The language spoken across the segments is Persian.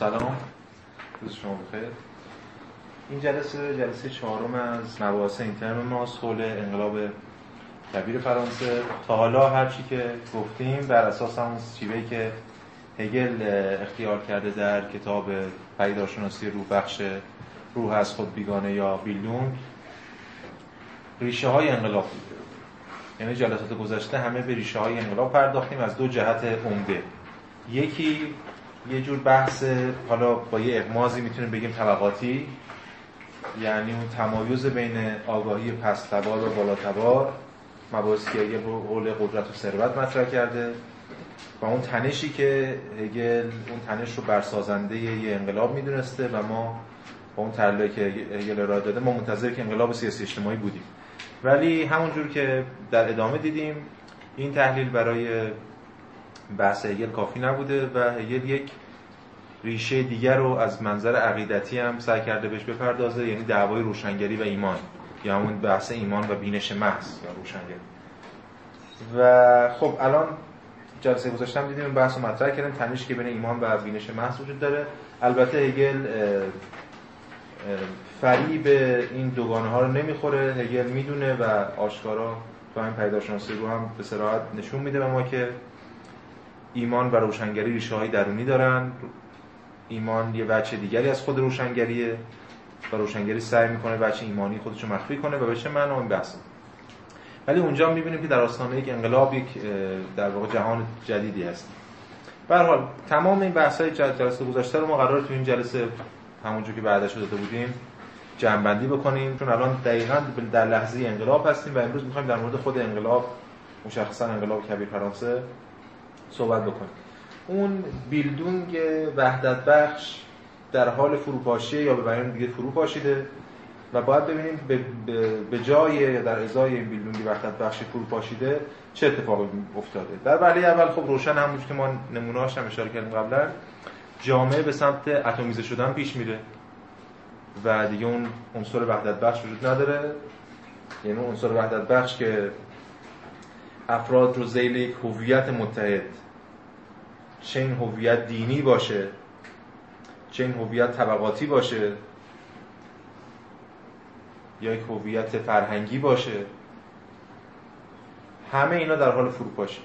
سلام. روز شما بخیر. این جلسه جلسه چهارم از مباحث اینترن ماست حول انقلاب کبیر فرانسه. تا حالا هر چی که گفتیم بر اساس همون چیزی که هگل اختیار کرده در کتاب پیدارشناسی روح بخش روح از خود بیگانه یا بیلونگ ریشه های انقلاب. یعنی جلسات گذشته همه به ریشه های انقلاب پرداختیم از دو جهت عمده. یکی یه جور بحث حالا با یه اغمازی می‌تونیم بگیم طبقاتی. یعنی اون تمایز بین آگاهی پست تبار و بالا تبار. مباحثی که هگل حول قدرت و ثروت مطرح کرده. و اون تنشی که هگل اون تنش رو برسازنده یه انقلاب می‌دونسته و ما با اون تحلیلی که هگل ارائه داده ما منتظر که انقلاب سیاسی اجتماعی بودیم. ولی همونجور که در ادامه دیدیم این تحلیل برای بحث هگل کافی نبوده و هگل یک ریشه دیگر رو از منظر عقیدتی هم سعی کرده بهش بپردازه یعنی دعوای روشنگری و ایمان. یا همون بحث ایمان و بینش محض یا روشنگری. و خب الان جلسه گذاشتم دیدیم این بحث رو مطرح کردیم. تنشی که بین ایمان و بینش محض وجود داره. البته هگل فریب این دوگانه ها رو نمی‌خوره. هگل می‌دونه و آشکارا تو همین پیداشناسی رو هم به صراحت نشون میده به ما که ایمان و روشنگری ریشه های درونی دارن. ایمان یه وجه دیگری از خود روشنگریه و روشنگری سعی می‌کنه بچه ایمانی خودش رو مخفی کنه و بشه من این بحث ولی اونجا می‌بینیم که در آستانه یک انقلاب یک در واقع جهان جدیدی هست. به حال تمام این بحث های جلسه گذاشته رو ما قرار تو این جلسه همونجور که بعدش داده بودیم جمع‌بندی بکنیم چون الان دقیقاً در لحظه انقلاب هستیم و امروز می‌خوایم در مورد خود انقلاب مشخصا انقلاب کبیر فرانسه صحبت بکنیم. اون بیلدونگ وحدت بخش در حال فروپاشی یا به بیان دیگه فروپاشیده و باید ببینیم به جای یا در ازای این بیلدونگ وحدت بخش فروپاشیده چه اتفاقی افتاده. در ولی اول خب روشن همونجور که ما نمونه‌هاش هم اشاره کردیم قبلا جامعه به سمت اتمیزه شدن پیش میره و دیگه اون عنصر وحدت بخش وجود نداره. یعنی عنصر وحدت بخش که افراد رو زیل یک هویت متحد چه این هویت دینی باشه چه این هویت طبقاتی باشه یا یک هویت فرهنگی باشه. همه اینا در حال فروپاشی.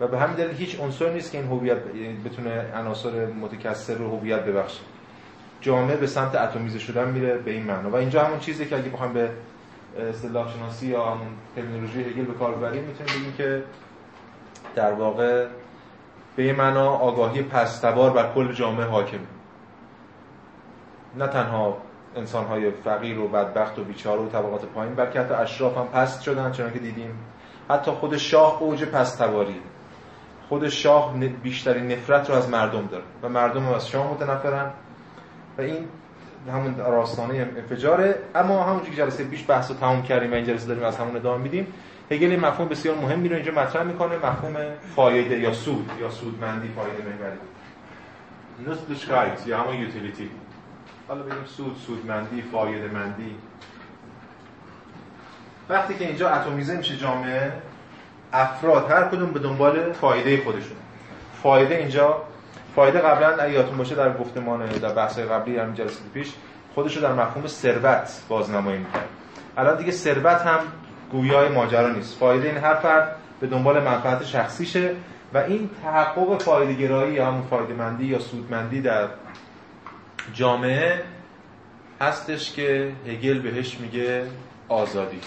و به همین دلیل هیچ عنصر نیست که این هویت بتونه عناصر متکثر رو هویت ببخشه. جامعه به سمت اتمیزه شدن میره به این معنا. و اینجا همون چیزی که اگه بخوام به اصطلاح شناسی یا همون ترمینولوژی هگل به کار ببریم می‌تونیم بگیم که در واقع به این معنا آگاهی پستوار بر کل جامعه حاکم. نه تنها انسان‌های فقیر و بدبخت و بیچاره و طبقات پایین بلکه حتی اشراف هم پست شدن چون که دیدیم. حتی خود شاه اوج پستواری. خود شاه بیشترین نفرت رو از مردم داره و مردم هم از شاه متنفرن. و این همون راستانه انفجاره. اما همونجوری که جلسه پیش بحث رو تموم کردیم و این جلسه داریم از همون ادامه میدیم هگل مفهوم بسیار مهمی رو اینجا مطرح می‌کنه مفهوم فایده یا سود یا سودمندی فایده محوری نوستلشکایت یا همون یوتیلیتی حالا بگیم سود سودمندی فایده مندی وقتی که اینجا اتمیزه میشه جامعه افراد هر کدوم به دنبال فایده خودشون. فایده اینجا فایده قبلا اگه یادتون باشه در گفتمان در بحث قبلی همین جلسه پیش خودش رو در مفهوم ثروت بازنمایی می‌کرد. الان دیگه ثروت هم گویای ماجرا نیست. فایده این هر فرد به دنبال منفعت شخصیشه و این تحقق فایده گرایی یا همون فایده مندی یا سودمندی در جامعه هستش که هگل بهش میگه آزادی.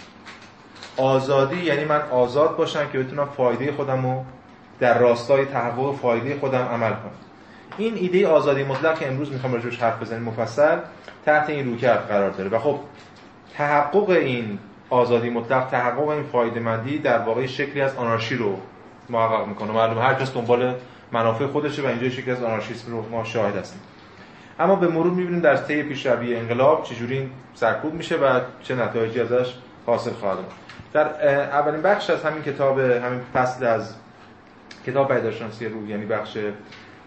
آزادی یعنی من آزاد باشم که بتونم فایده خودم رو در راستای تحقق فایده خودم عمل کنم. این ایده آزادی مطلق که امروز می‌خوام راجعش حرف بزنیم مفصل تحت این روکرد قرار داره. و خب تحقق این آزادی مطلق تحقق این فایده مندی در واقع شکلی از آنارشی رو محقق می‌کنه. معلومه هر کس دنبال منافع خودشه و اینجا شکلی از آنارشیسم رو ما شاهد هستیم. اما به مرور می‌بینیم در طی پیشروی انقلاب چجوری این سرکوب میشه و چه نتایجی ازش حاصل خواهد در اولین بخش از همین کتاب همین فصل از کتاب پیداشناسی روح یعنی بخش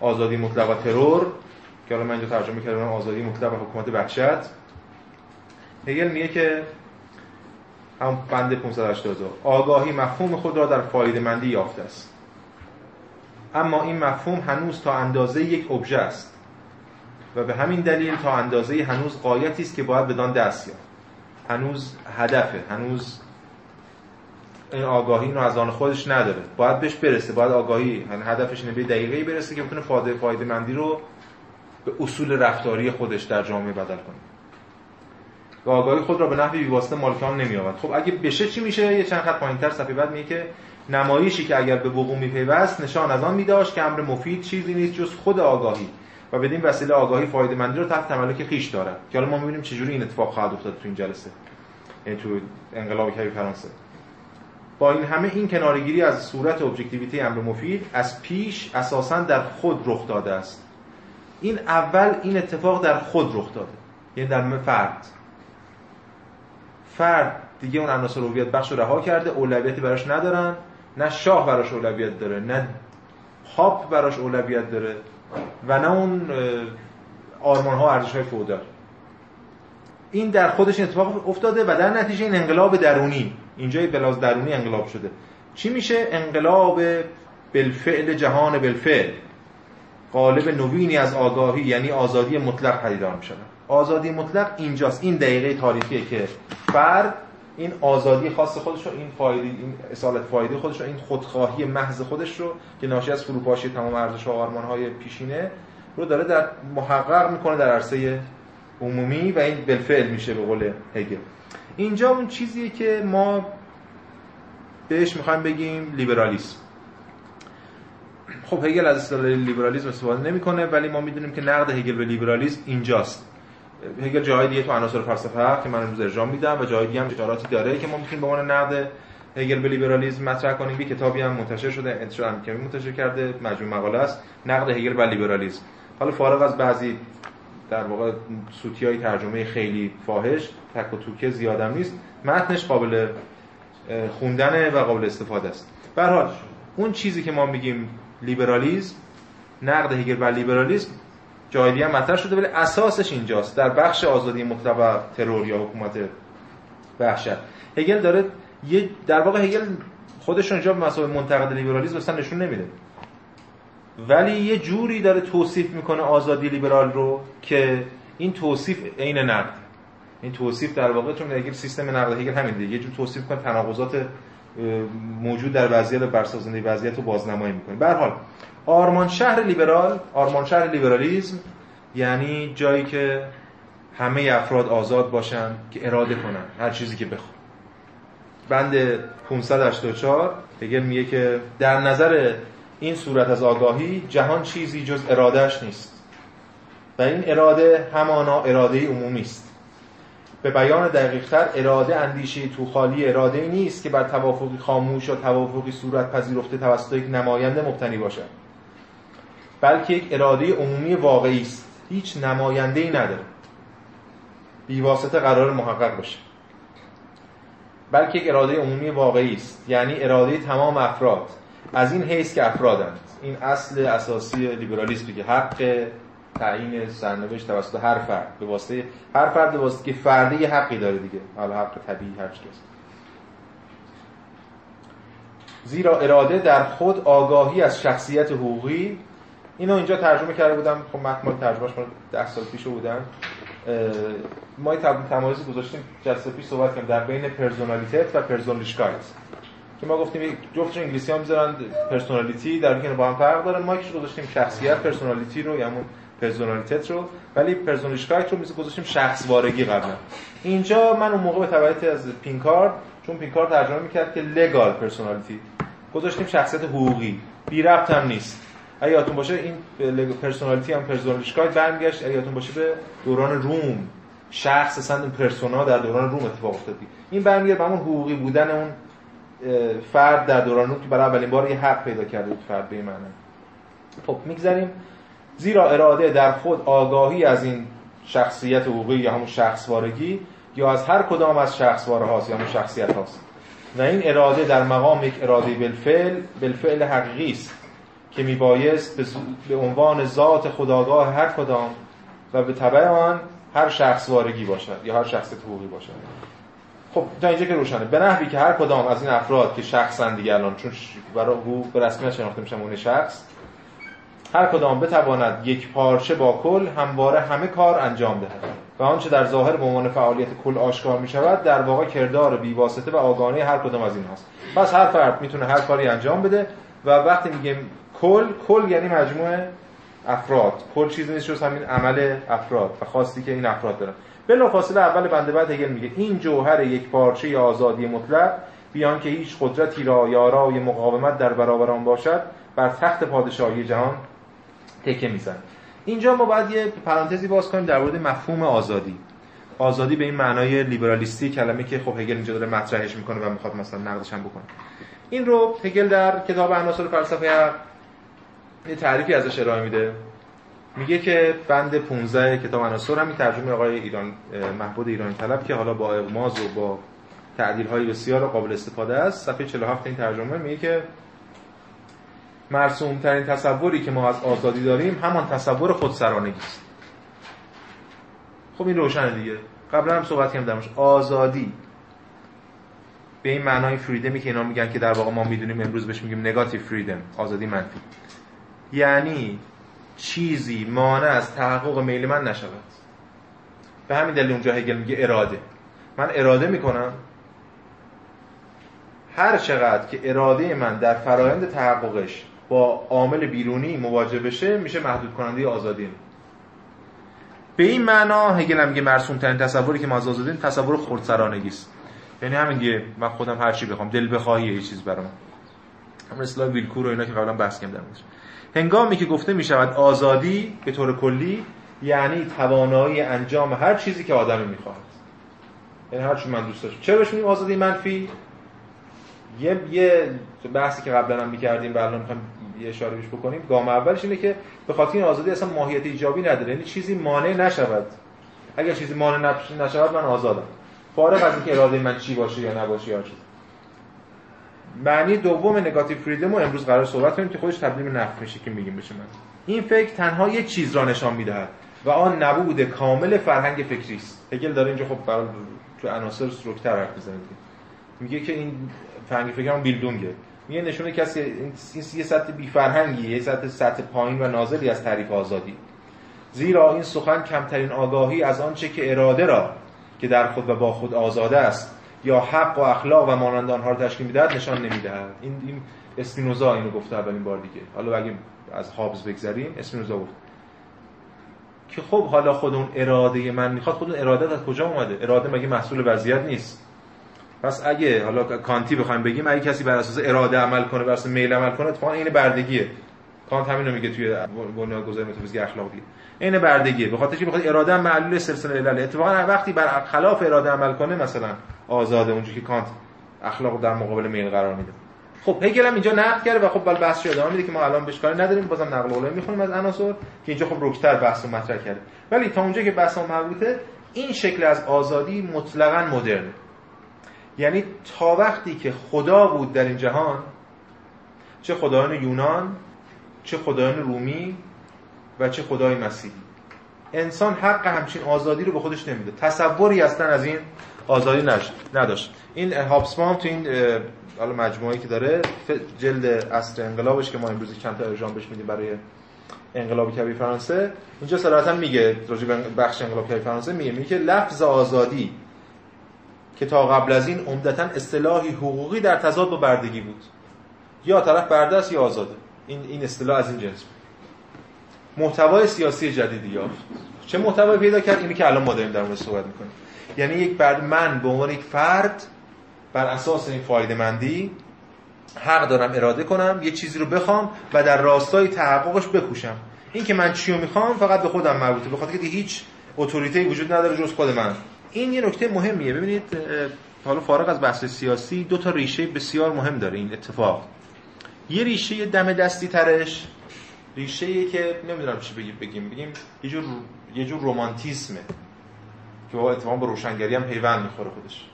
آزادی مطلق و ترور که حالا من اینجا ترجمه کردم آزادی مطلق و حکومت وحشت هگل میگه که هم بند 582 آگاهی مفهوم خود را در فایده مندی یافته است. اما این مفهوم هنوز تا اندازه یک ابژه است و به همین دلیل تا اندازه هنوز قایتی است که باید بدان دست یافت. هنوز هدفه هنوز این آگاهی رو از آن خودش نداره. باید بهش برسه باید آگاهی یعنی هدفش اینه به دقیقه برسه که بتونه فایده مندی رو به اصول رفتاری خودش در جامعه بدل کنه. و آگاهی خود را به نحوی بیواسطه مالکان نمیآورد خب اگه بشه چی میشه؟ یه چند خط پایینتر صفحه بعد میگه که نمایشی که اگر به وقوع میپیوست نشان از آن میداشت که امر مفید چیزی نیست جز خود آگاهی و بدین وسیله آگاهی فایده مندی رو تحت تملک خیش دارد. که حالا ما می‌بینیم چجوری این اتفاق خواهد افتاد تو این جلسه. یعنی تو انقلاب کبیر فرانسه. با این همه این کنارگیری از صورت ابجکتیویته امر مفید از پیش اساسا در خود رخ داده است. این اول این اتفاق در خود رخ داده. یعنی در فرد فرد دیگه اون عناصر هویت بخش رو رها کرده اولویتی براش ندارن نه شاه براش اولویت داره نه پاپ براش اولویت داره و نه اون آرمان ها ارزش های فودال. این در خودش اتفاق افتاده و در نتیجه این انقلاب درونی. اینجا بلاز درونی انقلاب شده. چی میشه؟ انقلاب بالفعل جهان بالفعل. قالب نوینی از آگاهی یعنی آزادی مطلق پدیدار میشه آزادی مطلق اینجاست. این دقیقه تاریخیه که فرد این آزادی خاص خودش رو این فایده این اصالت فایده خودش رو این خودخواهی محض خودش رو که ناشی از فروپاشی تمام ارزش و آرمان های پیشینه رو داره در محقق می‌کنه در عرصه عمومی و این بالفعل میشه به قول هگل. اینجا اون چیزیه که ما بهش می‌خوایم بگیم لیبرالیسم. خب هگل از اصطلاح لیبرالیسم استفاده نمی‌کنه ولی ما می‌دونیم که نقد هگل به لیبرالیسم اینجاست. هگل جای دیگه تو عناصر فلسفه که من امروز ارجاع میدم و جای دیگه هم اشاراتی داره که ما می‌تونیم به عنوان نقد هگل به لیبرالیسم مطرح کنیم. یه کتابی هم منتشر شده انتشار کمی منتشر کرده مجموع مقاله است. نقد هگل به لیبرالیسم حالا فارغ از بعضی در واقع سوتی های ترجمه خیلی فاحش تک و توکه زیادم نیست متنش قابل خوندن و قابل استفاده است. به حال اون چیزی که ما میگیم لیبرالیسم نقد هگل بر لیبرالیسم جای هم مطرح شده ولی اساسش اینجاست. در بخش آزادی مطلق ترور یا حکومت وحشت. هگل داره یه در واقع هگل خودش اونجا مسابقه منتقد لیبرالیسم اصلا نشون نمیده. ولی یه جوری داره توصیف می‌کنه آزادی لیبرال رو که این توصیف عین نقد. این توصیف در واقع چون هگل سیستم نقد هگل همین دیگه. یه جور توصیف کنه تناقضات موجود در وضعیت برسازنده وضعیت رو بازنمایی می‌کنه. به حال آرمان شهر لیبرال آرمان شهر لیبرالیسم یعنی جایی که همه افراد آزاد باشن که اراده کنن هر چیزی که بخوان. بند 584 هگل میگه که در نظر این صورت از آگاهی جهان چیزی جز ارادهش نیست و این اراده همانا اراده عمومی است. به بیان دقیقتر اراده اندیشه تو خالی اراده نیست که بر توافقی خاموش یا توافقی صورت پذیرفته توسط یک نماینده مبتنی باشد. بلکه یک اراده عمومی واقعی است. هیچ نماینده ای نداره. بیواسطه قرار محقق باشه. بلکه یک اراده عمومی واقعی است. یعنی اراده تمام افراد. از این حیث که افرادند. این اصل اساسی لیبرالیسم که حق تعیین سرنوشت توسط هر فرد. به واسطه هر فرد به واسطه که فردی حقی داره دیگه. حالا حق طبیعی هر چیز زیرا اراده در خود آگاهی از شخصیت حقوقی اینو اینجا ترجمه کرده بودم. خب متن ترجمهش مال 10 سال پیش بودن ما تمایز گذاشتیم جلسه پیش صحبت کردیم در بین Personalität و Persönlichkeit که ما گفتیم جفتش انگلیسی ها می‌ذارن personality در حالی با هم فرق دارن ما که گذاشتیم شخصیت personality رو یا همون Personalität رو. ولی Persönlichkeit رو نیز گذاشتیم شخص وارگی قبلا. اینجا من اون موقع به تبعیت از پینکارد چون پینکارد ترجمه می‌کرد که legal personality گذاشتیم شخصیت حقوقی. بی ربط هم نیست. اگه یادتون باشه این personality هم Persönlichkeit برمیگشت. اگه یادتون باشه به دوران روم شخص اصلا این پرسونا در دوران روم اتفاق افتاد. این برمیگرد به همون حقوقی بودن اون فرد در دوران روم که برای اولین بار یه حق پیدا کرده بود فرد به معنی. خب می‌گذاریم زیرا اراده در خود آگاهی از این شخصیت حقوقی یا همون شخصوارگی یا از هر کدام از شخصواره هاست یا همون شخصیت هاست. و این اراده در مقام یک اراده بالفعل بالفعل حقیقی است. که میبایست به عنوان ذات خداگاه هر کدام و به طبع آن هر شخص وارگی باشد یا هر شخص حقوقی باشد. خب تا اینجا که روشنه. به نحوی که هر کدام از این افراد که شخصن دیگه الان چون برای حقوق به رسمیت شناخته میشن اون شخص هر کدام بتواند یک پارچه با کل همواره همه کار انجام دهد. و آنچه در ظاهر به عنوان فعالیت کل آشکار می شود در واقع کردار بیواسطه و آگاهانه هر کدام از این هست پس هر فرد می‌تونه هر کاری انجام بده و وقتی میگیم کل کل یعنی مجموعه افراد. کل چیزی نیست جز همین عمل افراد و خواستی که این افراد دارن. بلافاصله اول بنده بعد هگل میگه این جوهر یک پارچه آزادی مطلق بیان که هیچ قدرتی را یارای مقاومت در برابر آن باشد بر تخت پادشاهی جهان تکه میزن اینجا ما باید یه پرانتزی باز کنیم در مورد مفهوم آزادی. آزادی به این معنای لیبرالیستی کلمه که خب هگل اینجا داره مطرحش می‌کنه و می‌خواد مثلا نقدش هم بکنه. این رو هگل در کتاب عناصر فلسفه یه تعریفی ازش ارائه میده. میگه که بند 15 کتاب عناصر هم ترجمه آقای ایران محبود ایرانی طلب که حالا با اغماز و با تعدیل های بسیار قابل استفاده است. صفحه 47 این ترجمه میگه که مرسوم ترین تصوری که ما از آزادی داریم همان تصور خودسرانگی است. خب این روشنه دیگه. قبلا هم صحبت کردم درمش آزادی. به این معنای فریدمی که اینا میگن که در واقع ما می‌دونیم امروز بهش میگیم نگاتیو فریدم آزادی منفی. یعنی چیزی مانع از تحقق میل من نشود. به همین دلیل اونجا هگل میگه اراده. من اراده می‌کنم هر چقدر که اراده من در فرایند تحققش با عامل بیرونی مواجه بشه میشه محدود کننده آزادی. به این معنا هگل هم میگه مرسوم ترین تصوری که ما از آزادی تصور خردسرانگی است. یعنی همین دیگه من خودم هر چی بخوام دل بخواهی یه چیز برام. مثل ویلکور و اینا که قبلا بحث کردم. هنگامی که گفته می شود آزادی به طور کلی یعنی توانایی انجام هر چیزی که آدمی می‌خواهد. یعنی هر چی من دوست داشتم. چرا بهش آزادی منفی؟ یه یه بحثی که قبلا هم می‌کردیم الان می‌خوام یه اشاره بهش بکنیم. گام اولش اینه که به خاطر این آزادی اصلا ماهیت ایجابی نداره. یعنی چیزی مانع نشود. اگر چیزی مانع نشود من آزادم. فارغ از اینکه اراده من چی باشه یا نباشه یا چیز معنی دوم نگاتیو فریدم رو امروز قرار صحبت کنیم که خودش تبدیل به نفع میشه که میگیم بشه من. این فکر تنها یه چیز را نشان می‌دهد و آن نبود کامل فرهنگ فکری است. هگل داره اینجا خب برای تو عناصر سرکتر حرف می‌زنه. میگه که این فرهنگ فکر هم بیلدونگه. میگه نشونه کسی این یه سطح بی فرهنگی یه سطح سطح پایین و نازلی از تعریف آزادی. زیرا این سخن کمترین آگاهی از آنچه که اراده را که در خود و با خود آزاده است یا حق و اخلاق و مانند آنها رو تشکیل می‌دهد نشان نمی‌دهد. این این اسپینوزا اینو گفته اولین بار دیگه. حالا اگه از هابز بگذریم اسپینوزا گفت. که خب حالا خود اون اراده من می‌خواد خود اون اراده از کجا اومده؟ اراده مگه محصول وضعیت نیست؟ پس اگه حالا کانتی بخوایم بگیم اگه کسی بر اساس اراده عمل کنه بر اساس میل عمل کنه اتفاقا این بردگیه. کانت همین میگه توی بنیانگذاری متافیزیک اخلاق دیگه این بردگیه. به خاطر بخاطر اراده معلول سلسله علل اتفاقا وقتی بر خلاف اراده عمل کنه مثلا آزاده اونجوری که کانت اخلاق در مقابل میل قرار میده. خب هگل هم اینجا نقد کرده و خب بل بحث ادامه میده که ما الان بهش کاری نداریم. بازم نقل قوله می‌خونیم از عناصر که اینجا خب رکتر بحث مطرح کرده. ولی تا اونجا که بحث مربوطه این شکل از آزادی مطلقاً مدرنه. یعنی تا وقتی که خدا بود در این جهان چه خدایان یونان چه خدایان رومی و چه خدای مسیحی. انسان حق همچین آزادی رو به خودش نمیده. تصوری اصلا از این آزادی نداشت. این هابسبام تو این حالا مجموعه‌ای که داره جلد اصر انقلابش که ما امروز تا ارجام بهش میدیم برای انقلاب کبیر فرانسه اینجا صراحتا میگه راجع بخش انقلاب کبیر فرانسه میگه میگه لفظ آزادی که تا قبل از این عمدتا اصطلاحی حقوقی در تضاد با بردگی بود. یا طرف برده است یا آزاده. این این اصطلاح از این جنس محتوای سیاسی جدیدی یافت. چه محتوایی پیدا کرد؟ اینی که الان ما داریم در مورد صحبت می‌کنیم. یعنی یک بعد من به عنوان یک فرد بر اساس این فایده مندی حق دارم اراده کنم یه چیزی رو بخوام و در راستای تحققش بکوشم. این که من چی رو می‌خوام فقط به خودم مربوطه به خاطر که هیچ اتوریته وجود نداره جز خود من. این یه نکته مهمیه. ببینید حالا فارغ از بحث سیاسی دو تا ریشه بسیار مهم داره این اتفاق. یه ریشه دم دستی ترش. ریشه که نمی‌دونم چی بگیم بگیم بگیم یه جور یه جور رمانتیسمه که با اتفاقا با روشنگری هم پیوند می‌خوره خودش.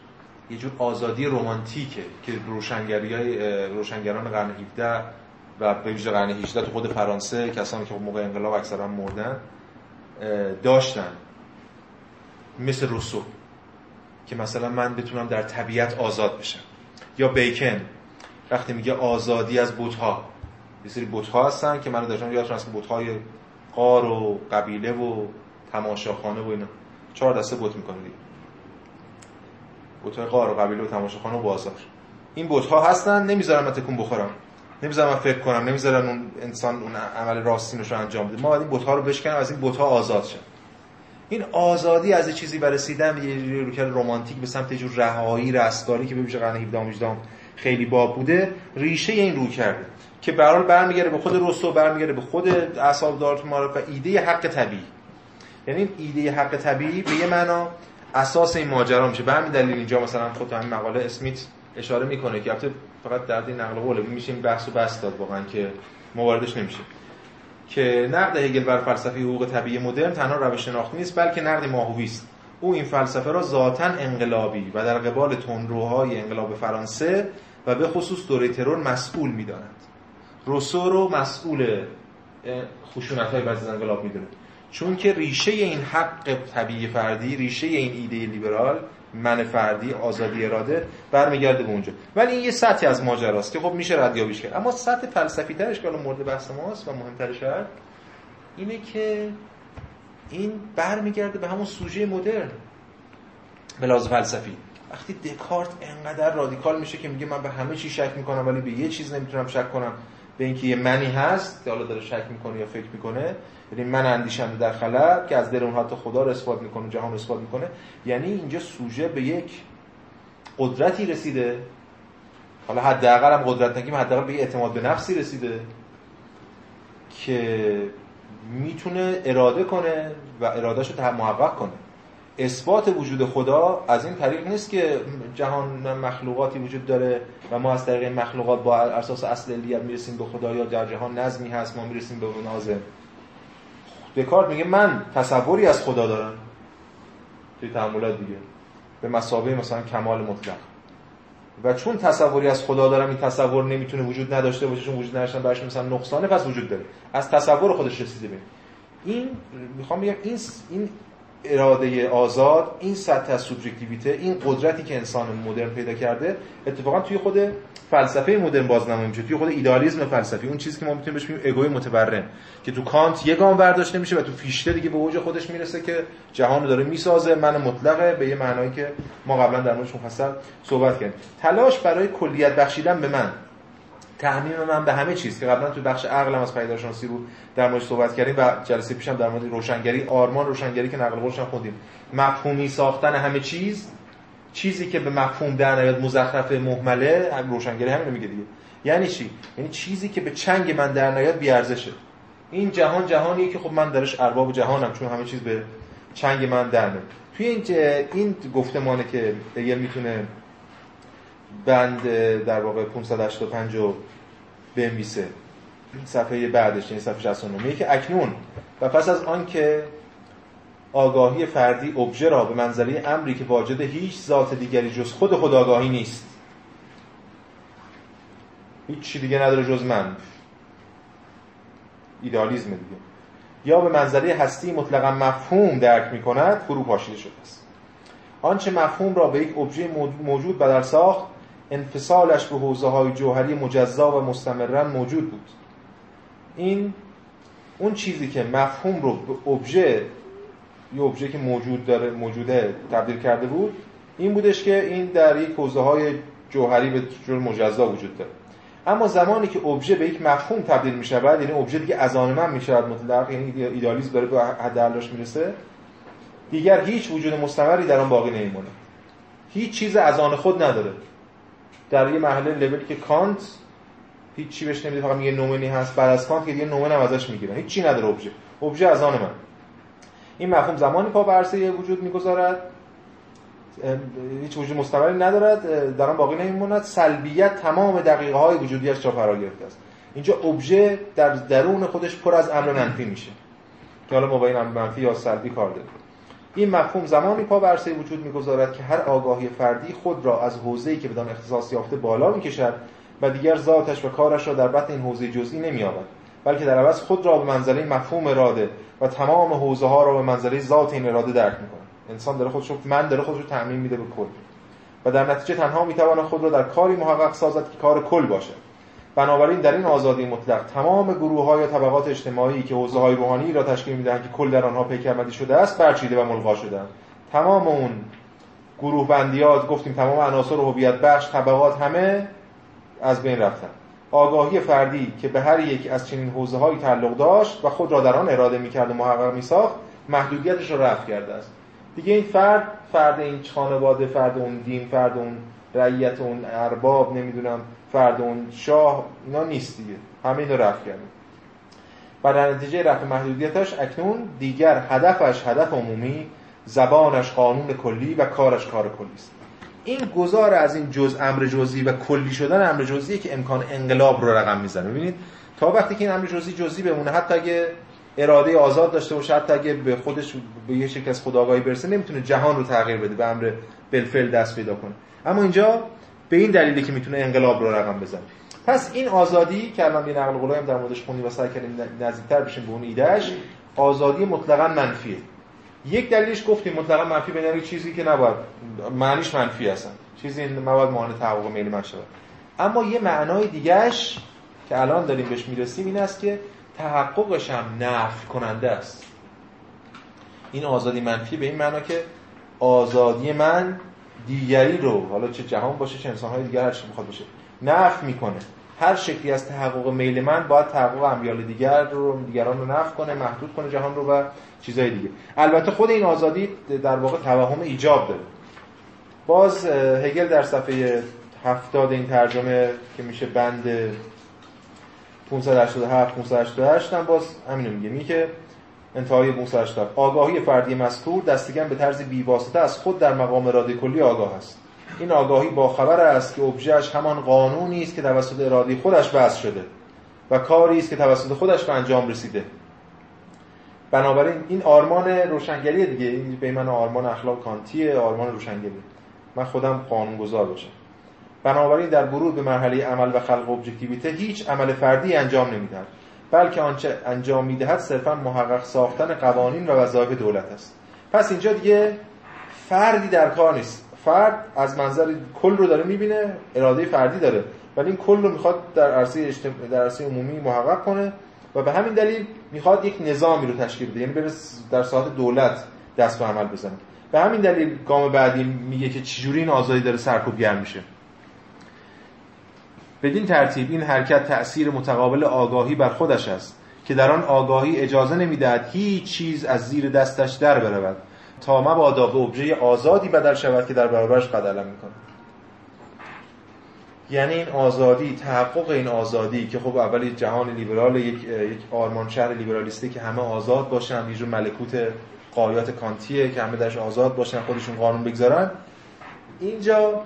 یه جور آزادی رمانتیکه که روشنگری های روشنگران قرن 17 و به ویژه قرن 18 تو خود فرانسه کسانی که موقع انقلاب اکثرا مردن داشتن. مثل روسو که مثلا من بتونم در طبیعت آزاد بشم. یا بیکن. وقتی میگه آزادی از بودها یه سری بت ها هستن که من داشتم یادتون هست که بت های قار و قبیله و تماشاخانه و اینا. چهار دسته بت می‌کنه دیگه. بت های قار و قبیله و تماشاخانه و بازار. این بت ها هستن نمی‌ذارن من تکون بخورم. نمی‌ذارن من فکر کنم. نمی‌ذارن اون انسان اون عمل راستینش رو انجام بده. ما باید این بت ها رو بشکنیم از این بت ها آزاد شن این آزادی از چیزی برسیدن یه روکر رمانتیک به سمت یه جور رهایی رستگاری که ببیشه قرن 17 خیلی باب بوده ریشه این رو کرده که برحال برمیگرده به خود رستو برمیگرده به خود اصحاب دارت معرف و ایده حق طبیعی. یعنی ایده حق طبیعی به یه معنا اساس این ماجرا میشه. به همین دلیل اینجا مثلا خود همین مقاله اسمیت اشاره می‌کنه که البته فقط در این نقل قوله میشه این بحث و بس داد واقعا که مواردش نمیشه. که نقد هگل بر فلسفه حقوق طبیعی مدرن تنها روش شناختی نیست بلکه نقد ماهوی است. او این فلسفه را ذاتا انقلابی و در قبال تندروهای انقلاب فرانسه و به خصوص دوره ترور مسئول می‌داند. روسو رو مسئول خشونت های از انقلاب می‌دونه. چون که ریشه این حق طبیعی فردی ریشه این ایده لیبرال من فردی آزادی اراده برمیگرده به اونجا. ولی این یه سطحی از ماجراست که خب میشه ردیابیش کرد. اما سطح فلسفی ترش که مورد بحث ماست و مهمترش اینه که این برمیگرده به همون سوژه مدرن به فلسفی. وقتی دکارت انقدر رادیکال میشه که میگه من به همه چی شک می‌کنم ولی به یه چیز نمی‌تونم شک کنم. به اینکه یه منی هست که حالا داره شک می‌کنه یا فکر می‌کنه یعنی من اندیشنده در خلا که از درون حتی خدا رو اثبات می‌کنه جهان رو اثبات می‌کنه یعنی اینجا سوژه به یک قدرتی رسیده. حالا حداقل هم قدرت نگیم حداقل به اعتماد به نفسی رسیده که می‌تونه اراده کنه و ارادهش رو محقق کنه. اثبات وجود خدا از این طریق نیست که جهان مخلوقاتی وجود داره و ما از طریق مخلوقات با اساس اصل علیت می‌رسیم به خدا یا در جهان نظمی هست ما می‌رسیم به نازم دکارت میگه من تصوری از خدا دارم. توی تعاملات دیگه. به مسابقه مثلا کمال مطلق. و چون تصوری از خدا دارم این تصور نمی‌تونه وجود نداشته باشه چون وجود نداشتن برش مثلا نقصانه پس وجود داره. از تصور خودش رسیده به این. می‌خوام بگم این این اراده آزاد این سطح از سوبژکتیویته این قدرتی که انسان مدرن پیدا کرده اتفاقا توی خود فلسفه مدرن بازنمایی میشه توی خود ایدالیسم فلسفی. اون چیزی که ما می‌تونیم بهش بگیم اگوی متبرم که تو کانت یه گام برداشته میشه و تو فیشته دیگه به اوج خودش می‌رسه که جهان داره می‌سازه. من مطلقه به یه معنایی که ما قبلا در موردش مفصل صحبت کردیم. تلاش برای کلیت بخشیدن به من. تعمیم من به همه چیز که قبلا تو بخش عقلم از پیداشناسی رو در مورد صحبت کردیم و جلسه پیشم در مورد روشنگری آرمان روشنگری که نقل قولش خوندیم. مفهومی ساختن همه چیز چیزی که به مفهوم در نیاد مزخرف مهمله هم روشنگری همین میگه دیگه. یعنی چی؟ یعنی چیزی که به چنگ من در نیاد بی ارزشه این جهان جهانیه که خب من درش ارباب جهانم چون همه چیز به چنگ من در میاد توی این این گفتمانه که دیگه می‌تونه بند در واقع 585 رو بنویسه. صفحه بعدش این صفحه 69 که اکنون و پس از آن که آگاهی فردی ابژه را به منزله امری که واجد هیچ ذات دیگری جز خود خود آگاهی نیست. هیچ چی دیگه نداره جز من. ایدالیزم دیگه. یا به منزله هستی مطلقا مفهوم درک می کند فرو پاشیده شده است. آنچه مفهوم را به یک ابژه موجود بدل ساخت انفصالش به حوزه های جوهری مجزا و مستمرن موجود بود. این اون چیزی که مفهوم رو به ابژه یه ابژه که موجود داره موجوده تبدیل کرده بود این بودش که این در یک حوزه های جوهری به جور مجزا وجود داره. اما زمانی که ابژه به یک مفهوم تبدیل می شود یعنی ابژه دیگه از آن من می شود مطلق یعنی ایدالیسم داره به حد می‌رسه دیگر هیچ وجود مستمری در آن باقی نمیمونه هیچ چیز از آن خود نداره. در یه مرحله لولی که کانت هیچ چی بهش نمیده فقط میگه نومنی هست. بعد از کانت که دیگه نومن هم ازش می‌گیره. هیچ چی نداره ابژه ابژه از آن من. این مفهوم زمانی پا برسه وجود می‌گذارد. هیچ وجود مستمری ندارد. در باقی نمیموند سلبیت تمام دقیقه های وجودیش را فرا گرفته است. اینجا ابژه در درون خودش پر از امر منفی میشه. که حالا ما با این امر منفی یا سلبی کار داریم. این مفهوم زمانی پا برسه وجود می‌گذارد که هر آگاهی فردی خود را از حوزه‌ای که بدان اختصاص یافته بالا می‌کشد و دیگر ذاتش و کارش را در بطن این حوزه جزئی نمییابد بلکه در عوض خود را به منزله مفهوم اراده و تمام حوزه ها را به منزله ذات این اراده درک می‌کنه انسان داره خودش من داره خودش رو تعمین میده به کل. و در نتیجه تنها می‌تواند خود را در کاری محقق سازد که کار کل باشد. بنابراین در این آزادی مطلق تمام گروه های طبقات اجتماعی که حوزه های روحانی را تشکیل می‌دهند که کل در آنها پیکرمدی شده است برچیده و ملغا شدند تمام اون گروه بندیات گفتیم تمام عناصر هویت بخش طبقات همه از بین رفتن. آگاهی فردی که به هر یک از چنین حوزه هایی تعلق داشت و خود را در آن اراده می‌کرد و محقق میساخت محدودیتش را رفع کرده است. دیگه این فرد فرد این خانواده فرد اون دین فرد اون رعیت اون ارباب نمی‌دونم فرد اون شاه اینا نیست دیگه. همه اینو رفع کرده و در نتیجه رفع محدودیتش اکنون دیگر هدفش هدف عمومی زبانش قانون کلی و کارش کار کلی است. این گذار از این جز امر جزئی و کلی شدن امر جزئی که امکان انقلاب رو رقم می‌زنه. ببینید تا وقتی که این امر جزئی جزئی بمونه حتی اگه اراده آزاد داشته باشه حتی اگه به خودش به یه شکل از خداگاهی برسه نمی‌تونه جهان رو تغییر بده به امر بالفعل دست پیدا کنه. اما اینجا به این دلیلی که می‌تونه انقلاب رو رقم بزنه. پس این آزادی که الان یه نقل قولایی در موردش خوندیم و سعی کردیم نزدیکتر بشیم به اون ایدهش آزادی مطلقا منفیه. یک دلیلش گفتیم مطلقا منفی به چیزی که نباید معنیش منفی هستن. چیزی نباید مانع تحقق میل من شود. اما یه معنای دیگهش که الان داریم بهش می‌رسیم این است که تحققش هم نفی کننده است. این آزادی منفی به این معنا که آزادی من دیگری رو حالا چه جهان باشه چه انسانهای دیگر هر چی می‌خواد باشه نف می‌کنه. هر شکلی از تحقق میل من باید تحقق امیال دیگر رو دیگران رو نف کنه محدود کنه جهان رو و چیزهای دیگه. البته خود این آزادی در واقع توهم ایجاب داره. باز هگل در صفحه هفتاد این ترجمه که میشه بند 587 588 هم باز همینو میگه. میگه انتهای 587 آگاهی فردی مذکور دستگم به طرز بیواسطه از خود در مقام اراده کلی آگاه است. این آگاهی با خبر است که ابژهش همان قانونی است که توسط اراده خودش وضع شده و کاری است که توسط خودش به انجام رسیده. بنابراین این آرمان روشنگری دیگه. این به من آرمان اخلاق کانتیه آرمان روشنگری. من خودم قانونگذار باشم. بنابراین در ورود به مرحله عمل و خلق ابجکتیویته هیچ عمل فردی انجام نمی‌دهد بلکه آنچه انجام می‌دهد صرفا محقق ساختن قوانین و وظایف دولت است. پس اینجا دیگه فردی در کار نیست. فرد از منظر کل رو داره می‌بینه اراده فردی داره. ولی این کل رو می‌خواد در عرصه اجتم... در عرصه عمومی محقق کنه و به همین دلیل می‌خواد یک نظامی رو تشکیل بده. یعنی بره در ساعت دولت دست به عمل بزنه. به همین دلیل گام بعدی میگه که چجوری این آزادی داره سرکوب گرم میشه. بدین ترتیب این حرکت تأثیر متقابل آگاهی بر خودش است که در آن آگاهی اجازه نمی‌دهد هیچ چیز از زیر دستش در برود تا مبادا به ابژه آزادی بدل شود که در برابرش قدر می‌کنه یعنی این آزادی تحقق این آزادی که خب اولی جهان لیبرال یک یک آرمان شهر لیبرالیستی که همه آزاد باشن یه ملکوت قایات کانتیه که همه درش آزاد باشن خودشون قانون بگذارن. اینجا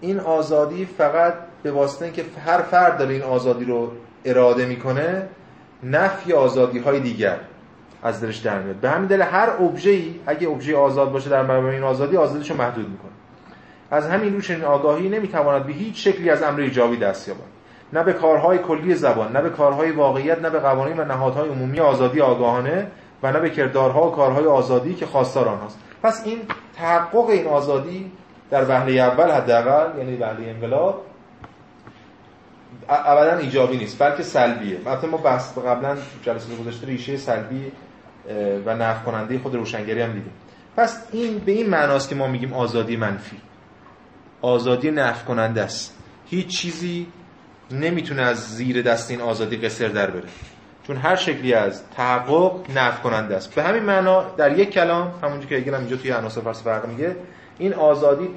این آزادی فقط به واسطه اینکه هر فرد داره این آزادی رو اراده می‌کنه نفی آزادی های دیگر از درش در میاد. به همین دلیل هر ای اگه ابژه آزاد باشه در برابر این آزادی آزادیش رو محدود می‌کنه. از همین رو چنین آگاهی نمی‌تواند به هیچ شکلی از امر ایجابی دست یابد. نه به کارهای کلی زبان نه به کارهای واقعیت نه به قوانین و نهادهای عمومی آزادی آگاهانه و نه به کردارها و کارهای آزادی که خواستار آنهاست پس این تحقق این آزادی در وهله اول حداقل یعنی وهله انقلاب ابدا ایجابی نیست بلکه سلبیه. البته ما بحث قبلا جلسه گذشته ریشه سلبی و نفع کننده خود روشنگری هم دیدیم. پس این به این معناست که ما میگیم آزادی منفی. آزادی نفع کننده است. هیچ چیزی نمی‌تونه از زیر دست این آزادی قصر در بره. چون هر شکلی از تحقق نفع کننده است. به همین معنا در یک کلام همونجوری که اگه اینجا توی عناصر فلسفه میگه این آزادی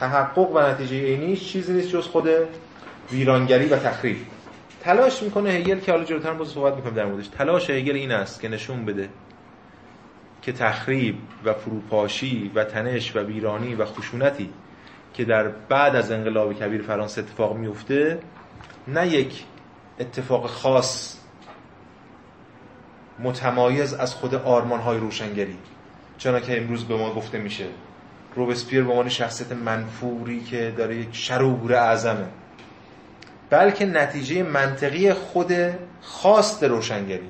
تحقق و نتیجه عینیش چیزی نیست جز خود ویرانگری و تخریب. تلاش می‌کنه هگل که حالا جلوتر باز صحبت می‌کنم در موردش. تلاش هگل این است که نشون بده که تخریب و فروپاشی و تنش و ویرانی و خشونتی که در بعد از انقلاب کبیر فرانسه اتفاق میفته نه یک اتفاق خاص متمایز از خود آرمان های روشنگری. چون که امروز به ما گفته میشه روبسپیر به عنوان شخصیت منفوری که داره یک شرور اعظمه. بلکه نتیجه منطقی خود خواست روشنگری.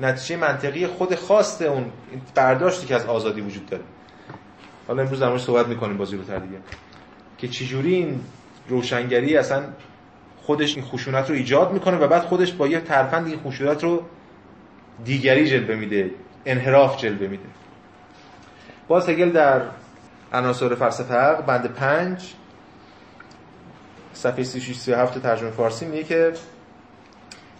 نتیجه منطقی خود خواست اون برداشتی که از آزادی وجود داره. حالا امروز در صحبت می‌کنیم بازی رو دیگه. که چجوری این روشنگری اصلا خودش این خشونت رو ایجاد می‌کنه و بعد خودش با یه ترفند این خشونت رو دیگری جلوه میده انحراف جلوه میده. باز هگل در عناصر فلسفه بند پنج صفحه 36 ترجمه فارسی میگه که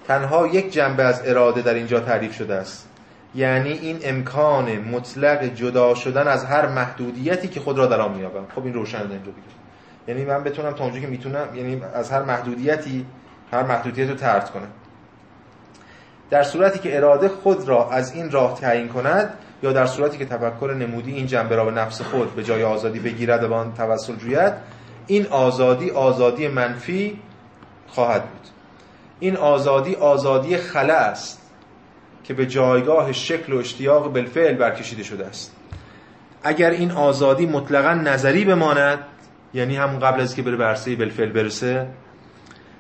تنها یک جنبه از اراده در اینجا تعریف شده است. یعنی این امکان مطلق جدا شدن از هر محدودیتی که خود را در آن میابم خب این روشن اینجا دیگه یعنی من بتونم تا اونجایی که می‌تونم یعنی از هر محدودیتی هر محدودیت رو ترد کنم. در صورتی که اراده خود را از این راه تعیین کند یا در صورتی که تفکر نمودی این جنبه را به نفس خود به جای آزادی بگیرد و آن توسل جوید این آزادی آزادی منفی خواهد بود. این آزادی آزادی خلا است که به جایگاه شکل و اشتیاق بالفعل برکشیده شده است. اگر این آزادی مطلقا نظری بماند یعنی هم قبل از که بره برسه بالفعل برسه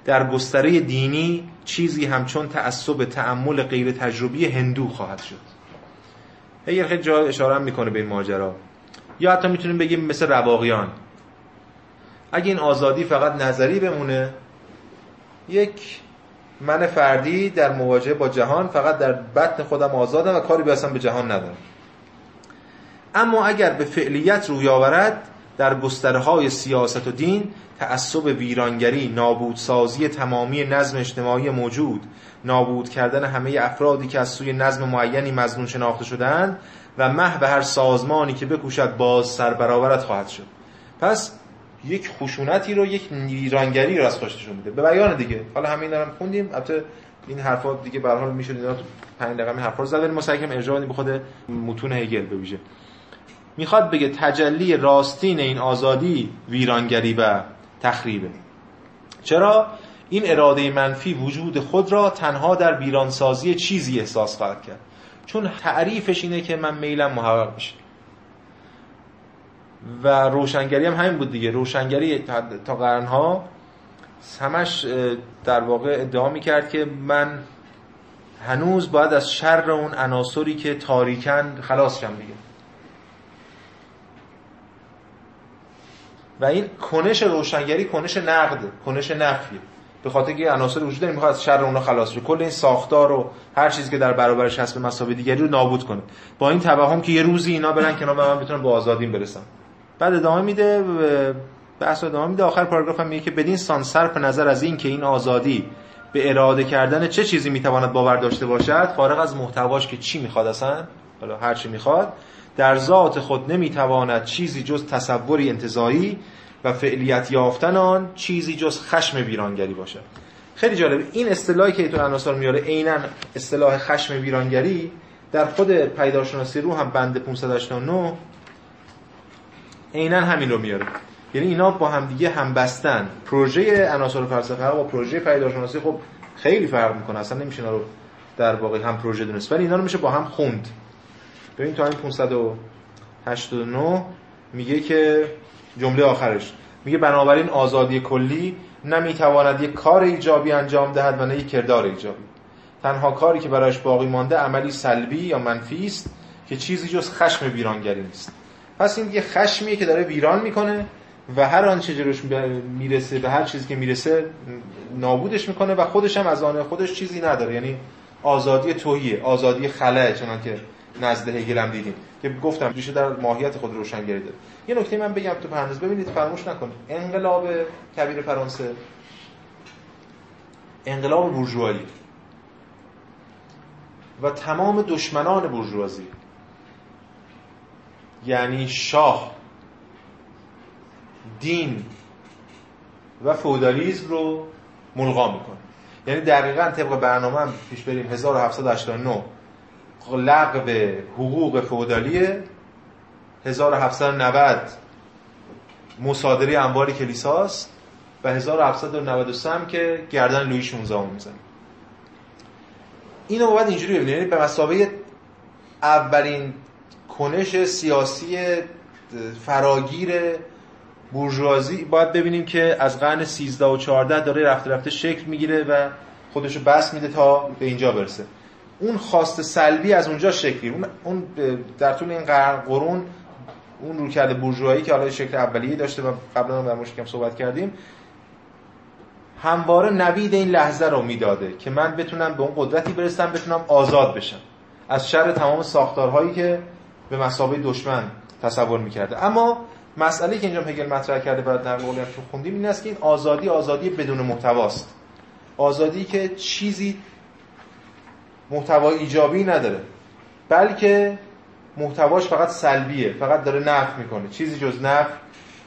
در گستره دینی چیزی همچون تعصب تعمل غیر تجربی هندو خواهد شد. اگر خیلی جا اشاره می‌کنه به این ماجرا. یا حتی می‌تونیم بگیم مثل رواقیان. اگه این آزادی فقط نظری بمونه یک من فردی در مواجهه با جهان فقط در بطن خودم آزادم و کاری به به جهان ندارم. اما اگر به فعلیت روی آورد در گستره های سیاست و دین تعصب ویرانگری نابودسازی تمامی نظم اجتماعی موجود نابود کردن همه افرادی که از سوی نظم معینی مزنون شناخته شدند و به هر سازمانی که بکوشد باز سربرآورت خواهد شد. پس یک خشونتی رو یک ویرانگری رو از خوششون میده. به بیان دیگه. حالا همین دارم خوندیم. البته این حرفا دیگه به حال میشه اینا تو پنج دقیقه حرفا رو زدن. مسکم ارجاع به خود متون هگل بویژه می‌خواد بگه تجلی راستین این آزادی ویرانگری و تخریبه. چرا؟ این اراده منفی وجود خود را تنها در ویرانسازی چیزی احساس خواهد کرد. چون تعریفش اینه که من میلم محقق بشه و روشنگری هم همین بود دیگه. روشنگری تا قرنها همش در واقع ادعا می‌کرد که من هنوز باید از شر اون عناصری که تاریکن خلاص شم دیگه. و این کنش روشنگری کنش نقد کنش نفیه. به خاطر که عناصر وجود داره می‌خواد از شر اونها خلاص شه کل این ساختار رو هر چیزی که در برابرش هست به مسابقه دیگری رو نابود کنه. با این توهم که یه روزی اینا برن کنار من بتونم با آزادیم برسم. بعد ادامه میده بحث ادامه میده. آخر پاراگراف هم میگه که بدین سان صرف نظر از این که این آزادی به اراده کردن چه چیزی می‌تواند باور داشته باشد فارغ از محتواش که چی می‌خواد اصلا حالا هر چی می‌خواد در ذات خود نمی‌تواند چیزی جز تصوری انتزاعی و فعلیت یافتن آن چیزی جز خشم ویرانگری باشد. خیلی جالب. این اصطلاحی که ایتون عناصر میاره عینا اصطلاح خشم ویرانگری در خود پیداشناسی رو هم بند 589 عینا همین رو میاره. یعنی اینا با هم دیگه هم بستن. پروژه عناصر فلسفه با پروژه پیداشناسی خب خیلی فرق می‌کنه. اصلا نمیشه اینا رو در واقع هم پروژه دونست. ولی اینا رو میشه با هم خوند. ببین تو همین 589 میگه که جمله آخرش. میگه بنابراین آزادی کلی نمی‌تواند یک کار ایجابی انجام دهد و نه یک کردار ایجابی. تنها کاری که برایش باقی مانده عملی سلبی یا منفی است که چیزی جز خشم ویرانگری نیست. پس این یه خشمیه که داره ویران می‌کنه و هر آنچه جلوش می‌رسه به هر چیزی که می‌رسه نابودش می‌کنه و خودش هم از آن خودش چیزی نداره. یعنی آزادی توهیه آزادی خلاه چنان که نزد هگل هم دیدیم. که گفتم ریشه در ماهیت خود روشنگری داره یه نکته من بگم تو پرنداز. ببینید فراموش نکنید انقلاب کبیر فرانسه انقلاب بورژوایی و تمام دشمنان بورژوازی یعنی شاه دین و فودالیزم رو ملغا می‌کنه. یعنی دقیقا طبق برنامه هم پیش بریم 1789 لغو حقوق فودالیه. 1790 مصادره انبار کلیساست و 1793 هم که گردن لویی 16 می‌زنه. اینو باید اینجوری ببینید. یعنی به مسابقه اولین کنش سیاسی فراگیر بورژوازی باید ببینیم که از قرن 13 و 14 داره رفته رفته شکل می‌گیره و خودشو بس میده تا به اینجا برسه. اون خواست سلبی از اونجا شکلی اون در طول این قرون اون رویکرد بورژوایی که حالا شکل اولیه داشته و قبلا هم در موردش صحبت کردیم همواره نوید این لحظه رو می‌داده که من بتونم به اون قدرتی برسم بتونم آزاد بشم. از شر تمام ساختارهایی که به مسابقه دشمن تصور می‌کرده. اما مسئله که اینجا هگل مطرح کرده بعد در مورد که خوندیم این است که این آزادی آزادی بدون محتواست آزادی که چیزی محتوا ایجابی نداره بلکه محتواش فقط سلبیه فقط داره نفع می‌کنه. چیزی جز نفع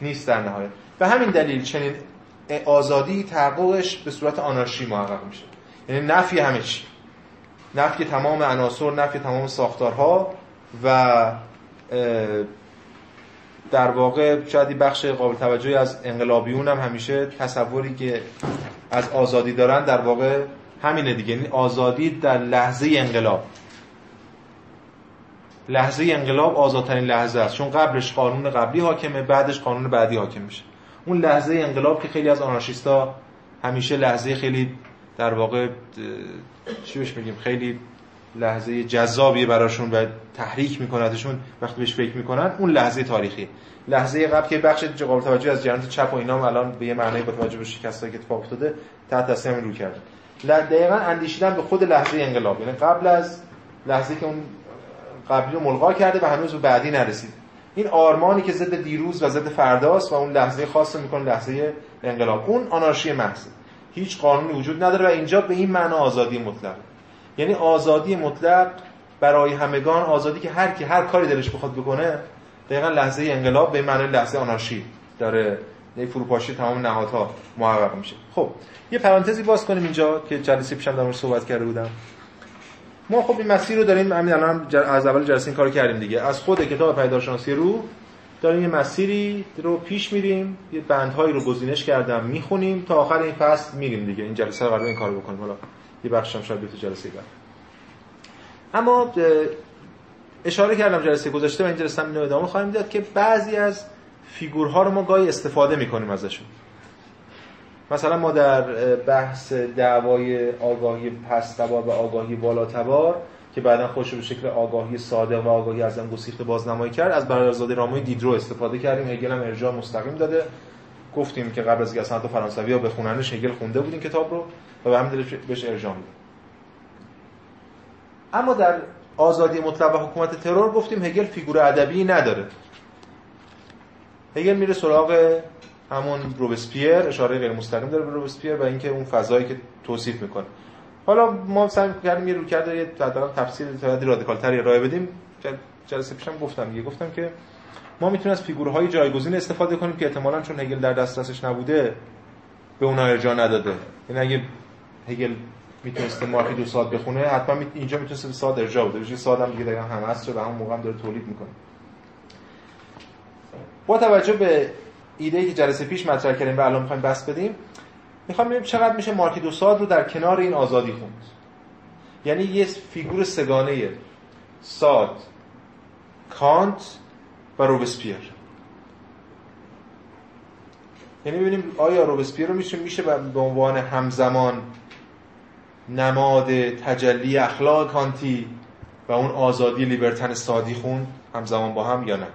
نیست در نهایت. به همین دلیل چنین آزادی تحققش به صورت آنارشی محقق میشه. یعنی نفی همه چی. نفی تمام عناصر نفی تمام ساختارها و در واقع شاید بخش قابل توجهی از انقلابیون هم همیشه تصوری که از آزادی دارن در واقع همینه دیگه. یعنی آزادی در لحظه انقلاب. لحظه انقلاب آزادترین لحظه است. چون قبلش قانون قبلی حاکمه بعدش قانون بعدی حاکم میشه. اون لحظه انقلاب که خیلی از آنارشیستا همیشه لحظه خیلی در واقع چی بهش بگیم خیلی لحظه جذابیه براشون و تحریک میکنتشون وقتی بهش فکر می‌کنن اون لحظه تاریخی. لحظه قبل که بخش قابل توجه از جریان چپ و اینا الان به یه معنی با توجه به شکستایی که اتفاق افتاده تحت تاثیر رو کردن. دقیقا اندیشیدن به خود لحظه انقلاب. یعنی قبل از لحظه که اون قبلی رو ملغا کرده و هنوز به بعدی نرسید. این آرمانی که ضد دیروز و ضد فرداست و اون لحظه خاص می‌کنه لحظه انقلاب. اون آنارشی محض هیچ قانونی وجود نداره و اینجا به این معنا آزادی مطلق. یعنی آزادی مطلق برای همگان آزادی که هر کی هر کاری دلش بخواد بکنه دقیقا لحظه انقلاب به معنی لحظه آنارشی داره یه فروپاشی تمام نهادها محقق میشه. خب یه پرانتزی باز کنیم اینجا که جلسه پیشم در صحبت کرده بودم. ما خب این مسیر رو داریم همین الان از اول جلسه این کار کردیم دیگه. از خود کتاب پیدارشناسی رو داریم یه مسیری رو پیش میریم یه بندهایی رو گزینش کردم می‌خونیم تا آخر این فصل میریم دیگه. این جلسه رو این کار بکنیم. حالا یه بخش هم شاید تو جلسه بعد. اما اشاره کردم جلسه گذشته و این جلسه هم ادامه خواهیم داد که بعضی از فیگورها رو ما گاهی استفاده می‌کنیم ازشون. مثلا ما در بحث دعوای آگاهی پستوار و آگاهی بالاتبار که بعدا خوش به شکل آگاهی ساده و آگاهی از گسیخته بازنمایی کرد از برادرزاده رامای دیدرو استفاده کردیم. هگل هم ارجاع مستقیم داده. گفتیم که قبل از اصلا فرانسوی ها بخوننش هگل خونده بود این کتاب رو. و به همین بهش ارجاع میده اما در آزادی مطلق و حکومت ترور گفتیم هگل فیگور ادبی نداره. هگل میره سراغ همون روبسپیر اشاره غیر مستقیم داره به روبسپیر و اینکه اون فضایی که توصیف می‌کنه. حالا ما سعی کردیم یه روکرد یه تفسیر رادیکال تری ارائه بدیم. جلسه پیشم گفتم دیگه. گفتم که ما می‌تونیم از فیگورهای جایگزین استفاده کنیم که احتمالاً چون هگل در دسترسش نبوده به اونها ارجاع نداده. یعنی اگه هگل می‌تونسته مارکی دو ساعت بخونه حتما. اینجا می‌تونسته به ساعت ارجاع بده بشه ساعت هم دیگه دقیقا هم هست و همون موقع هم داره تولید می‌کنه. با توجه به ایده که جلسه پیش مطرح کردیم و الان می‌خوایم بس بدیم می‌خوام ببینیم چقدر میشه مارکی دو ساعت رو در کنار این آزادی خوند. یعنی یه فیگور سگانه ساد کانت و روبسپیر. یعنی ببینیم آیا روبسپیر رو میشه میشه به عنوان همزمان نماد تجلی اخلاق کانتی و اون آزادی لیبرتن سادی خون همزمان با هم یا نه؟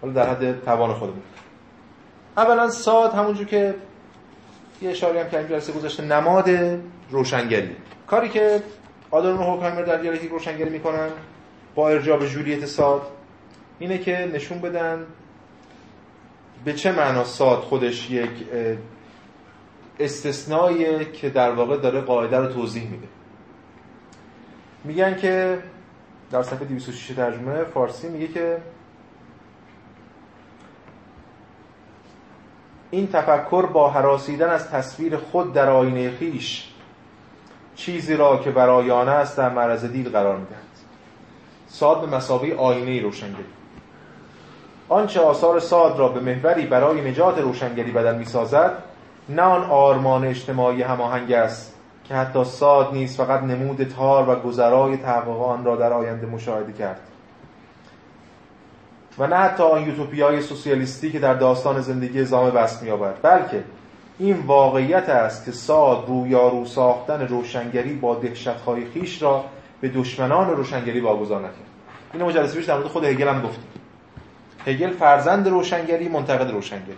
حالا در حد توان خودمون. اولا ساد همونجور که یه اشاره هم کردیم جلسه گذاشته نماد روشنگری کاری که آدم هوکهایمر در دیالکتیک روشنگری می‌کنن با ارجاع به جولیت ساد اینه که نشون بدن به چه معنا ساد خودش یک استثنایی که در واقع داره قاعده رو توضیح میده. میگن که در صفحه 206 ترجمه فارسی میگه که این تفکر با حراسیدن از تصویر خود در آینه خیش چیزی را که برایانه است در معرض دید قرار می‌دهد. ساد به مسابقه آینه روشنگری. آنچه آثار ساد را به محوری برای نجات روشنگری بدل می‌سازد نه آن آرمان اجتماعی هماهنگ است که حتی ساد نیست فقط نمود تار و گذرای تحقق آن را در آینده مشاهده کرد. و نه حتی آن یوتوپیای سوسیالیستی که در داستان زندگی زامه بست می‌یابد بلکه این واقعیت است که ساد رویارو ساختن روشنگری با دهشت‌های خیش را به دشمنان روشنگری واگذار نکرد. این مجلسه پیش در مورد خود هگل هم گفتیم. هگل فرزند روشنگری منتقد روشنگری.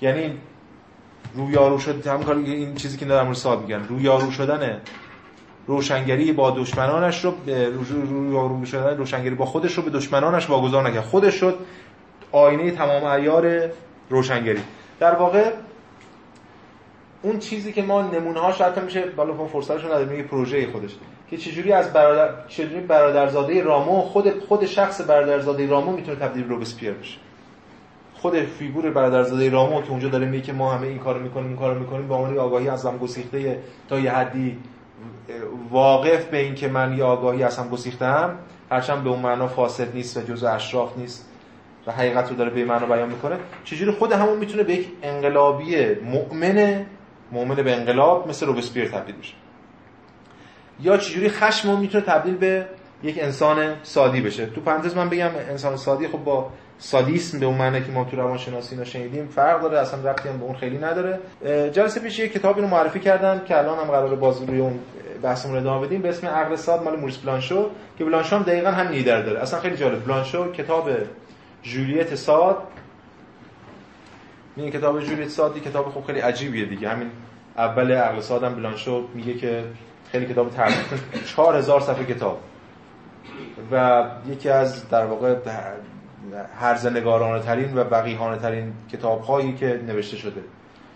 یعنی رویارو شد هم کار این چیزی که در مورد ساد میگن. رویارو شدن روشنگری با دشمنانش رو رویارو شدن روشنگری با خودش رو به دشمنانش واگذار نکرد. خودش شد آینه تمام عیار روشنگری. در واقع اون چیزی که ما نمونه هاش حتی میشه بالا فرصتش رو نداریم یه پروژه خودش. که چجوری از برادر چجوری برادرزاده رامو خود خود شخص برادرزاده رامو می‌تونه تبدیل به روبسپیر بشه. خود فیگور برادرزاده رامو که اونجا داره میگه که ما همه این کارو می‌کنیم این کارو می‌کنیم با عنوان آگاهی از هم گسیخته تا یه حدی واقف به این که من یه آگاهی از هم گسیختم هرچند به اون معنا فاسد نیست و جزء اشراف نیست و حقیقت رو داره به معنا بیان می‌کنه. چجوری خود همون می‌تونه به یک انقلابی مؤمن مؤمن به انقلاب مثل روبسپیر تبدیل بشه؟ یا چجوری خشم می‌تونه تبدیل به یک انسان سادی بشه؟ تو پرانتز من بگم انسان سادی خب با سادیسم به اون معنی که ما تو روانشناسی اینا فرق داره اصلا ربطی هم به اون خیلی نداره. جلسه پیش یک کتابی رو معرفی کردم که الان هم قراره باز روی اون بحثمون رو ادامه بدیم به اسم عقل ساد مال موریس بلانشو که بلانشو هم دقیقا هم نیدر داره. اصلا خیلی جالب. بلانشو کتاب جولیت ساد. این کتاب جولیت ساد کتاب خب خیلی عجیبیه دیگه. همین اول عقل ساد هم بلانشو میگه که خیلی کتاب تعریف 4000 صفحه کتاب. و یکی از در واقع هرزنگارانه ترین و وقیحانه ترین کتاب هایی که نوشته شده.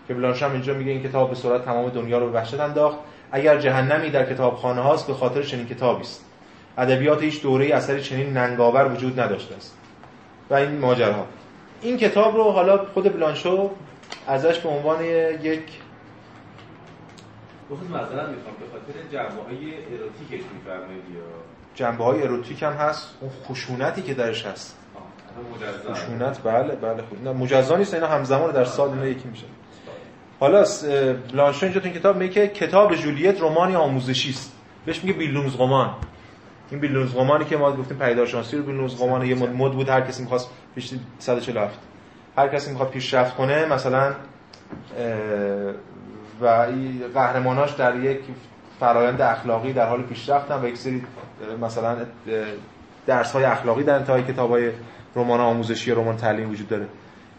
که بلانشم اینجا میگه این کتاب به صورت تمام دنیا رو به وحشت انداخت. اگر جهنمی در کتابخانه هاست به خاطر چنین کتابی است. ادبیات هیچ دوره اثر چنین ننگاور وجود نداشته است. و این ماجراها. این کتاب رو حالا خود بلانشو ازش به عنوان یک بخصوص مثلا می‌خوام به خاطر جنبه های اروتیکش میفرمایید یا؟ جنبه های اروتیک هم هست. اون خشونتی که درش هست. خشونت بله بله خود نه مجزا نیست اینا همزمان در سال اینا یکی میشه. حالا بلانشو اینجا تو این کتاب میگه کتاب جولیت رمانی آموزشی است. بهش میگه بیلونزغمان این بیلونزغمانی که ما گفتیم پیدارشناسی رو بیلونزغمان یه مد بود هر کسی می‌خواست پیش 147 هر کسی می‌خواد پیشرفت کنه مثلا و قهرماناش در یک فرایند اخلاقی در حال پیشرفتن و یک سری مثلا درس های اخلاقی در انتهای کتاب های رمان آموزشی رمان تعلیم وجود داره.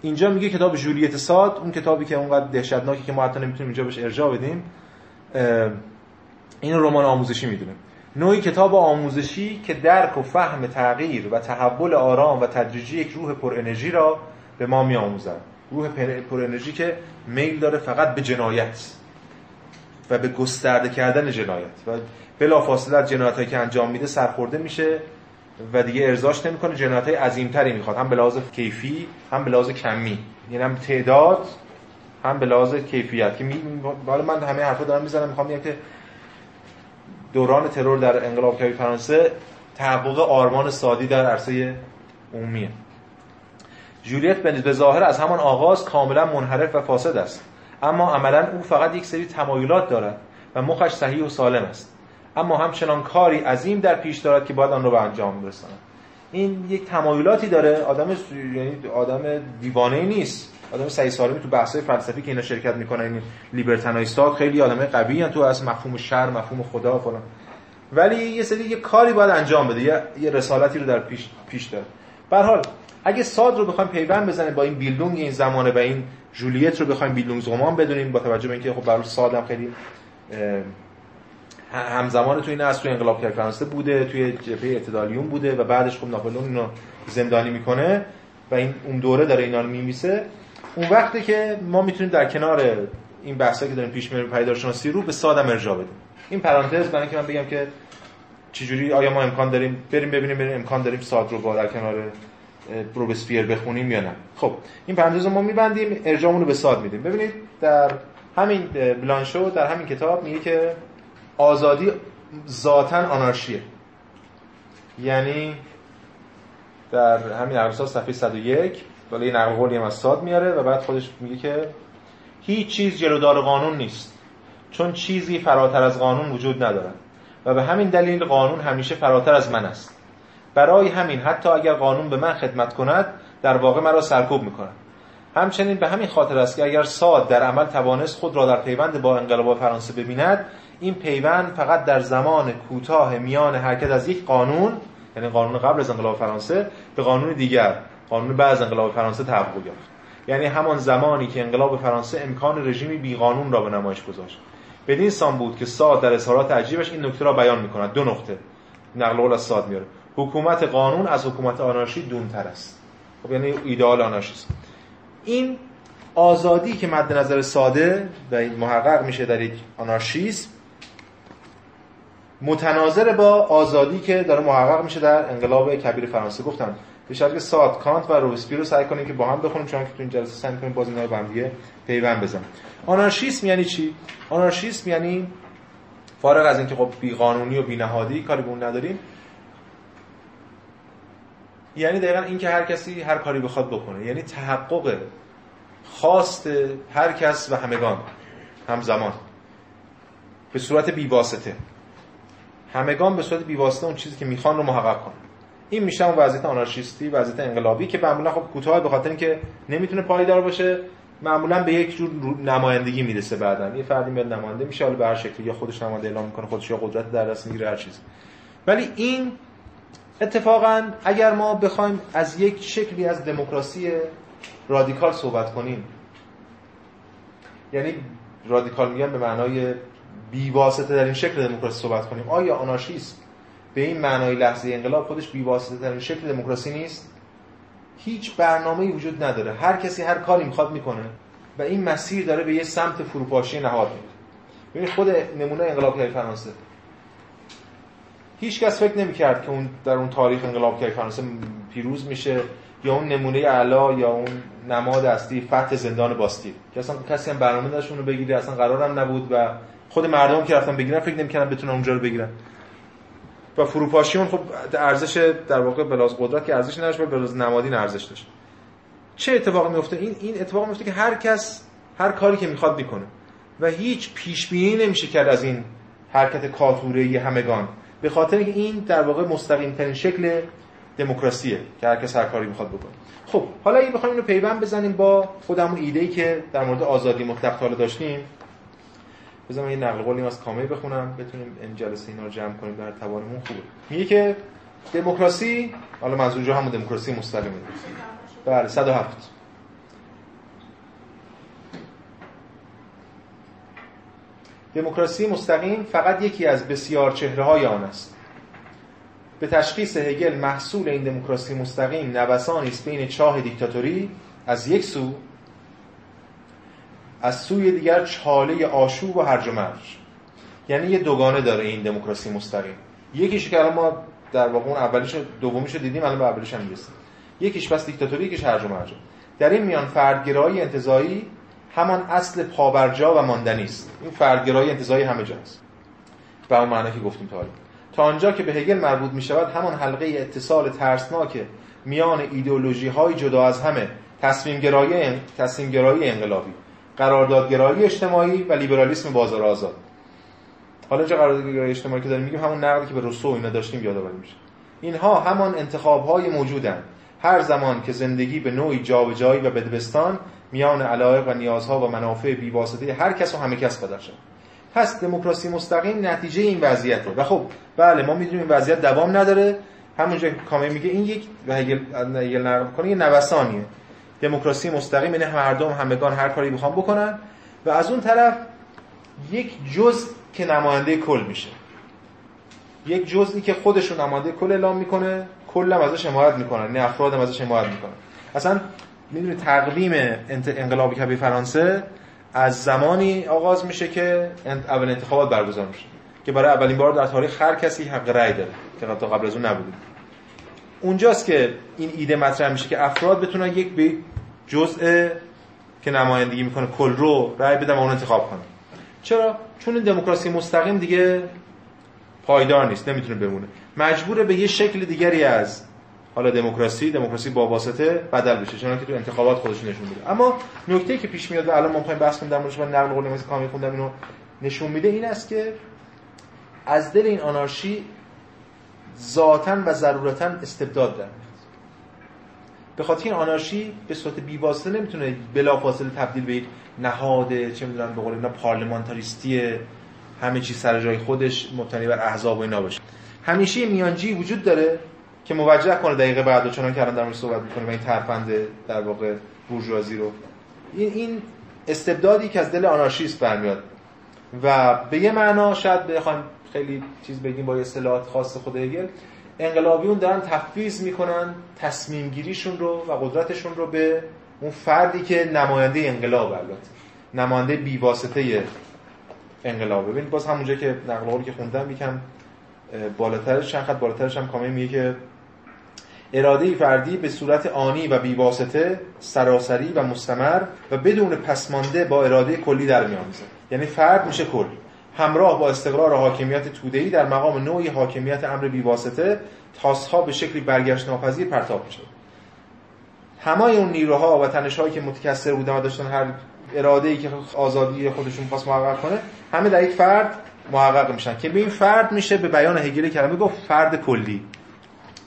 اینجا میگه کتاب جولیت ساد اون کتابی که اونقدر دهشتناکی که ما حتی نمی‌تونیم اینجا بهش ارجاع بدیم این رمان آموزشی می‌دونه. نوعی کتاب آموزشی که درک و فهم تغییر و تحول آرام و تدریجی یک روح پر انرژی را به ما میآموزد. روح پر انرژی که میل داره فقط به جنایت و به گسترده کردن جنایت. و بلافاصله از جنایتایی که انجام میده سرخورده میشه. و دیگه ارزاش نمی‌کنه جنایت های عظیمتری می‌خواد. هم به لحاظ کیفی هم به لحاظ کمی. یعنی هم تعداد هم به لحاظ کیفیت. که حالا من همه حرفا دارم می‌زنم می‌خوام بگم که دوران ترور در انقلاب کبیر فرانسه. تحقق آرمان سادی در عرصه عمومیه جولیت به ظاهر از همان آغاز کاملا منحرف و فاسد است. اما عملا او فقط یک سری تمایلات دارد و مخش صحیح و سالم است. اما همچنان کاری عظیم در پیش دارد که باید آن رو به انجام برساند. این یک تمایلاتی داره. آدم یعنی آدم دیوانه نیست. آدم سعی سالمی تو بحث‌های فلسفی که اینا شرکت می‌کنن این لیبرتانایستا خیلی آدم قوی تو از مفهوم شر مفهوم خدا فلان. ولی یه سری یه کاری باید انجام بده. یه, یه رسالتی رو در پیش پیش داره. به حال اگه ساد رو بخوایم پیوند بزنیم با این بیلدونگ این زمانه و این جولیت رو بخوایم بیلدونگ زمان بدونیم با توجه به اینکه خب برای ساد هم خیلی همزمان تو این از انقلاب فرانسه بوده توی جبهه اعتدالیون بوده و بعدش خب ناپلئون اینو زندانی می‌کنه و این اون دوره داره اینا رو میمیسه اون وقتی که ما می‌تونیم در کنار این بحثا که داریم پیش میریم پیدارشناسی رو به سادم ارجاع بدیم. این پرانتز برای اینکه من بگم که چجوری آیا ما امکان داریم بریم ببینیم بریم امکان داریم ساد رو با در کنار روبسپیر بخونیم یا نه. خب این پرانتز رو ما میبندیم ارجاعمون رو به ساد میدیم. ببینید در همین بلانشو در همین کتاب میگه که آزادی ذاتا آنارشیه. یعنی در همین ارسال صفحه 101 ولی یه نقل قولی هم از ساد میاره و بعد خودش میگه که هیچ چیز جلودار قانون نیست چون چیزی فراتر از قانون وجود ندارد و به همین دلیل قانون همیشه فراتر از من است. برای همین حتی اگر قانون به من خدمت کند در واقع مرا سرکوب می‌کند. همچنین به همین خاطر است که اگر ساد در عمل توانست خود را در پیوند با انقلاب فرانسه ببیند این پیوند فقط در زمان کوتاه میان حرکت از یک قانون یعنی قانون قبل از انقلاب فرانسه به قانون دیگر قانون بعد از انقلاب فرانسه تحقق یافت. یعنی همان زمانی که انقلاب فرانسه امکان رژیمی بیقانون را به نمایش گذاشت. بدین سان بود که ساد در اظهارات عجیبش این نکته را بیان می‌کند. دو نقطه. نقل قول از ساد میاره حکومت قانون از حکومت آنارشی دونتر است. خب یعنی ایدئال آنارشیسم این آزادی که مد نظر ساده و محقق میشه در یک آنارشیسم متناظر با آزادی که داره محقق میشه در انقلاب کبیر فرانسه. گفتم به شرط ساد کانت و روبسپیر رو سعی کنیم که با هم بخونیم چون که تو این جلسه سعی کنیم باز اینا رو با دیگه پیوند بزنیم. آنارشیسم یعنی چی؟ آنارشیسم یعنی فارغ از اینکه خب بی قانونی و بی نهادی کاری به اون نداریم یعنی دقیقا اینکه هر کسی هر کاری بخواد بکنه. یعنی تحقق خواست هر کس و همگان همزمان. به صورت بیواسطه. همگان به صورت بیواسطه اون چیزی که می‌خوان رو محقق کنن. این میشه اون وضعیت آنارشیستی وضعیت انقلابی که معمولا خب کوتاه به خاطر اینکه نمی‌تونه پایدار باشه معمولا به یک جور نمایندگی می‌رسه بعدا. یه فردی میاد نماینده میشه حالا به هر شکلی یا خودش نماینده اعلام می‌کنه خودش یا قدرت در دست می‌گیره هر چیز ولی این اتفاقا اگر ما بخوایم از یک شکلی از دموکراسی رادیکال صحبت کنیم یعنی رادیکال میگن به معنای بیواسطه در این شکل دموکراسی صحبت کنیم. آیا آنارشیسم به این معنای لحظه انقلاب خودش بیواسطه در این شکل دموکراسی نیست؟ هیچ برنامه‌ای وجود نداره. هر کسی هر کاری می‌خواد می‌کنه و این مسیر داره به یه سمت فروپاشی نهاد میره ببین خود نمونه انقلاب فرانسه. هیچ کس فکر نمی‌کرد که اون در اون تاریخ انقلاب فرانسه پیروز میشه یا اون نمونه علا یا اون نماد اصلی فتح زندان باستیل. که اصلا کسی هم برنامه داشت اونو بگیره اصلا قرارم نبود و خود مردم که رفتن بگیرن فکر نمی‌کردن بتونن اونجا رو بگیرن. و فروپاشی اون خب ارزش در واقع بلاز قدرت که ارزش نداشت بلاز نمادین ارزش داشت. چه اتفاقی میفته این این اتفاق میفته که هر کس هر کاری که می‌خواد می‌کنه. و هیچ پیش بینی نمیشه کرد از این حرکت کاتوره همگان. به خاطر اینکه این در واقع مستقیم ترین شکل دموکراسیه که هر کس هر کاری می‌خواد بکنه. خب حالا این بخوایم اینو پیوند بزنیم با خودمون ایده که در مورد آزادی مطلق داشتیم. بذارم یه نقل قولی از کامل بخونم بتونیم این جلسه اینا رو جمع کنیم در توانمون خوبه. میگه که دموکراسی حالا منظور جو همون دموکراسی مستقیمه بله 107 دموکراسی مستقیم فقط یکی از بسیار چهره های آن است. به تشخیص هگل محصول این دموکراسی مستقیم نوسانی است بین چاه دیکتاتوری از یک سو از سوی دیگر چاله آشوب و هرج و مرج. یعنی یه دوگانه داره این دموکراسی مستقیم. یکیش که الان ما در واقع اون اولیش دومیش دیدیم الان به اولیش هم می‌رسیم. یکیش بس دیکتاتوری یکیش هرج و مرج. در این میان فردگرایی انتزاعی همان اصل پابرجا و ماندنی است. این فردگرایی انتزاعی همه جاست. به اون معنی که گفتیم تا تا آنجا که به هگل مربوط می شود همان حلقه اتصال ترسناک میان ایدئولوژی های جدا از همه تصمیم گرایی تصمیم گرایی انقلابی. قراردادگرایی اجتماعی و لیبرالیسم بازار آزاد. حالا اینجا قراردادگرایی اجتماعی که داریم؟ میگیم همون نقدی که به روسو اینا داشتیم یادآوری میشه. اینها همان انتخاب های موجودن هر زمان که زندگی به نوعی جابجایی و بدبستان میان علایق و نیازها و منافع بیواسطه هر کس و همه کس بدر شد. پس دموکراسی مستقیم نتیجه این وضعیته و خب بله ما می‌دونیم این وضعیت دوام نداره. همونجا کامل میگه این یک و هگل نقل کنه یه نوسانیه. دموکراسی مستقیم یعنی مردم همگان هر کاری بخوام بکنن. و از اون طرف یک جز که نماینده کل میشه. یک جزئی که خودشون نماینده کل اعلام می‌کنه کل هم ازش حمایت می‌کنن نه افراد هم ازش حمایت می‌کنن اصلا می‌دونید تقویم انقلاب کبیر فرانسه از زمانی آغاز میشه که اول انتخابات برگزار میشه. که برای اولین بار در تاریخ هر کسی حق رأی داره که تا قبل از اون نبوده. اونجاست که این ایده مطرح میشه که افراد بتونن یک جزء که نمایندگی می‌کنه کل رو رأی بدن و اون انتخاب کنن چرا؟ چون دموکراسی مستقیم دیگه پایدار نیست نمی‌تونه بمونه. مجبوره به یه شکل دیگری از حالا دموکراسی دموکراسی با واسطه بدل بشه چون که تو انتخابات خودش نشون میده. اما نکته که پیش میاد الان ما می‌خوایم بحث کنیم در موردش من نقل قول مثل کامی خوندم اینو نشون میده این است که از دل این آنارشی ذاتا و ضرورتا استبداد در به خاطر این آنارشی به صورت بیواسطه نمی‌تونه بلافاصله تبدیل به نهاد چه می‌دونن به قول اینا پارلمانتاریستی همه چی سر جای خودش مبتنی بر احزاب و اینا باشه. همیشه میانجی وجود داره که موجه کنه دقیقه بعد و چنان که الان در مورد صحبت می‌کنه این ترفند در واقع بورژوازی رو. این این استبدادی که از دل آنارشیست برمیاد. و به یه معنا شاید بخوایم خیلی چیز بگیم با اصطلاحات خاص خود هگل. انقلابیون دارن تفویض می‌کنن تصمیم گیریشون رو و قدرتشون رو به اون فردی که نماینده انقلاب البته. نماینده بیواسطه انقلاب. ببینید باز همونجا که نقل که خوندم یکم بالاترش چند خط بالاترش هم کامل میگه که اراده فردی به صورت آنی و بیواسطه سراسری و مستمر و بدون پسمانده با اراده کلی در میآمیزد یعنی فرد میشه کل همراه با استقرار حاکمیت توده‌ای در مقام نوعی حاکمیت امر بیواسطه تاسها به شکلی برگشت ناپذیر پرتاب میشه همه اون نیروها و تنشهایی که متکثر بودن و داشتن هر اراده ای که آزادی خودشون خواست محقق کنه همه در یک فرد محقق میشن. که به این فرد میشه به بیان هگل کلمه گفت فرد کلی.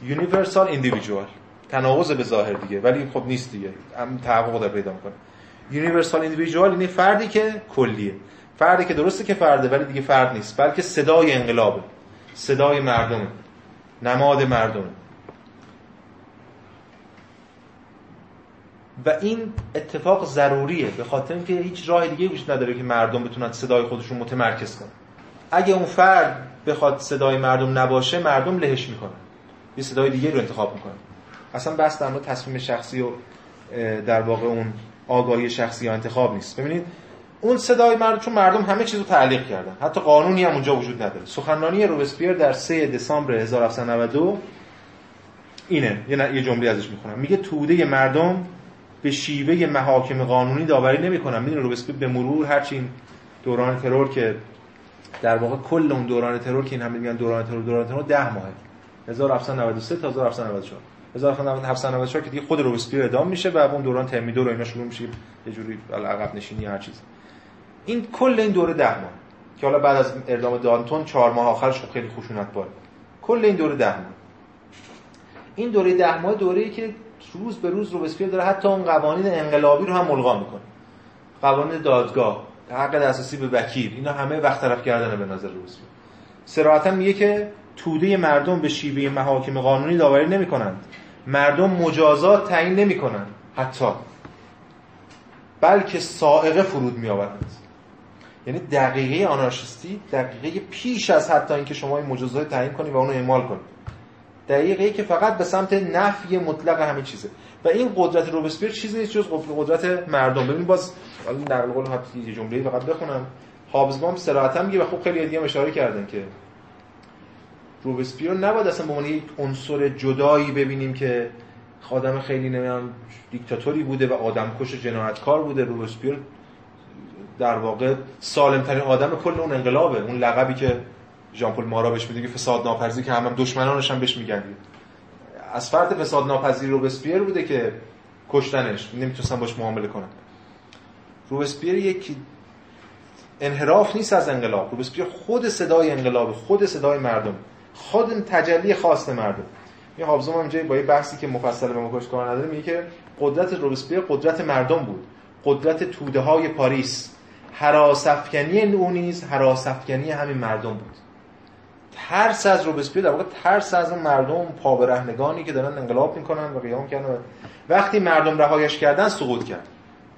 Universal individual. تناقض به ظاهر دیگه ولی خب نیست دیگه. هم تحقق داره پیدا می‌کنه. Universal individual یعنی فردی که کلیه. فردی که درسته که فرده ولی دیگه فرد نیست. بلکه صدای انقلابه صدای مردم نماد مردم. و این اتفاق ضروریه به خاطر اینکه هیچ راه دیگه وجود نداره که مردم بتونن صدای خودشون متمرکز کنن. اگه اون فرد بخواد صدای مردم نباشه مردم لهش می‌کنن. یه صدای دیگه رو انتخاب می‌کنن. اصلا بس در تصمیم شخصی و در واقع اون آگاهی شخصی یا انتخاب نیست. ببینید اون صدای مردم چون مردم همه چیز رو تعلیق کردن. حتی قانونی هم اونجا وجود نداره. سخنرانی روبسپیر در 3 دسامبر 1792 اینه. یه جمله ازش می‌خونم. میگه توده مردم به شیوه محاکم قانونی داوری نمی‌کنن. می‌دونه روبسپیر به مرور هرچین دوران ترور که در واقع کل اون دوران ترور که این همه میگن دوران ترور دوران ترور 10 ماهه 1793 تا 1794 1794 که دیگه خود روبسپیر ادام میشه و اون دوران ترمیدور و اینا شروع میشه یه جوری عقب نشینی هر چیز این کل این دوره 10 ماه که حالا بعد از اعدام دانتون 4 ماه آخرش خب خیلی خشونت باره. کل این دوره 10 ماه. این دوره 10 ماه دوره‌ای که روز به روز روبسپیر داره حتی اون قوانین انقلابی رو هم ملغا می‌کنه. قوانین دادگاه حق دسترسی به وکیل اینا همه وقت طرف کردن به نظر روبسپیر. صراحتا میگه که توده مردم به شیوه محاکم قانونی داوری نمی کنند مردم مجازات تعیین نمی کنند حتی. بلکه سائقه فرود می آورند یعنی دقیقه آنارشیستی دقیقه پیش از حتی اینکه شما این مجازات تعیین کنید و اونو اعمال کنید دقیقه که فقط به سمت نفی مطلق همه چیزه. و این قدرت روبسپیر چیزی نیست جز قدرت مردم. ببین باز در قول یه جمله فقط بخونم. هابزبام صراحتا میگه و خب خیلی دیگه اشاره کردن که روبسپیر رو نباید اصلا به عنوان یک عنصر جدایی ببینیم که خادم خیلی نمی‌دونم دیکتاتوری بوده و آدمکش و جنایتکار بوده. روبسپیر در واقع سالمترین آدم کل اون انقلابه. اون لقبی که ژان پل مارا بهش میده فساد ناپذیر که هم, دشمنانش هم بهش میگن. از فرد فساد ناپذیر روبسپیر بوده که کشتنش. نمی‌تونستن باش معامله کنن. روبسپیر یک انحراف نیست از انقلاب. روبسپیر خود صدای انقلاب خود صدای مردم خود تجلی خواست مردم. یه حافظم هم جایی با یه بحثی که مفصل به مکش کار نداره میگه که قدرت روبسپیر قدرت مردم بود. قدرت توده های پاریس. حراسفکنی او نیز حراسفکنی همین مردم بود. ترس از روبسپیر در واقع ترس از اون مردم پابرهنگانی که دارن انقلاب می‌کنن و قیام کردن وقتی مردم رهایش کردن سقوط کرد.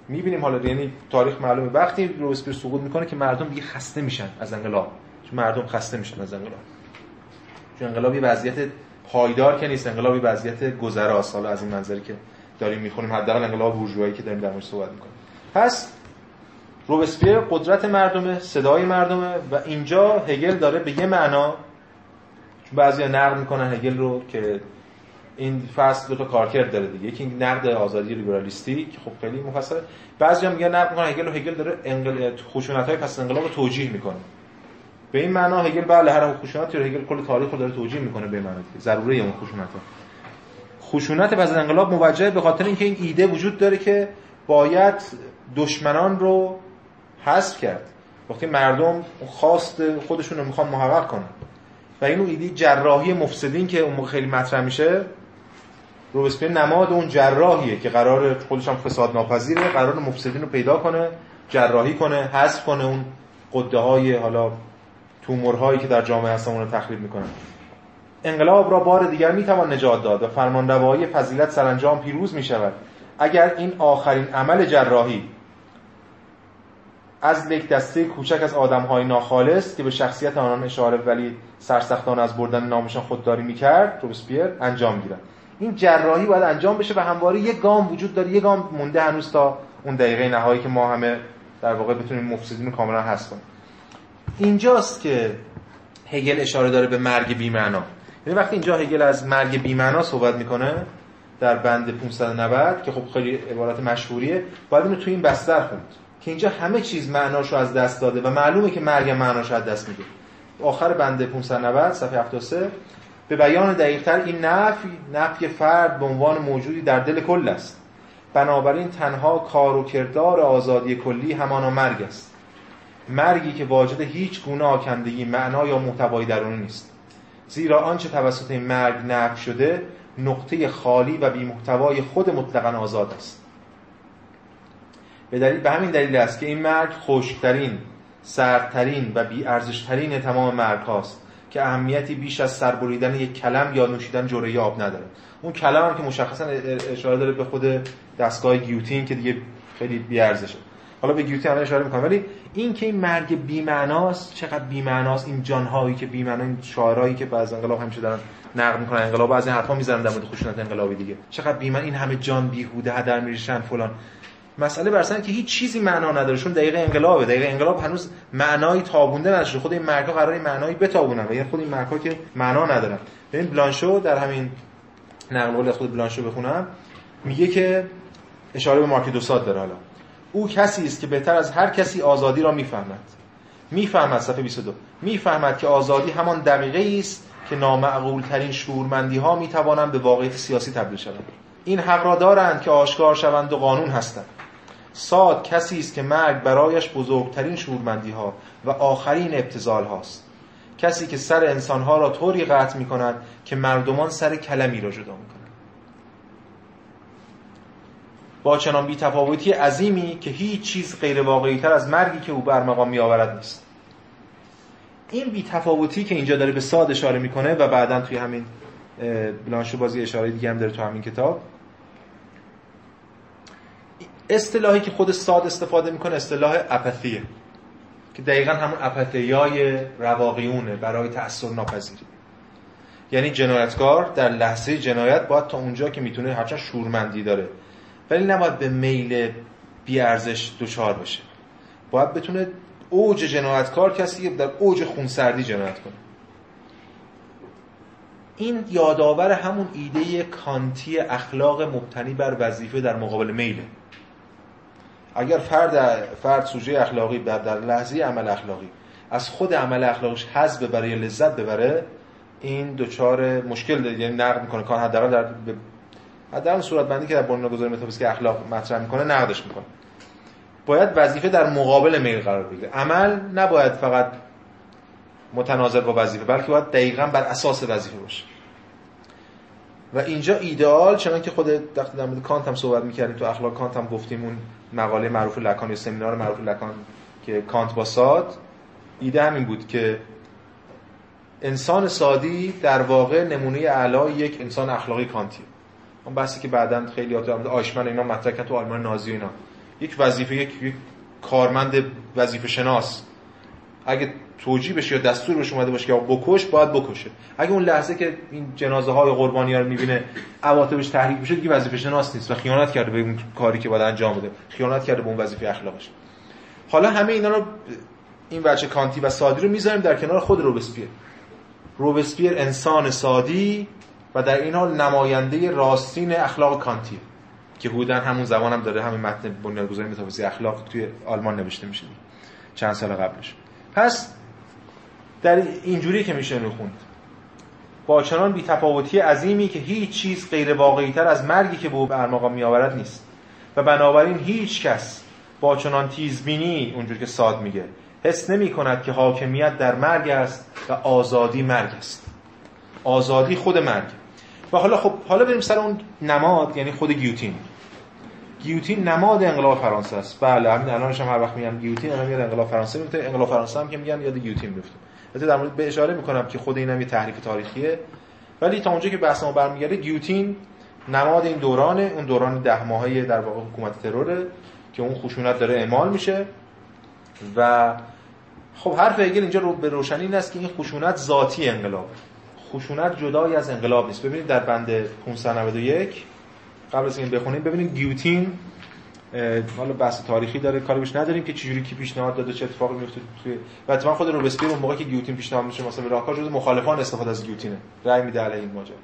می‌بینیم حالا یعنی تاریخ معلومه. وقتی روبسپیر سقوط می‌کنه که مردم دیگه خسته میشن از انقلاب. چون مردم خسته میشن از انقلاب. چون انقلاب یه وضعیت پایدار که نیست انقلاب یه وضعیت گذراست. حالا از این منظری که داریم می‌خونیم حداقل انقلاب بورژوایی که داریم در موردش صحبت می‌کنیم. پس روبسپیر قدرت مردمه صدای مردمه و اینجا هگل داره به یه معنا چون بعضیا نقد می‌کنن هگل رو که این فصل دو تا کارکرد داره دیگه. یکی نقد آزادی لیبرالیستی که خب خیلی مفصله. بعضیا میگن نقد می‌کنن هگل و هگل داره انقل... خشونت‌های پس انقلاب رو توجیه می‌کنه. به این معنا هگل بله هر خشونت رو هگل کل تاریخ رو داره توجیه می‌کنه به معنی ضروری اون خشونت ها خشونت پس انقلاب موجه به خاطر اینکه این ایده وجود داره که باید دشمنان رو حذف کرد. وقتی مردم خواست خودشون رو می‌خوان محقق کنن. و این ایده جراحی مفسدین که اون خیلی مطرح میشه روبسپیر نماد اون جراحیه که قرار خودش هم فساد ناپذیره قرار مفسدین رو پیدا کنه جراحی کنه حذف کنه اون قده های حالا تومورهایی که در جامعه هستن اون رو تخریب می‌کنن. انقلاب را بار دیگر می‌توان نجات داد و فرمانروایی فضیلت سرانجام پیروز می شود اگر این آخرین عمل جراحی از یک دسته کوچک از های ناخالص که به شخصیت آنان اشاره ولی سرسختان از بردن نامشان خودداری می‌کرد روبسپیر انجام گیرد این جراحی باید انجام بشه و همواره یک گام وجود داره یک گام مونده هنوز تا اون دقیقه نهایی که ما همه در واقع بتونیم مفسدین کاملا هست کنیم. اینجاست که هگل اشاره داره به مرگ بی‌معنا. یعنی وقتی اینجا هگل از مرگ بی‌معنا صحبت می‌کنه در بند 590 که خب خیلی عبارت مشهوریه باید اینو تو این بستر خوند. که اینجا همه چیز معناشو از دست داده و معلومه که مرگ معناشو از دست میده. آخر بند 590 صفحه 73 به بیان دقیقتر این نفی نفی فرد به عنوان موجودی در دل کل است. بنابراین تنها کار و کردار آزادی کلی همانا مرگ است. مرگی که واجد هیچ گونه آکندگی معنا یا محتوایی درونی نیست. زیرا آنچه توسط این مرگ نفی شده نقطه خالی و بی محتوای خود مطلقا آزاد است. به, دلیل به همین دلیل است که این مرگ خشکترین سردترین و بی ارزشترین تمام مرگ هاست که اهمیتی بیش از سربریدن یک کلم یا نوشیدن جوره آب نداره. اون کلم هم که مشخصا اشاره داره به خود دستگاه گیوتین که دیگه خیلی بی ارزشه حالا به گیوتین هم اشاره می‌کنم. ولی این که این مرگ بی معناست چقدر بی معناست این جانهایی که بی معنا این شاعرایی که بعض انقلاب همیشه دارن نقد می‌کنن انقلاب از این حرفا می‌زنن در مورد خشونت انقلابی دیگه. چقدر بی این همه جان بیهوده هدر میریشن فلان. مسئله برسن که هیچ چیزی معنا نداره چون دقیقه انقلابه. دقیقه انقلاب هنوز معنایی تابونده نشده خود این مرگا قرار معنایی بتابونن و یعنی خود این مرگا که معنا ندارن. ببین بلانشو در همین نقل قول خود بلانشو بخونم. میگه که اشاره به مارک دوسات داره حالا. او کسی است که بهتر از هر کسی آزادی را می‌فهمد. می‌فهمد صفحه 22 می‌فهمد که آزادی همان دقیقه است که نامعقول ترین شورمندی ها می توانند به واقعیت سیاسی تبدیل شوند. این حق را دارند که آشکار شوند و قانون هستند. ساد کسی است که مرگ برایش بزرگترین شورمندی ها و آخرین ابتزال هاست کسی که سر انسان ها را طوری قطع می کند که مردمان سر کلمی را جدا می کند با چنان بیتفاوتی عظیمی که هیچ چیز غیر واقعی تر از مرگی که او بر مقام می آورد نیست. این بیتفاوتی که اینجا داره به ساد اشاره می‌کنه و بعدا توی همین بلانشو بازی اشاره دیگه هم داره تو همین کتاب اصطلاحی که خود ساد استفاده می‌کنه اصطلاح اپاتیه که دقیقا همون اپاتیای رواقیونه برای تأثیر ناپذیری. یعنی جنایتکار در لحظه جنایت باید تا اونجا که می‌تونه هرچند شورمندی داره ولی نباید به میل بیارزش دچار بشه. باید بتونه اوج جنایتکار کسی که در اوج خونسردی جنایت کنه. این یادآور همون ایده کانتی اخلاق مبتنی بر وظیفه در مقابل میله. اگر فرد فرد سوژه اخلاقی در, در لحظه عمل اخلاقی از خود عمل اخلاقیش حذف ببره یا لذت ببره این دوچار مشکل داره یعنی نقد می‌کنه. کار حداقل در حداقل صورت بندی که در بنیانگذاری متافیزیک اخلاق مطرح می‌کنه نقدش می‌کنه. باید وظیفه در مقابل میل قرار بگیره. عمل نباید فقط متناظر با وظیفه بلکه باید دقیقا بر اساس وظیفه باشه. و اینجا ایدئال چون که خود در مورد کانت هم صحبت می‌کردیم تو اخلاق کانت هم گفتیم اون مقاله معروف لکان یا سمینار معروف لکان که کانت با ساد ایده همین بود که انسان سادی در واقع نمونه اعلای یک انسان اخلاقی کانتی اون بحثی که بعدا خیلی یاد آیشمن اینا مطرح تو آلمان نازی اینا. یک وظیفه یک, یک کارمند وظیفه شناس اگه توجیه بشه یا دستور بشه اومده باشه که بکش باید بکشه. اگه اون لحظه که این جنازه های قربانی ها رو می‌بینه عواطفش تحریک بشه دیگه وظیفه شناس نیست و خیانت کرده به اون کاری که باید انجام بده. خیانت کرده به اون وظیفه اخلاقش. حالا همه اینا رو این بچه کانتی و سادی رو می‌ذاریم در کنار خود روبسپیر. روبسپیر انسان سادی و در این حال نماینده راستین اخلاق کانتی که بودن همون زمان هم داره همین متن بنیانگذاری متافیزیک اخلاق توی آلمان نوشته میشه. چند سال قبلش. پس در اینجوری که میشه رو خوند. با چنان بیتفاوتی عظیمی که هیچ چیز غیر واقعی تر از مرگی که به او برمقام میآورد نیست. و بنابراین هیچ کس با چنان تیزبینی اونجور که ساد میگه حس نمی کند که حاکمیت در مرگ است و آزادی مرگ است. آزادی خود مرگ. و حالا خب حالا بریم سر اون نماد یعنی خود گیوتین. گیوتین نماد انقلاب فرانسه است. بله همین الانش هم هر وقت میگم گیوتین الان میاد انقلاب فرانسه. میفته انقلاب فرانسه هم که میگن یاد گیوتین میفته البته در مورد به اشاره می‌کنم که خود اینم یه تحریف تاریخیه. ولی تا اونجا که بحث ما برمیگرده گیوتین نماد این دورانه. اون دوران ده ماهه در واقع حکومت تروره که اون خشونت داره اعمال میشه. و خب حرف هگل اینجا رو به روشنی این است که این خشونت ذاتی انقلاب. خشونت جدایی از انقلاب نیست. ببینید در بند 591 قبل از این بخونیم ببینید گیوتین حالا بحث تاریخی داره کاری بهش نداریم که چجوری کی پیشنهاد داده چه اتفاقی میفته توی و اتفاقا خود روبسپیر اون موقعی که گیوتین پیشنهاد میشه مثلا به راهکار جز مخالفان استفاده از گیوتینه. رأی میده علیه این ماجرا.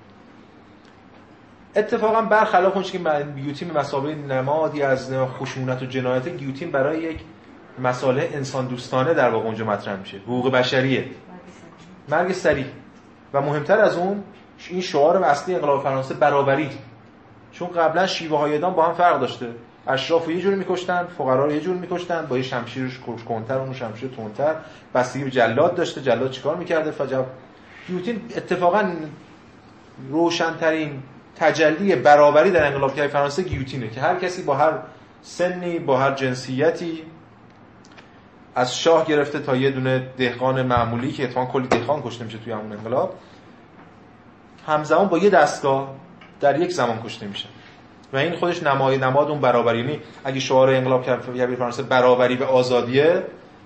اتفاقا برخلاف اون که گیوتین به مسابقه نمادی از خشونت و جنایت گیوتین برای یک مساله انسان دوستانه در واقع اونجا مطرح میشه. حقوق بشریه. مرگ سریع. و مهمتر از اون این شعار اصلی انقلاب فرانسه برابری. چون قبلا شیوه های با هم فرق داشته. اشراف یه جور میکشتن فقرا رو یه جور میکشتن با یه شمشیرش کنتر اون شمشیر تونتر بستگی جلاد داشته جلاد چیکار می‌کرده؟ فجب. گیوتین اتفاقا روشنترین تجلی برابری در انقلاب فرانسه گیوتینه که هر کسی با هر سنی با هر جنسیتی از شاه گرفته تا یه دونه دهقان معمولی که اتفاقا کلی دهقان کشته میشه توی همون انقلاب همزمان با یه دستگاه در یک زمان کشته میشه. و این خودش نمای نماد اون برابری. یعنی اگه شعار انقلاب کبیر فرانسه برابری به آزادیه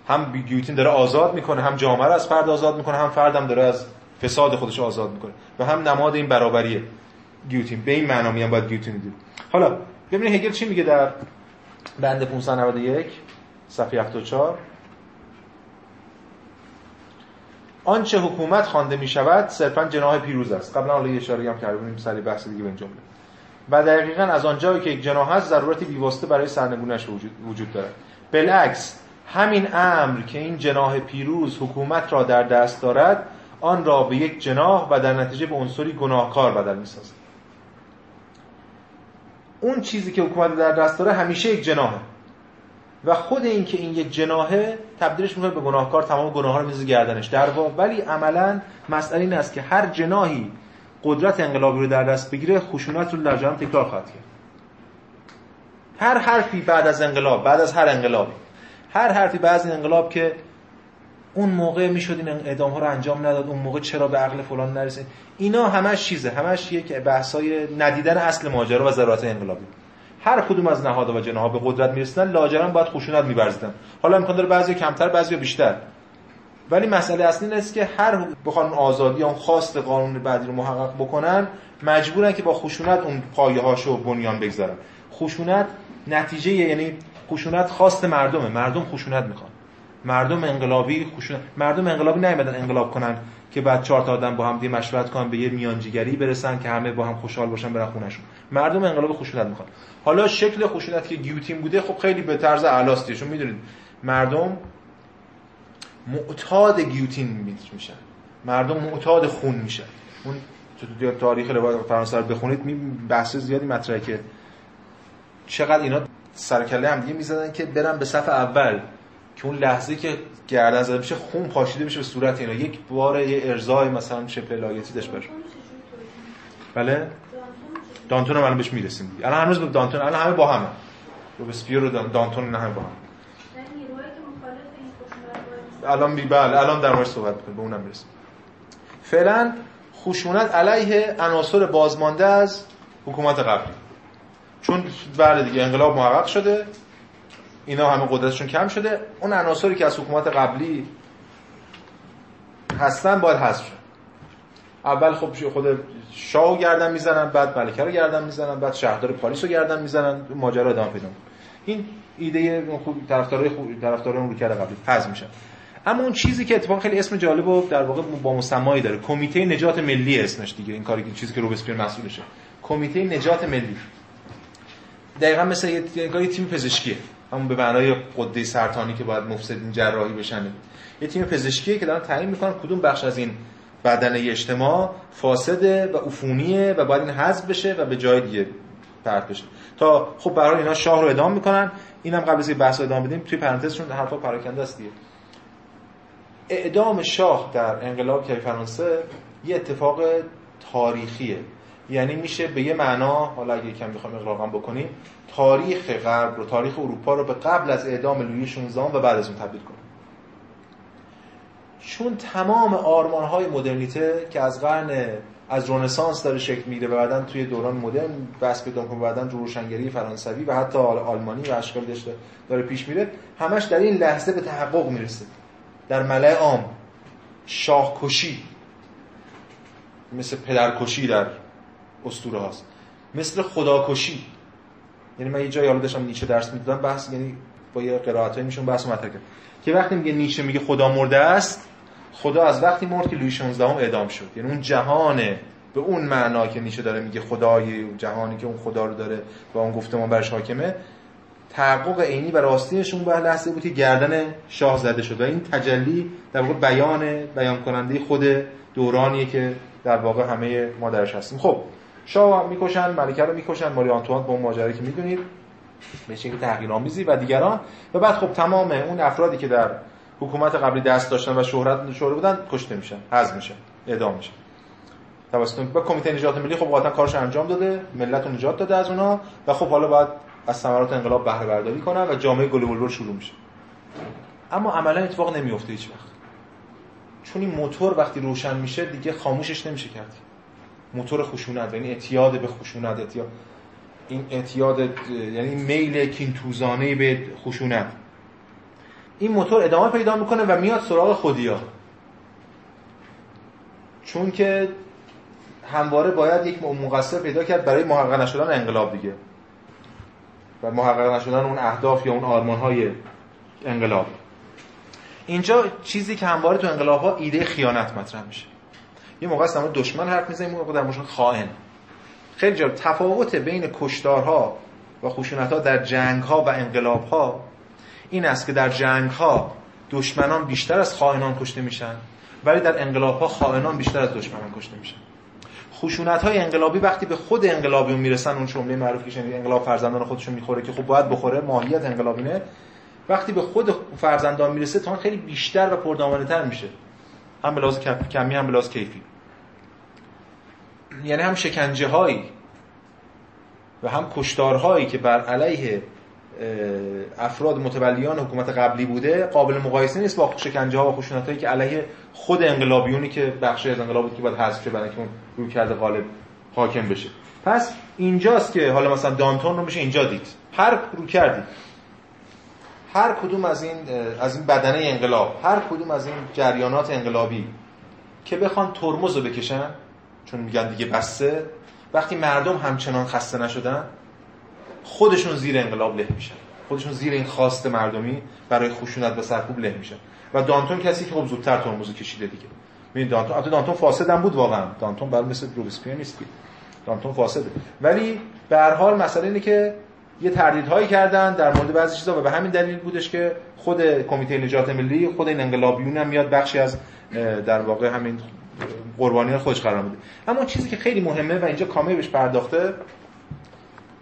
هم گیوتین داره آزاد می‌کنه هم جامعه رو از فرد آزاد می‌کنه هم فردم داره از فساد خودش آزاد می‌کنه و هم نماد این برابریه گیوتین. به این معنا میام باید گیوتین دید. حالا ببینید هگل چی میگه در بند 591 صفحه 74 آنچه حکومت خوانده می شود صرفا جناح پیروز است. قبلا حالا یه اشاره هم کردیم سری بحث دیگه به این جمله. و دقیقا از آنجایی که یک جناح هست ضرورتی بیواسطه برای سرنگونش وجود, دارد بالعکس همین امر که این جناح پیروز حکومت را در دست دارد آن را به یک جناح و در نتیجه به عنصری گناهکار بدل می‌سازد. اون چیزی که حکومت در دست داره همیشه یک جناحه. و خود این که این یک جناحه تبدیلش می‌کنه به گناهکار تمام گناه ها رو میزه گردنش. در واقع ولی عملا مسئله این است که هر جناحی قدرت انقلابی رو در دست بگیره خشونت رو در جهان تکرار خواهد کرد. هر حرفی بعد از انقلاب بعد از هر انقلابی هر حرفی بعد از انقلاب که اون موقع می‌شد این اعدام ها رو انجام نداد اون موقع چرا به عقل فلان نرسید اینا همش چیزه. همش یک بحثای ندیدن اصل ماجرا و ضرورت انقلابی. هر کدوم از نهادها و جناها به قدرت می‌رسیدن لاجرم باید خشونت میبرزیدن. حالا امکان داره بعضی کمتر بعضی بیشتر. ولی مسئله اصلی این است که هر بخوان آزادی خواست قانون بعدی رو محقق بکنن مجبورن که با خشونت اون پایه هاشو بنیان بگذارن. خشونت نتیجه یعنی خشونت خواست مردمه. مردم خشونت می‌خوان. مردم انقلابی خشونت مردم انقلابی نیومدن انقلاب کنن که بعد چهار تا آدم با هم دی مشورت کنن به یه میانجیگری برسن که همه با هم خوشحال باشن برن خونهشون. مردم انقلاب خشونت می‌خوان. حالا شکل خشونت که گیوتین بوده خب خیلی به طرز علاستی چون می‌دونید مردم معتاد گیوتین میشن. مردم معتاد خون میشن. اون تو تاریخ فرانسه رو بخونید می بحث زیادی مطرحه که چقدر اینا سرکله هم دیگه می‌زدن که برن به صف اول که اون لحظه که گردن زده میشه خون پاشیده میشه به صورت اینا. یک بار یه ارزای مثلا شبه لایتی داشت باشه بله؟ دانتون هم الان بهش می‌رسیم. الان هنوز به دانتون الان همه با همه. روبسپیر رو دانتون نه همه با هم. الان بی بله الان در مورد صحبت به اونم برسیم. فعلا خشونت علیه عناصر بازمانده از حکومت قبلی. چون بله دیگه انقلاب محقق شده اینا همه قدرتشون کم شده. اون عناصری که از حکومت قبلی هستن باید حذف شد اول خب خود شاو گردن می‌زنن بعد ملکه رو گردن می‌زنن بعد شهردار پاریس رو گردن می‌زنن ماجرا ادامه پیدا این ایده خوب طرفدارای خوب طرفدارای اون رو کرده قبلی حذف میشن. اما اون چیزی که اتفاقا خیلی اسم جالب و در واقع با مسمایی داره. کمیته نجات ملی اسمش دیگه. این کاری چیزی که روبسپیر مسئولشه کمیته نجات ملی. دقیقا مثل یه تیم پزشکیه. همون به معنای قده سرطانی که باید مفسدین جراحی بشن یه تیم پزشکیه که دارن تعیین می‌کنن کدوم بخش از این بدن اجتماع فاسده و عفونیه و باید این حذف بشه و به جای دیگه پرت بشه. تا خب برای اینا شاه رو ادام می‌کنن. اینم قبل از بحث ادامه بدیم. توی پرانتزشون حرفا پراکنده است دیگه. اعدام شاه در انقلاب کیف فرانسه یه اتفاق تاریخیه. یعنی میشه به یه معنا حالا اگه یکم بخوام اقراقم بکنیم تاریخ غرب رو تاریخ اروپا رو به قبل از اعدام لویی 16 و بعد از اون تبدیل کنیم چون تمام آرمان های مدرنیته که از قرن از رنسانس داره شکل می‌گیره و بعدا توی دوران مدرن بس پیدا کنه بعدا روشنگری فرانسوی و حتی آلمانی و اشکال داشته داره پیش میره همش در این لحظه به تحقق می‌رسه. در ملع عام شاهکشی مثل پدرکشی در اسطوره هاست. مثل خداکشی. یعنی من یه جایی حالا داشتم نیچه درس می‌دادم بحث یعنی با یه قرائتایی میشون بحث مطرح کرد که وقتی میگه نیچه میگه خدا مرده است خدا از وقتی مرد که لویی 16 هم اعدام شد. یعنی اون جهانه به اون معنا که نیچه داره میگه خدای جهانی که اون خدا رو داره و اون گفتمان برش حاکمه تحقق عینی و راستینش اون به لحظه بود که گردن شاه زده شد. و این تجلی در واقع بیان بیان کننده خود دورانیه که در واقع همه ما درش هستیم. خب شاه می‌کشن ملکه رو می‌کشن ماری آنتوان با اون ماجرایی که می‌دونید به شکل تحقیرآمیزی و دیگران. و بعد خب تمام اون افرادی که در حکومت قبلی دست داشتن و شهرت شهره بودن کشته میشن حذف میشن اعدام میشن. توسط با کمیته نجات ملی خب قاطعا کارش انجام داده ملت رو نجات داده از اونها و خب حالا باید از ثمرات انقلاب بهره برداری کنن و جامعه گل بلبل شروع میشه. اما عملا اتفاق نمیفته هیچ وقت. چون این موتور وقتی روشن میشه دیگه خاموشش نمیشه کرد. موتور خشونت یعنی اعتیاد به خشونت اعتیاد این اعتیاد یعنی میل کینتوزانه به خشونت. این موتور ادامه پیدا می‌کنه و میاد سراغ خودیا. چون که همواره باید یک مقصر پیدا کرد برای محقق نشدن انقلاب دیگه. و محقق نشدن اون اهداف یا اون آرمان های انقلاب. اینجا چیزی که همواره تو انقلاب ها ایده خیانت مطرح میشه. یه موقع است دشمن حرف می‌زنیم موقع در مورد خائن. خیلی جالب تفاوت بین کشتارها و خشونت ها در جنگ ها و انقلاب ها این است که در جنگ ها دشمنان بیشتر از خائنان کشته میشن ولی در انقلاب ها خائنان بیشتر از دشمنان کشته میشن. خشونت های انقلابی وقتی به خود انقلابیون می‌رسن اون جمله معروفی که انقلاب فرزندان خودشون می‌خوره که خب باید بخوره ماهیت انقلابینه. وقتی به خود فرزندان می‌رسه تا خیلی بیشتر و پردامانه تر میشه. هم به کمی هم به کیفی. یعنی هم شکنجه هایی و هم کشتارهایی که بر علیه افراد متولیان حکومت قبلی بوده قابل مقایسه نیست با شکنجه ها و خشونت هایی که علیه خود انقلابیونی که بخش از انقلاب بود که باید حذف شه برای که اون روی کرده غالب حاکم بشه. پس اینجاست که حالا مثلا دانتون رو میشه اینجا دید. هر رو کردی. هر کدوم از این از این بدنه انقلاب هر کدوم از این جریانات انقلابی که بخوان ترمز رو بکشن چون میگن دیگه بسته وقتی مردم همچنان خسته نشدن خودشون زیر انقلاب له میشن. خودشون زیر این خواست مردمی برای خشونت و سرکوب له میشن. و دانتون کسی که خب زودتر ترمز کشیده دیگه. ببین دانتون البته دانتون فاسد هم بود واقعا. دانتون برای مثل روبسپیر نیست دانتون فاسده. ولی به هر حال مسئله اینه که یه تردیدهایی کردن در مورد بعضی چیزا و به همین دلیل بودش که خود کمیته نجات ملی خود این انقلابیون هم میاد بخشی از در واقع همین قربانیان خودش قرار میده. اما چیزی که خیلی مهمه و اینجا کامل بهش پرداخته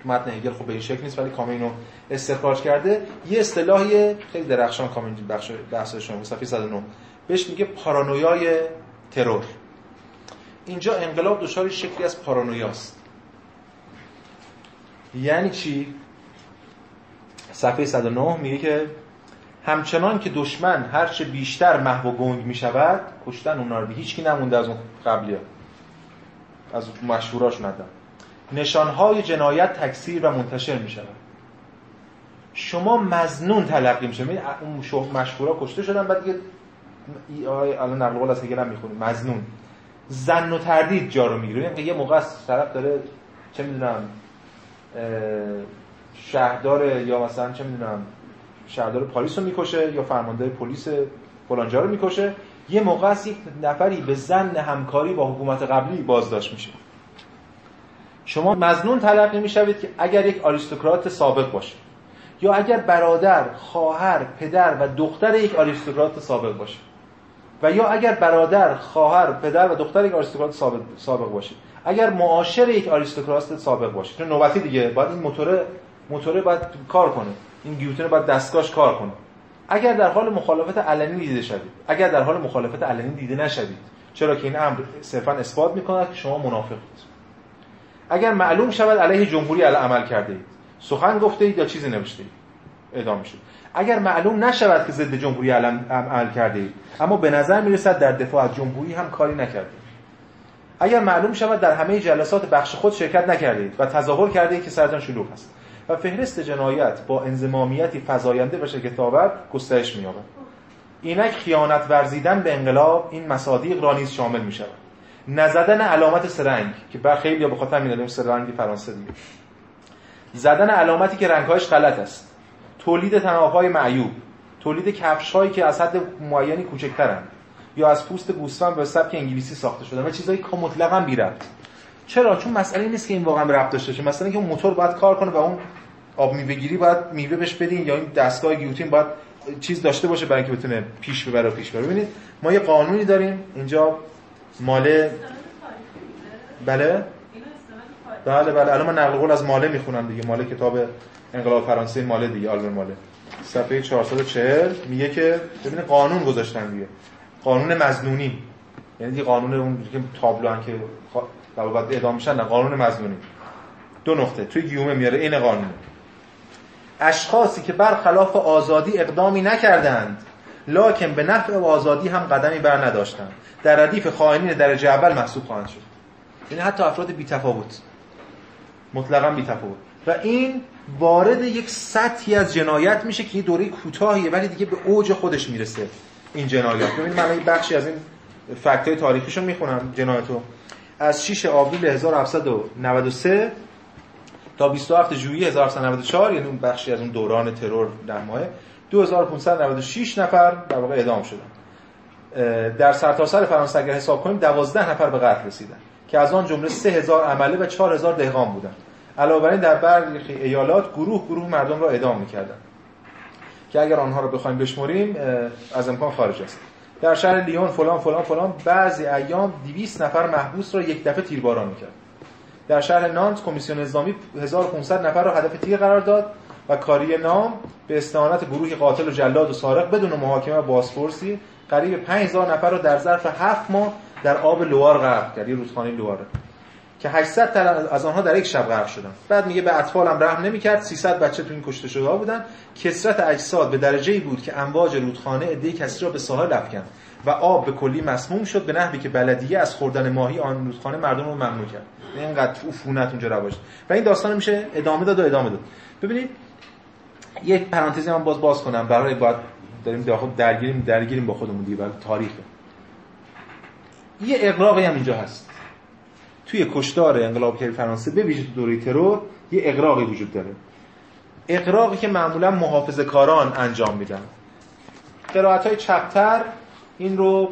متن هگل خب به این شکل نیست ولی کامل اینو استخراج کرده. یه اصطلاحی خیلی درخشان کامل بخش بحث شما صفحه 109 بهش میگه پارانویای ترور. اینجا انقلاب دچار شکلی از پارانویاست. یعنی چی؟ صفحه 109 میگه که همچنان که دشمن هرچه بیشتر محو و گنگ می شود کشتن اونا رو هیچ کی نمونده از اون قبلی ها. از مشهوراش ندم نشانهای جنایت تکثیر و منتشر می شود شما مزنون تلقی میشه اون مشهورا کشته شدن بعد دیگه الان نقل قول از هگل می‌خونیم مزنون. زن و تردید جا رو می‌گیره. یعنی یه موقع طرف داره چه می‌دونم شهردار یا مثلا چه می‌دونم شهردار پاریس رو می‌کشه یا فرمانده پلیس فلانجا رو می‌کشه. یه موقع است یک نفری به زن همکاری با حکومت قبلی بازداشت میشه. شما مزنون تلقی می‌شوید که اگر یک آریستوکرات سابق باشه یا اگر برادر، خواهر، پدر و دختر یک آریستوکرات سابق باشه و یا اگر برادر، خواهر، پدر و دختر یک آریستوکرات سابق, باشه اگر معاشر یک آریستوکرات سابق باشه چون نوبتی دیگه باید این موتور موتور باید کار کنه این گیوتن باید دستگاهش کار کنه. اگر در حال مخالفت علنی دیده شوید اگر در حال مخالفت علنی دیده نشوید چرا که این امر صرفا اثبات می‌کند که شما منافقید. اگر معلوم شود علیه جمهوری عمل کرده اید سخن گفته اید یا چیزی نوشته اید اعدام شد. اگر معلوم نشود که ضد جمهوری عمل کرده اید اما به نظر می‌رسد در دفاع از جمهوری هم کاری نکرده اگر معلوم شود در همه جلسات بخش خود شرکت نکردید و تظاهر کرده که سرتان شلوغ است و فهرست جنایت با انزمامیتی فزاینده و شگفت‌آور گسترش می‌یابد. اینک خیانت ورزیدن به انقلاب این مصادیق را نیز شامل می شود نزدن علامت سرنگ که بر خیلی یا به خاطر می‌دادیم سرنگی فرانسه دیگه زدن علامتی که رنگهایش غلط است. تولید تنابهای معیوب. تولید کفش هایی که از حد معینی کوچکترند یا از پوست گوسفند به سبک انگلیسی ساخته شده و چیزایی که مطلقا بی ربط چرا؟ چون مسئله نیست که این واقعا ربط داشته باشه. مثلا اینکه اون موتور باید کار کنه و اون آب میوه گیری باید میوه بهش بدین یا این دستگاه گیوتین باید چیز داشته باشه برای اینکه بتونه پیش ببره پیش ببره ببینید ما یه قانونی داریم. اینجا ماله؟ بله؟ بله بله. الان من نقل قول از ماله می‌خونم دیگه. ماله کتاب انقلاب فرانسه ماله دیگه. آلبر ماله. صفحه 440 میگه که ببین قانون گذاشتن دیگه. قانون مزنونی. یعنی دیگه قانون اون که تابلو که بعد اعدام میشن قانون مزنونی. دو نقطه. توی گیومه میاره این قانون. اشخاصی که برخلاف آزادی اقدامی نکردند لکن به نفع آزادی هم قدمی بر نداشتند. در ردیف خائنین درجه اول محسوب خواهند شد. یعنی حتی افراد بی تفاوت. مطلقا بی تفاوت. و این وارد یک سطحی از جنایت میشه که یه دوره کوتاهیه ولی دیگه به اوج خودش می‌رسه این جنایت. ببینید من بخشی از این فکتای تاریخیشو می‌خونم جنایتو. از 6 آوریل 1793 تا 27 ژوئیه 1794 یعنی اون بخشی از اون دوران ترور در ماه 2596 نفر در واقع اعدام شدن. در سرتاسر سر فرانسه اگر حساب کنیم 12 نفر به قتل رسیدن که از آن جمله 3000 عمله و 4000 دهقان بودند. علاوه بر این در برخی ایالات گروه گروه مردم را اعدام می‌کردند. که اگر آنها را بخوایم بشمریم از امکان خارج است. در شهر لیون فلان فلان فلان بعضی ایام 200 نفر محبوس را یک دفعه تیرباران می‌کرد. در شهر نانت کمیسیون نظامی 1500 نفر را هدف تیر قرار داد. و کاری نام به استعانت گروهی قاتل و جلاد و سارق بدون محاکمه و بازپرسی قریب 5000 نفر را در ظرف 7 ماه در آب لوار غرق کرد رودخانه لواره که 800 تن از آنها در یک شب غرق شدن. بعد میگه به اطفالم رحم نمی‌کرد 300 بچه تو این کشته شده بودن. کسرت اجساد به درجه ای بود که امواج رودخانه عده کسی را به ساحل افکند و آب به کلی مسموم شد به نحوی که بلدیه از خوردن ماهی آن رودخانه مردم رو ممنوع کرد. اینقدر عفونت اونجا رواج. و این داستان میشه ادامه داد و ادامه داد. ببینید یک پرانتزی من باز باز کنم. برای باید داریم داخل درگیریم درگیریم با خودمون دیگه برای تاریخ. یه اقراقی هم اینجا هست. توی کشتار انقلابگری فرانسه به ویژه دوره ترور یه اقراقی وجود داره. اقراقی که معمولا محافظه کاران انجام میدن. قرائت های چپتر این رو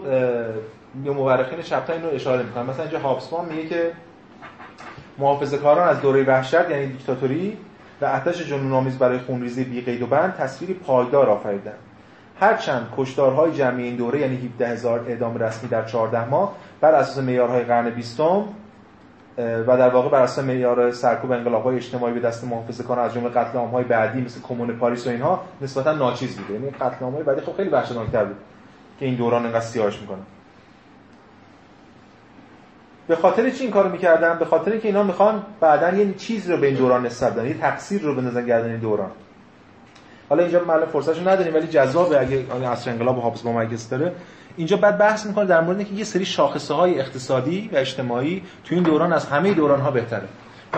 یا مورخین چپتر این رو اشاره می‌کنن. مثلا اینجا هابسبان میگه که محافظه کاران از دوره وحشت یعنی دیکتاتوری و اتش جنون‌آمیز برای خونریزی بی قید و بند تصویری پایدار آفریدن هرچند کشتارهای جمعی این دوره یعنی 17 هزار اعدام رسمی در 14 ماه بر اساس معیارهای قرن بیستم و در واقع بر اساس معیار سرکوب انقلاب‌های اجتماعی به دست محافظه‌کاران از جمله قتل عام‌های بعدی مثل کمون پاریس و اینها نسبتا ناچیز بوده. یعنی قتل عام‌های بعدی خب خیلی وحشتناک‌تر بود که این دوران انقدر سیاهش می‌کنه. به خاطر چی این کارو می‌کردن؟ به خاطر که اینا می‌خوان بعدا یه چیز رو به این دوران نسبت بدن یه تقصیر رو بندازن گردن این دوران. حالا اینجا فرصتش فرصتشو نداریم ولی جذابه اگه عصر انقلاب و حافظ با مگس داره. اینجا بعد بحث می‌کنه در مورد اینکه یه سری شاخصه های اقتصادی و اجتماعی تو این دوران از همه دوران ها بهتره.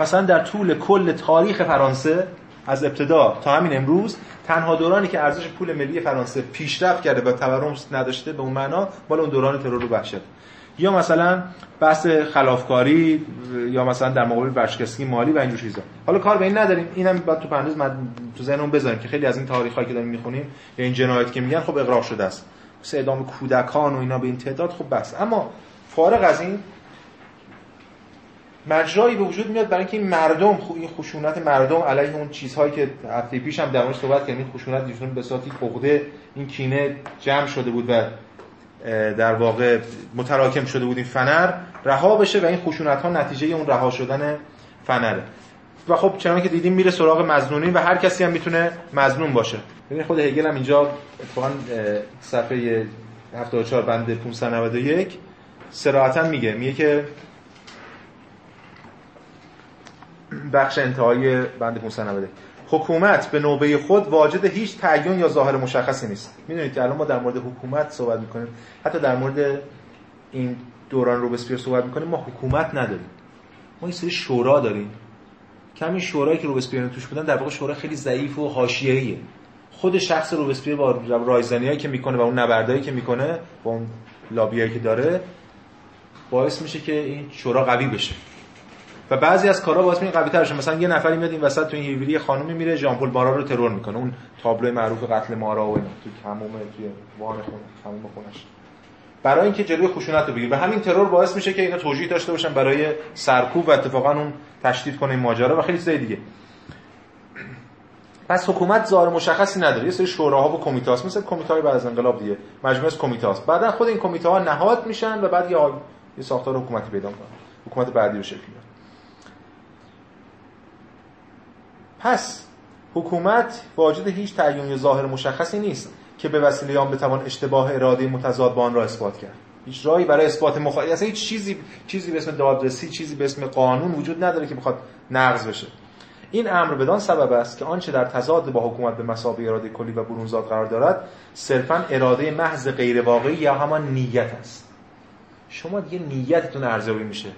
مثلا در طول کل تاریخ فرانسه از ابتدا تا همین امروز تنها دورانی که ارزش پول ملی فرانسه پیشرفت کرده و تورم نداشته به اون معنا مال اون دوران ترور و یا مثلا بحث خلافکاری یا مثلا در مقابل ورشکستگی مالی و اینجور چیزا. حالا کار به این نداریم. اینم بعد تو پرانتز تو ذهنمون بذاریم که خیلی از این تاریخایی که داریم می‌خونیم یا این جنایت که میگن خب اقراق شده است. مثل اعدام کودکان و اینا به این تعداد خب بس. اما فارغ از این مجرایی به وجود میاد برای اینکه این مردم این خشونت مردم علیه اون چیزهایی که هفته پیش هم در صحبت کردیم خشونت ایشون به صورتی فقده این کینه جمع شده بود و در واقع متراکم شده بود این فنر رها بشه و این خشونت ها نتیجه اون رها شدن فنره. و خب چنانکه که دیدیم میره سراغ مزنونی و هر کسی هم می‌تونه مزنون باشه. ببین خود هگل هم اینجا اتفاقا صفحه 74 بند 591 صراحتا میگه. میگه که بخش انتهای بند 591 حکومت به نوبه خود واجد هیچ تعیین یا ظاهر مشخصی نیست. می‌دونید که الان ما در مورد حکومت صحبت می‌کنیم. حتی در مورد این دوران روبسپیر صحبت می‌کنیم. ما حکومت نداریم. ما این سری شورا داریم. که همین شورایی که روبسپیر توش بودن در واقع شورا خیلی ضعیف و حاشیه‌ایه. خود شخص روبسپیر با رایزنیایی که می‌کنه و اون نبردایی که می‌کنه با اون لابیایی که داره باعث میشه که این شورا قوی بشه. و بعضی از کارا باعث میشه قوی تر مثلا یه نفری میاد این وسط تو این هیویری خانومی میره ژان پل رو ترور می‌کنه. اون تابلو معروف قتل مارا و تو کمومه توی وان کموم خونش. برای اینکه جلوی خشونت رو بگیره و همین ترور باعث میشه که اینا توجیه داشته باشن برای سرکوب و اتفاقا اون تشدید کنه این ماجرا و خیلی چیزای دیگه. پس حکومت ظاهر مشخصی نداره. یه سری شوراها و کمیته مثل کمیته های بعد از انقلاب دیگه. مجموعه کمیته هاست بعدا خود این کمیته ها نهاد میشن و بعد یه, یه ساختار حکومتی پیدا می‌کنن. حکومت بعدی رو شکل میده پس حکومت واجد هیچ تعیین ظاهر مشخصی نیست که به وسیله آن بتوان اشتباه اراده متضاد با آن را اثبات کرد. هیچ راهی برای اثبات مخالف اصلا هیچ چیزی چیزی به اسم دادرسی چیزی به اسم قانون وجود نداره که بخواد نقض بشه. این امر بدان سبب است که آنچه در تضاد با حکومت به مسابقه اراده کلی و برونزاد قرار دارد صرفا اراده محض غیر واقعی یا همان نیت است. شما دیگه نیتتون ارزیابی میشه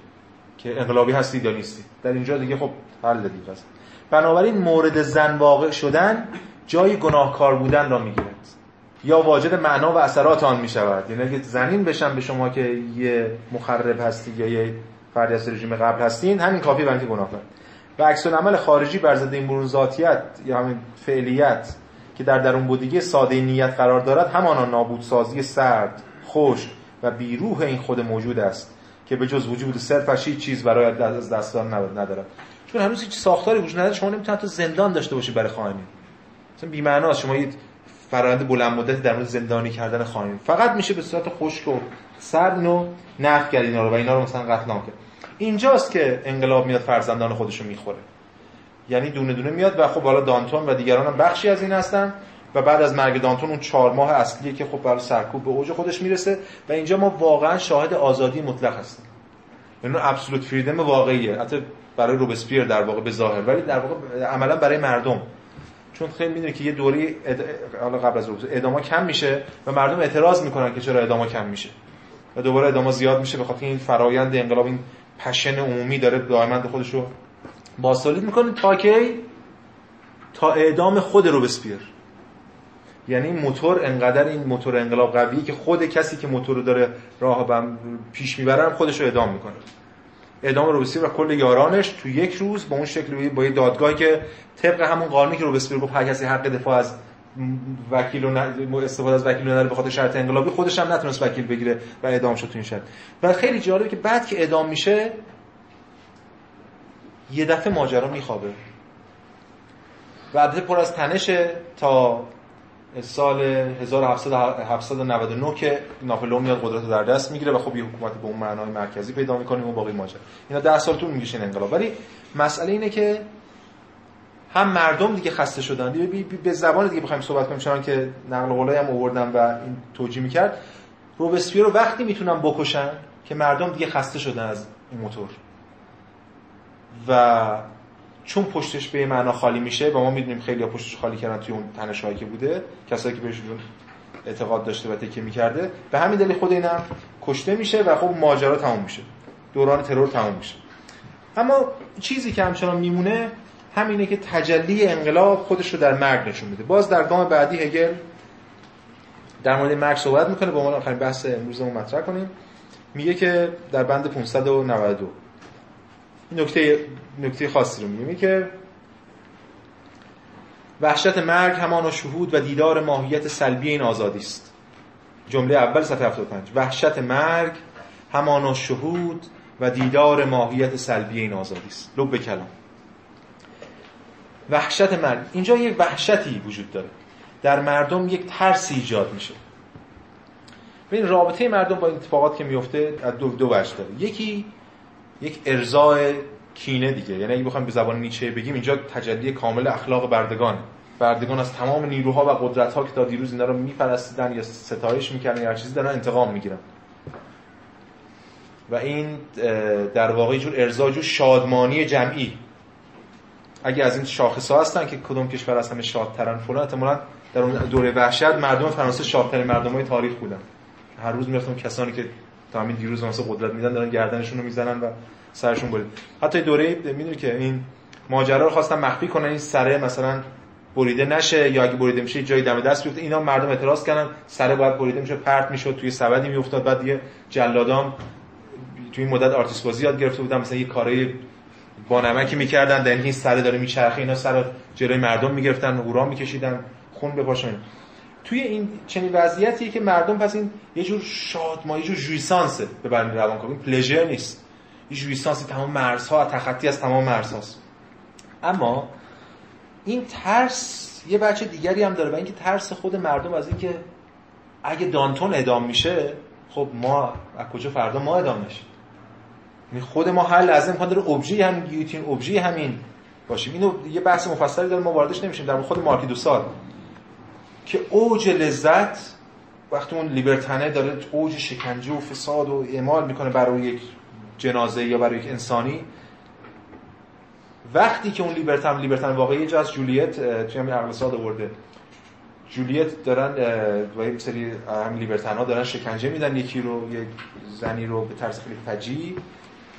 که انقلابی هستید یا نیستید. در اینجا دیگه خب حل دیگه است بنابراین مورد زن واقع شدن جای گناهکار بودن را می‌گیرد. یا واجد معنا و اثرات آن می‌شود. یعنی اگه زنین بشن به شما که یه مخرب هستید یا یه فردی از رژیم قبل هستین همین کافی برای گناه کنید و عکس عمل خارجی بر ضد این برون ذاتیت یا همین فعلیت که در درون بودگی ساده نیت قرار دارد همانا نابودسازی سرد خوش و بیروح این خود موجود است که به جز وجود صرفش هیچ چیز برای از دستان ندارد. چون هنوز هیچ ساختاری وجود نداره شما نمی‌تونید تو زندان داشته باشید برای خائنین. مثلا بی شما یه فرآیند بلند مدت در مورد زندانی کردن خائن فقط میشه به صورت خشک و سرد نو نفی کرد اینا رو و اینا رو مثلا قتل کرد. اینجاست که انقلاب میاد فرزندان خودشو می‌خوره. یعنی دونه دونه میاد و خب حالا دانتون و دیگران هم بخشی از این هستن و بعد از مرگ دانتون اون چهار ماه اصلیه که خب برای سرکوب به اوج خودش می‌رسه و اینجا ما واقعا شاهد آزادی مطلق هستیم. یعنی ابسولوت فریدم واقعیه. حتی برای روبسپیر در واقع به ظاهر ولی در واقع عملا برای مردم. چون خیلی می‌دونه که یه دوری اد... حالا قبل از ادامه کم میشه و مردم اعتراض می‌کنن که چرا ادامه کم میشه. و دوباره ادامه زیاد میشه به خاطر این فرایند انقلاب این پشن عمومی داره دائما خودش رو باسالید می‌کنه تا که تا اعدام خود روبسپیر. یعنی موتور انقدر این موتور انقلاب قویه که خود کسی که موتور رو داره راه پیش می‌بره خودش رو اعدام می‌کنه. اعدام روبسپیر و کل یارانش تو یک روز با اون شکل با یه دادگاهی که طبق همون قانونی که روبسپیر گفت هر کسی حق دفاع از وکیل و استفاده از وکیل نداره به خاطر شرط انقلابی خودش هم نتونست وکیل بگیره و اعدام شد تو این شرط. و خیلی جالبه که بعد که اعدام میشه یه دفعه ماجرا میخوابه. و پر از تنشه تا سال 1799 که ناپلئون میاد قدرت رو در دست می‌گیره و خب یه حکومت به اون معنای مرکزی پیدا می‌کنه و باقی ماجرا. اینا 10 سال طول می‌کشه انقلاب. ولی مسئله اینه که هم مردم دیگه خسته شدن. دیگه به زبان دیگه بخوایم صحبت کنیم چون که نقل قولای هم آوردن و این توجیه می‌کرد. روبسپیر رو وقتی می‌تونن بکشن که مردم دیگه خسته شدن از این موتور. و چون پشتش به معنا خالی میشه و ما می‌دونیم خیلی ها پشتش خالی کردن توی اون تنشایی که بوده کسایی که بهشون اعتقاد داشته و تکیه می‌کرده به همین دلیل خود اینم کشته میشه و خب ماجرا تموم میشه. دوران ترور تموم میشه. اما چیزی که همچنان میمونه همینه که تجلی انقلاب خودش رو در مرگ نشون میده. باز در گام بعدی هگل در مورد مرگ صحبت می‌کنه به عنوان آخرین بحث امروزمون مطرح کنیم. میگه که در بند 592 نکته نکته خاصی رو میگه که وحشت مرگ همان شهود و دیدار ماهیت سلبی این آزادی است. جمله اول صفحه 75 وحشت مرگ همان شهود و دیدار ماهیت سلبی این آزادی است. لب کلام. وحشت مرگ. اینجا یک وحشتی وجود داره. در مردم یک ترسی ایجاد میشه. ببین رابطه مردم با این اتفاقات که میفته از دو دو وجه داره. یکی یک ارضای کینه دیگه. یعنی اگه بخوایم به زبان نیچه بگیم اینجا تجلی کامل اخلاق بردگان بردگان از تمام نیروها و قدرت‌ها که تا دیروز اینا رو میپرستیدن یا ستایش می‌کردن یا هر چیزی دارن انتقام می‌گیرن. و این در واقع جور ارضا جور شادمانی جمعی. اگه از این شاخص ها هستن که کدوم کشور از همه شادترن فلان احتمالاً در اون دوره وحشت مردم فرانسه شادترین مردم های تاریخ بودن. هر روز می‌رفتم کسانی که تا همین دیروز مثلا قدرت میدن دارن گردنشون رو می‌زنن و سرشون برید حتی دوره می‌دونی که این ماجرا رو خواستن مخفی کنن این سره مثلا بریده نشه یا اگه بریده میشه جای دم دست بیفته. اینا مردم اعتراض کردن سره باید بریده میشه پرت می‌شد توی سبدی میافتاد. بعد دیگه جلادام توی این مدت آرتیست بازی یاد گرفته بودن مثلا یه کارهای با نمکی می‌کردن در این سره داره میچرخه اینا سر جلوی مردم می‌گرفتن هورا میکشیدن خون بپاشن. توی این چنین وضعیتی که مردم پس این یه جور شادمانی یه جور jouissance ه به برمی روانکاوی pleasure نیست. یه jouissance ی تمام مرزها تخطی از تمام مرزهاست. اما این ترس یه وجه دیگری هم داره و اینکه ترس خود مردم از اینکه اگه دانتون ادام میشه خب ما از کجا فردا ما میشه یعنی خود ما هر لحظه امکان داره ابژه هم گیوتین ابژه همین باشیم. اینو یه بحث مفصلی داره ما واردش نمیشیم. در خود مارکی دوسال. که اوج لذت وقتی اون لیبرتنه داره اوج شکنجه و فساد و اعمال می‌کنه برای یک جنازه یا برای یک انسانی وقتی که اون لیبرتن لیبرتن واقعی جا از جولیت توی همین عقل ساد آورده. جولیت دارن و یه سری هم لیبرتن ها دارن شکنجه میدن یکی رو یک زنی رو به طرز خیلی فجی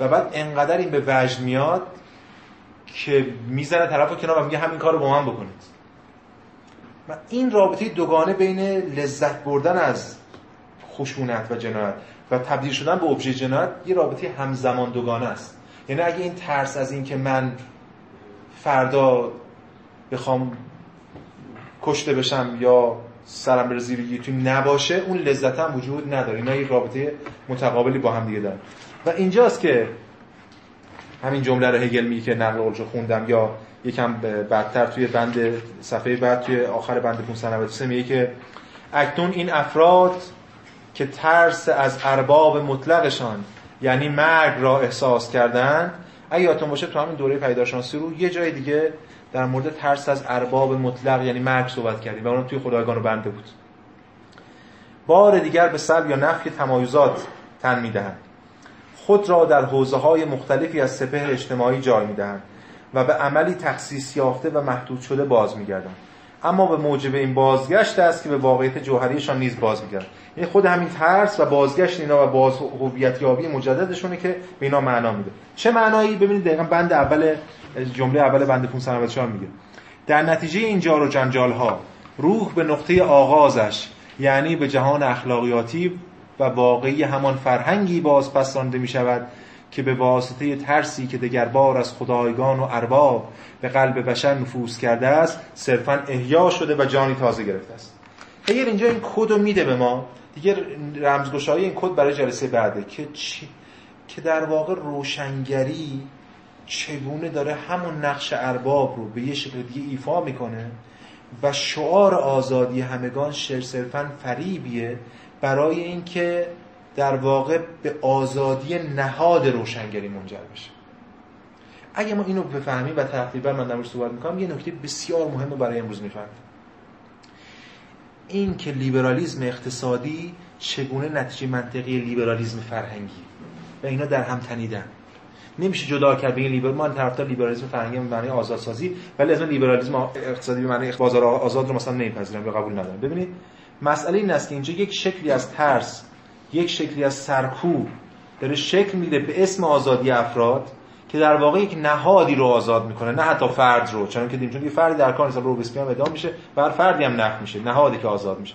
و بعد انقدر این به وجد میاد که می‌زنه طرف کنار و میگه همین کار رو با من بکنید. و این رابطه دوگانه بین لذت بردن از خشونت و جنایت و تبدیل شدن به ابژه جنایت یه رابطه همزمان دوگانه است. یعنی اگه این ترس از این که من فردا بخوام کشته بشم یا سرم بر زیر یوتیوب نباشه اون لذت هم وجود نداره. اینا یه رابطه متقابلی با هم دیگه دارن. و اینجاست که همین جمله رو هگل میگه که نقل قولشو خوندم یا یکم بعدتر توی بند صفحه بعد توی آخر بند 593 میگه که اکنون این افراد که ترس از ارباب مطلقشان یعنی مرگ را احساس کردن اگه یادتون باشه تو همین دوره پیداشانسی رو یه جای دیگه در مورد ترس از ارباب مطلق یعنی مرگ صحبت کردیم و اونم توی خدایگان و بنده بود. بار دیگر به سب یا نفی تمایزات تن می‌دهند. خود را در حوزه های مختلفی از سپه اجتماعی جای می‌دهند. و به عملی تخصیص یافته و محدود شده باز میگردند اما به موجب این بازگشت است که به واقعیت جوهریشان نیز باز میگردند یعنی خود همین ترس و بازگشت اینا و باز هویت یابی مجددشونه که به اینا معنا میده. چه معنایی؟ ببینید دقیقا بند اول جمله اول بند 594 میگه. در نتیجه این جار و جنجال ها روح به نقطه آغازش یعنی به جهان اخلاقیاتی و واقعی همان فرهنگی باز پس رانده می شود که به واسطه ترسی که دگربار از خدایگان و ارباب به قلب بشر نفوذ کرده است صرفا احیا شده و جانی تازه گرفته است اگر اینجا این کد رو میده به ما دیگه رمزگشایی این کد برای جلسه بعده که چی؟ که در واقع روشنگری چگونه داره همون نقش ارباب رو به یه شکل دیگه ایفا می‌کنه و شعار آزادی همگان شر صرفا فریبیه برای اینکه در واقع به آزادی نهاد روشنگری منجر بشه. اگه ما اینو بفهمیم و تقریبا من در صحبت می‌کنم یه نکته بسیار مهمه برای امروز می‌فهمیم. این که لیبرالیزم اقتصادی چگونه نتیجه منطقی لیبرالیزم فرهنگی؟ و اینا در هم تنیدن. نمیشه جدا کرد بین لیبرال ما طرفدار لیبرالیسم فرهنگی به معنی آزادسازی ولی از لیبرالیسم اقتصادی به معنی بازار آزاد رو مثلا نمیپذیرم یا قبول ندارم ببینید مسئله این است که اینجا یک شکلی از ترس یک شکلی از سرکوب داره شکل میده به اسم آزادی افراد که در واقع یک نهادی رو آزاد می‌کنه نه حتی فرد رو چون که دیم چون یه فردی در کار نیست رو بسپیام ادام میشه بر فردی هم نفع میشه نهادی که آزاد میشه.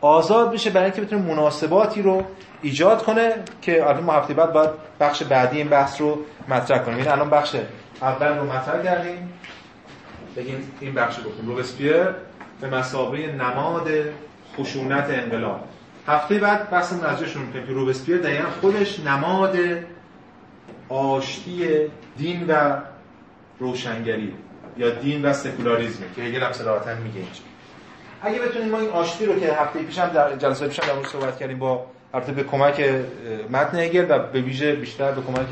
آزاد میشه برای اینکه بتونه مناسباتی رو ایجاد کنه که البته ما هفته بعد باید بخش بعدی این بحث رو مطرح کنیم. این الان بخش اول رو مطرح کردیم. بگیم این بخش گفتیم. روبسپیر به مسابقه نماد خشونت انقلاب. هفته بعد بحث نظرشون می‌کنیم. که روبسپیر دقیقا خودش نماد آشتی دین و روشنگری یا دین و سکولاریزم که هگل هم صراحتا میگه اینجا. اگه بتونیم ما این آشتی رو که هفته پیشم در جلسه پیشم در صحبت کردیم با البته به کمک متن هگل و به ویژه بیشتر به کمک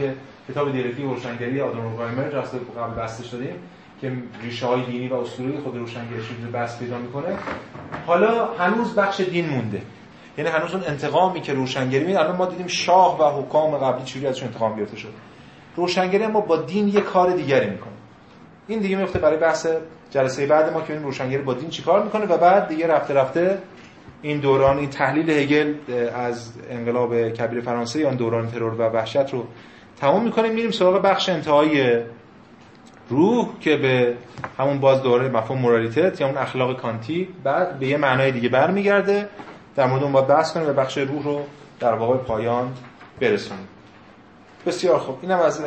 کتاب دیالکتیک روشنگری آدم جلسه قبل بحثش دادیم که ریشه های دینی و اسطوره خود روشنگری رو بحث پیدا می‌کنه. حالا هنوز بخش دین مونده. یعنی هنوز اون انتقامی که روشنگری می الان ما دیدیم شاه و حکام قبلی چوری ازش انتقام گرفته شد. روشنگری ما با دین یه کار دیگری می‌کنه. این دیگه میفته برای بحث جلسه بعد ما که این روشنگری با دین چیکار می‌کنه و بعد دیگه رفته رفته این دوران این تحلیل هگل از انقلاب کبیر فرانسه یا دوران ترور و وحشت رو تمام می‌کنیم میریم سراغ بخش انتهای روح که به همون باز دوره مفهوم مورالیتت یا اون اخلاق کانتی بعد به یه معنای دیگه برمیگرده. در مورد اون باید بحث کنیم و بخش روح رو در واقع پایان برسونیم. بسیار خوب. اینم از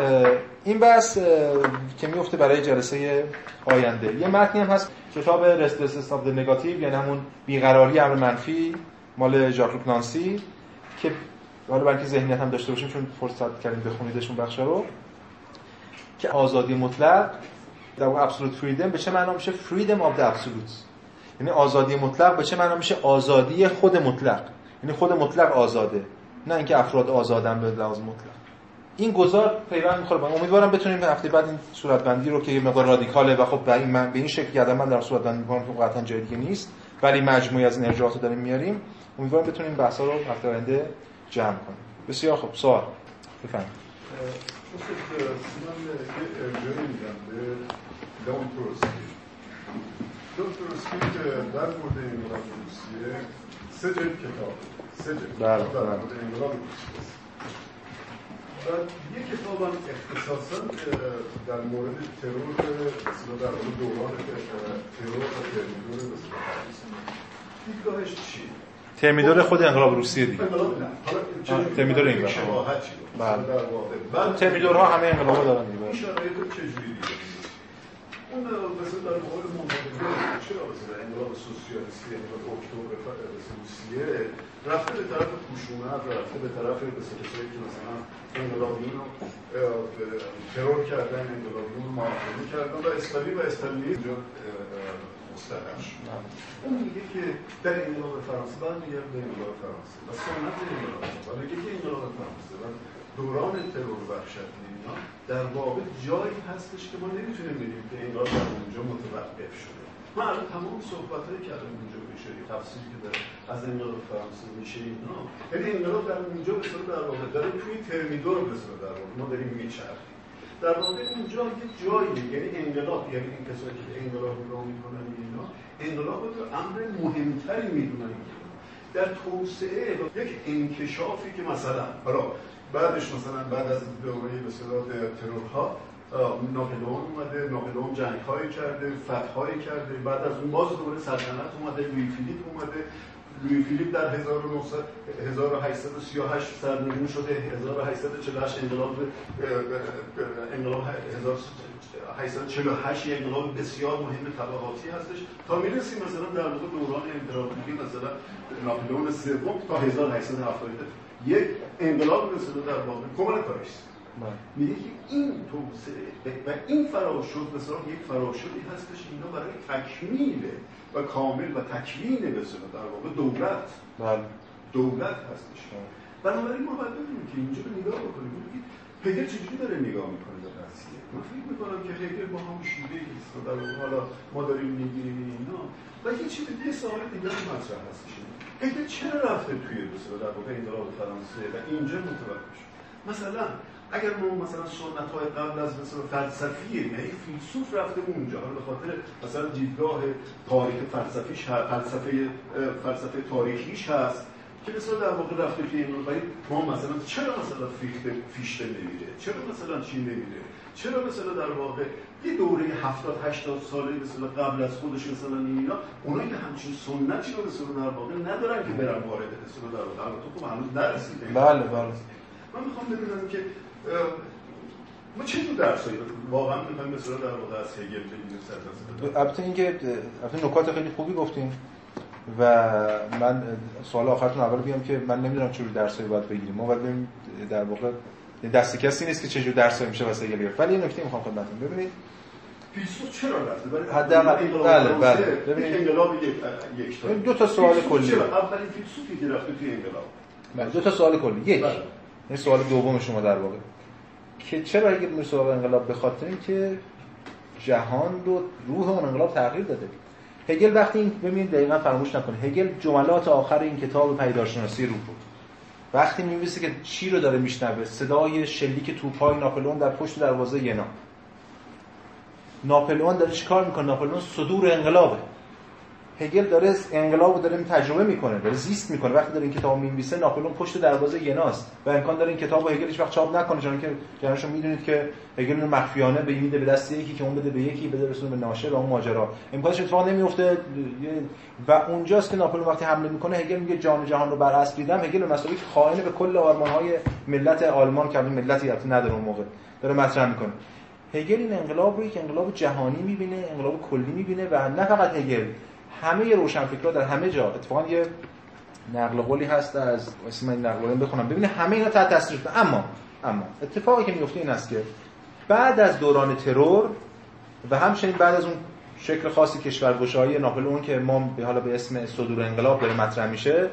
این بحث که میفته برای جلسه آینده. یه متنی هم هست کتاب restless of negative یعنی همون بیقراری امر منفی مال ژاک نانسی که حالا برای ذهنیت هم داشته باشیم چون فرصت کردیم بخونیدشون بخش رو که آزادی مطلق در absolute freedom به چه معنا میشه؟ freedom of absolute یعنی آزادی مطلق به چه معنا میشه؟ آزادی خود مطلق. یعنی خود مطلق آزاده. نه اینکه افراد آزادن به لحاظ مطلق. این گذار پیوند می‌خوره. من امیدوارم بتونیم هفته بعد این صورت بندی رو که یه مقدار رادیکاله و خب به این من به این شکل که من در صورت بندی می‌کنم که قطعا جای دیگه نیست ولی مجموعی از ارجاعات رو داریم میاریم. امیدوارم بتونیم بحثا رو هفته آینده جمع کنیم. بسیار خب سوال. بفرمایید. به لون تروسکی که در مورد انقلاب روسیه سه جلد کتاب سه جلد بله، در. مورد انقلاب روسیه و یک کتاب هم اختصاصا در مورد ترور مثلا در مورد دوران ترور و ترمیدور مثلا دیدگاهش چیه؟ ترمیدور خود انقلاب روسیه دیگه انقلاب ترمیدور این. بله. بعد ترمیدورها همه انقلابا دارن دیگه شرایط چجوری دیدی؟ اون مثلا در مورد منتظر چرا مثلا انقلاب سوسیالیستی انقلاب اکتبر روسیه رفته به طرف خشونت رفته به طرف کسایی که مثلا انقلابیون رو ترور کردن انقلابیون رو معاقبه کردن و استالی و استالی اینجا اه، اه، مستقر شد اون میگه که در انقلاب فرانسه برمیگرد به انقلاب فرانسه و سنت انقلاب و میگه که انقلاب فرانسه و دوران ترور وحشت اینا در واقع جایی هستش که ما نمی‌تونیم بگیم که انقلاب در اونجا متوقف شده. ما الان تمام صحبت هایی کردیم اونجا میشه تفسیری که داره از انقلاب فرانسه میشه اینا. یعنی انقلاب در اونجا به صورت در واقع داره توی ترمیدور به صورت در واقع ما داریم میچرخیم. در واقع اونجا یه جاییه یعنی انقلاب یعنی این کسایی که انقلاب رو می‌کنن اینا انقلاب رو امر مهمتری می‌دونن. در توسعه یک انکشافی که مثلا حالا بعدش مثلا بعد از دوره به اصطلاح ترورها ناپلئون اومده ناپلئون جنگ کرده فتح کرده بعد از اون باز دوباره سلطنت اومده لوی فیلیپ اومده. لوی فیلیپ در 1900 1838 سرنگون شده 1848 انقلاب انقلاب 1848 یه انقلاب بسیار مهم طبقاتی هستش. تا می‌رسیم مثلا در دوران امپراتوری مثلا ناپلئون سوم تا 1870 یک انقلاب مثلا در واقع کمونیتاریست میگه که این توسعه و این فراشد مثلا یک فراشدی هستش اینا برای تکمیل و کامل و تکوین مثلا در واقع دولت. بله. دولت هستش. بنابراین ما باید ببینیم که اینجا رو نگاه بکنیم. ببینید هگل چجوری داره نگاه می‌کنه به قضیه؟ من فکر می‌کنم که هگل با همون شیوه که در واقع حالا ما داریم می‌گیریم اینا. و یه چیز یه سوال دیگه هم مطرح هستش. هگل چرا رفته توی مثلا در واقع انقلاب فرانسه و اینجا متوقف شد؟ مثلا اگر ما مثلا سنت های قبل از مثلا فلسفی یعنی فیلسوف رفته اونجا حالا به خاطر مثلا دیدگاه تاریخ فلسفیش فلسفه فلسفه تاریخیش هست که مثلا در واقع رفته که این رو ما مثلا چرا مثلا فیخته فیشته نمیره؟ چرا مثلا چی نمیره؟ چرا مثلا در واقع یه دوره 70 80 ساله مثلا قبل از خودش مثلا اینا اونا که همچین سنتی رو مثلا در واقع ندارن که برن وارد مثلا در واقع. البته خب هنوز نرسیده. بله بله. من می‌خوام ببینم که ما چه جور درسایی واقعا می‌خوایم مثلا در واقع از هگل بگیریم البته اینکه البته نکات خیلی خوبی گفتیم و من سوال آخرتون اول بیام که من نمی‌دونم چجور درسایی باید بگیریم. ما باید ببینیم در واقع دست کسی نیست که چجور درسایی میشه واسه هگل ولی یه نکته می‌خوام خدمتتون ببینید. چرا رفته؟ حداقل- بله، بله. ببینید. انقلاب یک دو تا سوال کلی. چرا؟ اولین فیلسوفی که رفته توی انقلاب. بله، دو تا سوال کلی یک. بله. این سوال دوم شما در واقع. که چرا اگه سراغ انقلاب به خاطر اینکه جهان رو روح اون انقلاب تغییر داده؟ هگل وقتی این ببینید دقیقا فراموش نکنید. هگل جملات آخر این کتاب پیدارشناسی روح بود. وقتی می‌نویسه که چی رو داره میشنوه؟ صدای شلیک توپای ناپلئون در پشت دروازه ینا ناپلئون داره چیکار می‌کنه؟ ناپلئون صدور انقلابه. هگل داره انقلاب رو داره تجربه می‌کنه داره زیست می‌کنه. وقتی داره این کتاب می‌نویسه ناپلئون پشت دروازه یناست و امکان داره این کتاب رو هگل هیچ وقت چاپ نکنه چون که جناشون می‌دونید که هگل رو مخفیانه به میده به دست یکی که اون بده به یکی بده رسونه به ناشر و اون ماجرا. امکانش اتفاق نمیفته و اونجاست که ناپلئون وقتی حمله می‌کنه هگل میگه جان جهان رو بر اسب دیدم. هگل به مسابقه خائن به کل آرمان های ملت آلمان که ملتی نداره اون موقع داره مطرح می‌کنه. هگل این انقلاب رو یک انقلاب جهانی می‌بینه انقلاب کلی می‌بینه و نه فقط هگل همه روشنفکرها در همه جا اتفاقا یه نقل قولی هست از اسم این نقل قولی بخونم. ببینه همه اینا تحت تاثیر اما اما اتفاقی که میفته این است که بعد از دوران ترور و همچنین بعد از اون شکل خاصی کشورگشایی ناپلئون که ما به حالا به اسم صدور انقلاب داره مطرح میشه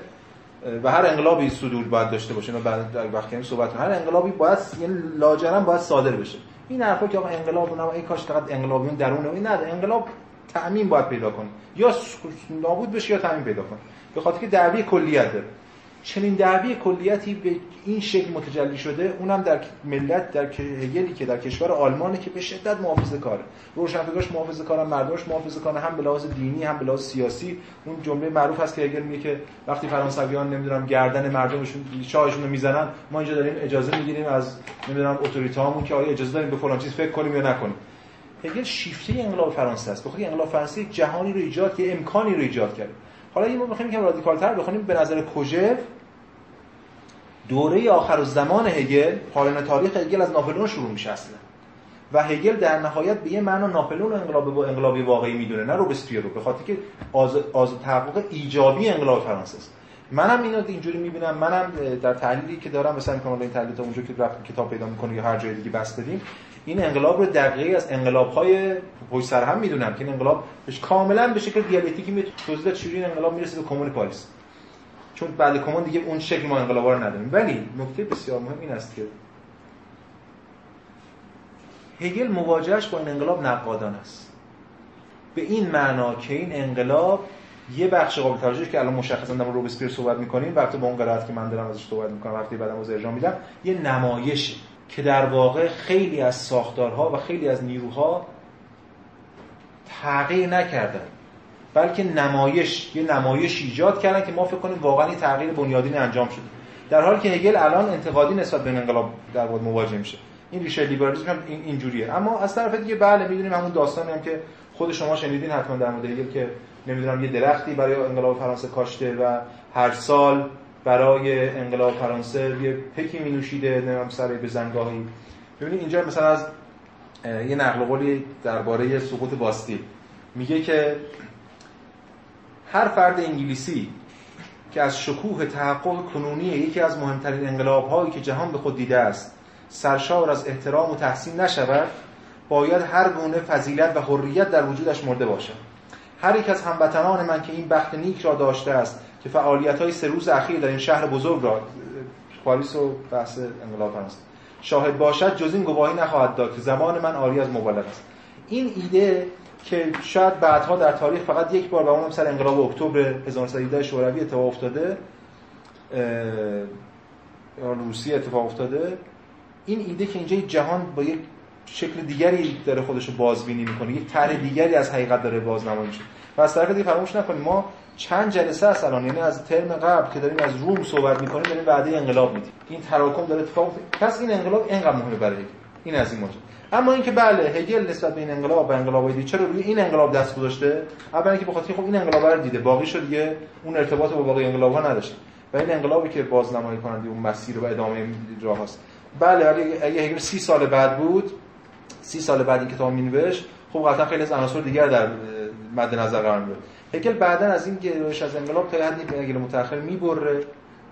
و هر انقلابی صدور باید داشته باشه اینا بعد در وقتی صحبت هر انقلابی باید یعنی لاجرم باید صادر بشه. این حرفا که آقا انقلاب و ای کاش فقط انقلابیون درونه این نه انقلاب تعمین باید پیدا کنه یا نابود بشه یا تعمین پیدا کنه به خاطر که دعوی کلیت داره. چنین دعوی کلیتی به این شکل متجلی شده اونم در ملت در هگلی که در کشور آلمانه که به شدت محافظه کاره. روشنفکرش محافظه کارن مردمش محافظه کارن هم به لحاظ دینی هم به لحاظ سیاسی. اون جمله معروف هست که هگل میگه که وقتی فرانسویان نمی‌دونم گردن مردمشون شاهشون رو می‌زنن ما اینجا داریم اجازه می‌گیریم از نمی‌دونم اتوریته که آیا اجازه داریم به فلان چیز فکر کنیم یا نکنیم. هگل شیفته انقلاب فرانسه است. بخاطر انقلاب فرانسه جهانی رو ایجاد که امکانی رو ایجاد کرد. حالا این ما می‌خوایم که رادیکال‌تر بخونیم. به نظر کوژف دوره آخر زمان هگل پایان تاریخ هگل از ناپلئون شروع میشه اصلا. و هگل در نهایت به یه معنا ناپلئون انقلاب با انقلابی واقعی می‌دونه نه روبسپیر رو به خاطر که آز آز تحقق ایجابی انقلاب فرانسه است. منم اینو اینجوری می‌بینم. منم در تحلیلی که دارم مثلا میگم این تحلیل تا اونجا که کتاب پیدا می‌کنه یا هر جای دیگه بس بدیم این انقلاب رو دقیقی از انقلاب های پشت سر هم می‌دونم که این انقلاب کاملا به شکل دیالکتیکی می توضیح چجوری انقلاب می‌رسه به کمون پاریس چون بعد کمون دیگه اون شکل ما انقلاب رو نداریم. ولی نکته بسیار مهم این است که هگل مواجهش با این انقلاب نقادان است. به این معنا که این انقلاب یه بخش قابل توجهی که الان مشخصا در روبسپیر صحبت می‌کنیم وقتی با اون قرائت که من دارم ازش صحبت می‌کنم وقتی بعدم از ارجاع میدم یه نمایش که در واقع خیلی از ساختارها و خیلی از نیروها تغییر نکردن بلکه نمایش یه نمایش ایجاد کردن که ما فکر کنیم واقعا این تغییر بنیادین انجام شده. در حالی که هگل الان انتقادی نسبت به انقلاب در واقع مواجه میشه. این ریشه لیبرالیسم هم این اینجوریه اما از طرف دیگه بله می‌دونیم همون داستانی هم که خود شما شنیدین حتما در مورد هگل که نمی‌دونم یه درختی برای انقلاب فرانسه کاشته و هر سال برای انقلاب فرانسه یه پکی می نوشیده نمی‌دونم سر به زنگاهی. ببینید اینجا مثلا از یه نقل قولی درباره سقوط باستیل میگه که هر فرد انگلیسی که از شکوه تحقق کنونی یکی از مهمترین انقلاب هایی که جهان به خود دیده است سرشار از احترام و تحسین نشود باید هر گونه فضیلت و حریت در وجودش مرده باشد. هر یک از هموطنان من که این بخت نیک را داشته است که فعالیت های سه روز اخیر در این شهر بزرگ را پاریس و بحث انقلاب فرانسه شاهد باشد جز این گواهی نخواهد داد که زمان من عاری از مبالغه است. این ایده که شاید بعدها در تاریخ فقط یک بار و اونم سر انقلاب اکتبر 1917 شوروی اتفاق افتاده روسیه اتفاق افتاده این ایده که اینجا جهان با یک شکل دیگری داره خودش رو بازبینی می‌کنه یک طرح دیگری از حقیقت داره بازنمایی میشه. و از طرف دیگه فراموش نکنیم ما چند جلسه است الان. یعنی از ترم قبل که داریم از روم صحبت می‌کنیم داریم وعده انقلاب میدیم. این تراکم داره اتفاق پس این انقلاب اینقدر مهمه برای این از این ماجرا اما اینکه بله هگل نسبت به این انقلاب و انقلاب دیگه چرا روی این انقلاب دست گذاشته؟ اولا اینکه بخاطر خب این انقلاب رو دیده باقی شد دیگه. اون ارتباط با باقی انقلاب ها نداشته و این انقلابی که بازنمایی کننده اون مسیر و ادامه راه هست بله اگه هگل 30 سال بعد بود 30 سال بعد این کتاب مینوشت خب قطعا خیلی از عناصر دیگر در مد نظر قرار می‌گیره هگل بعدا از این گرایش از انقلاب تا حدی هگل متأخر می‌بره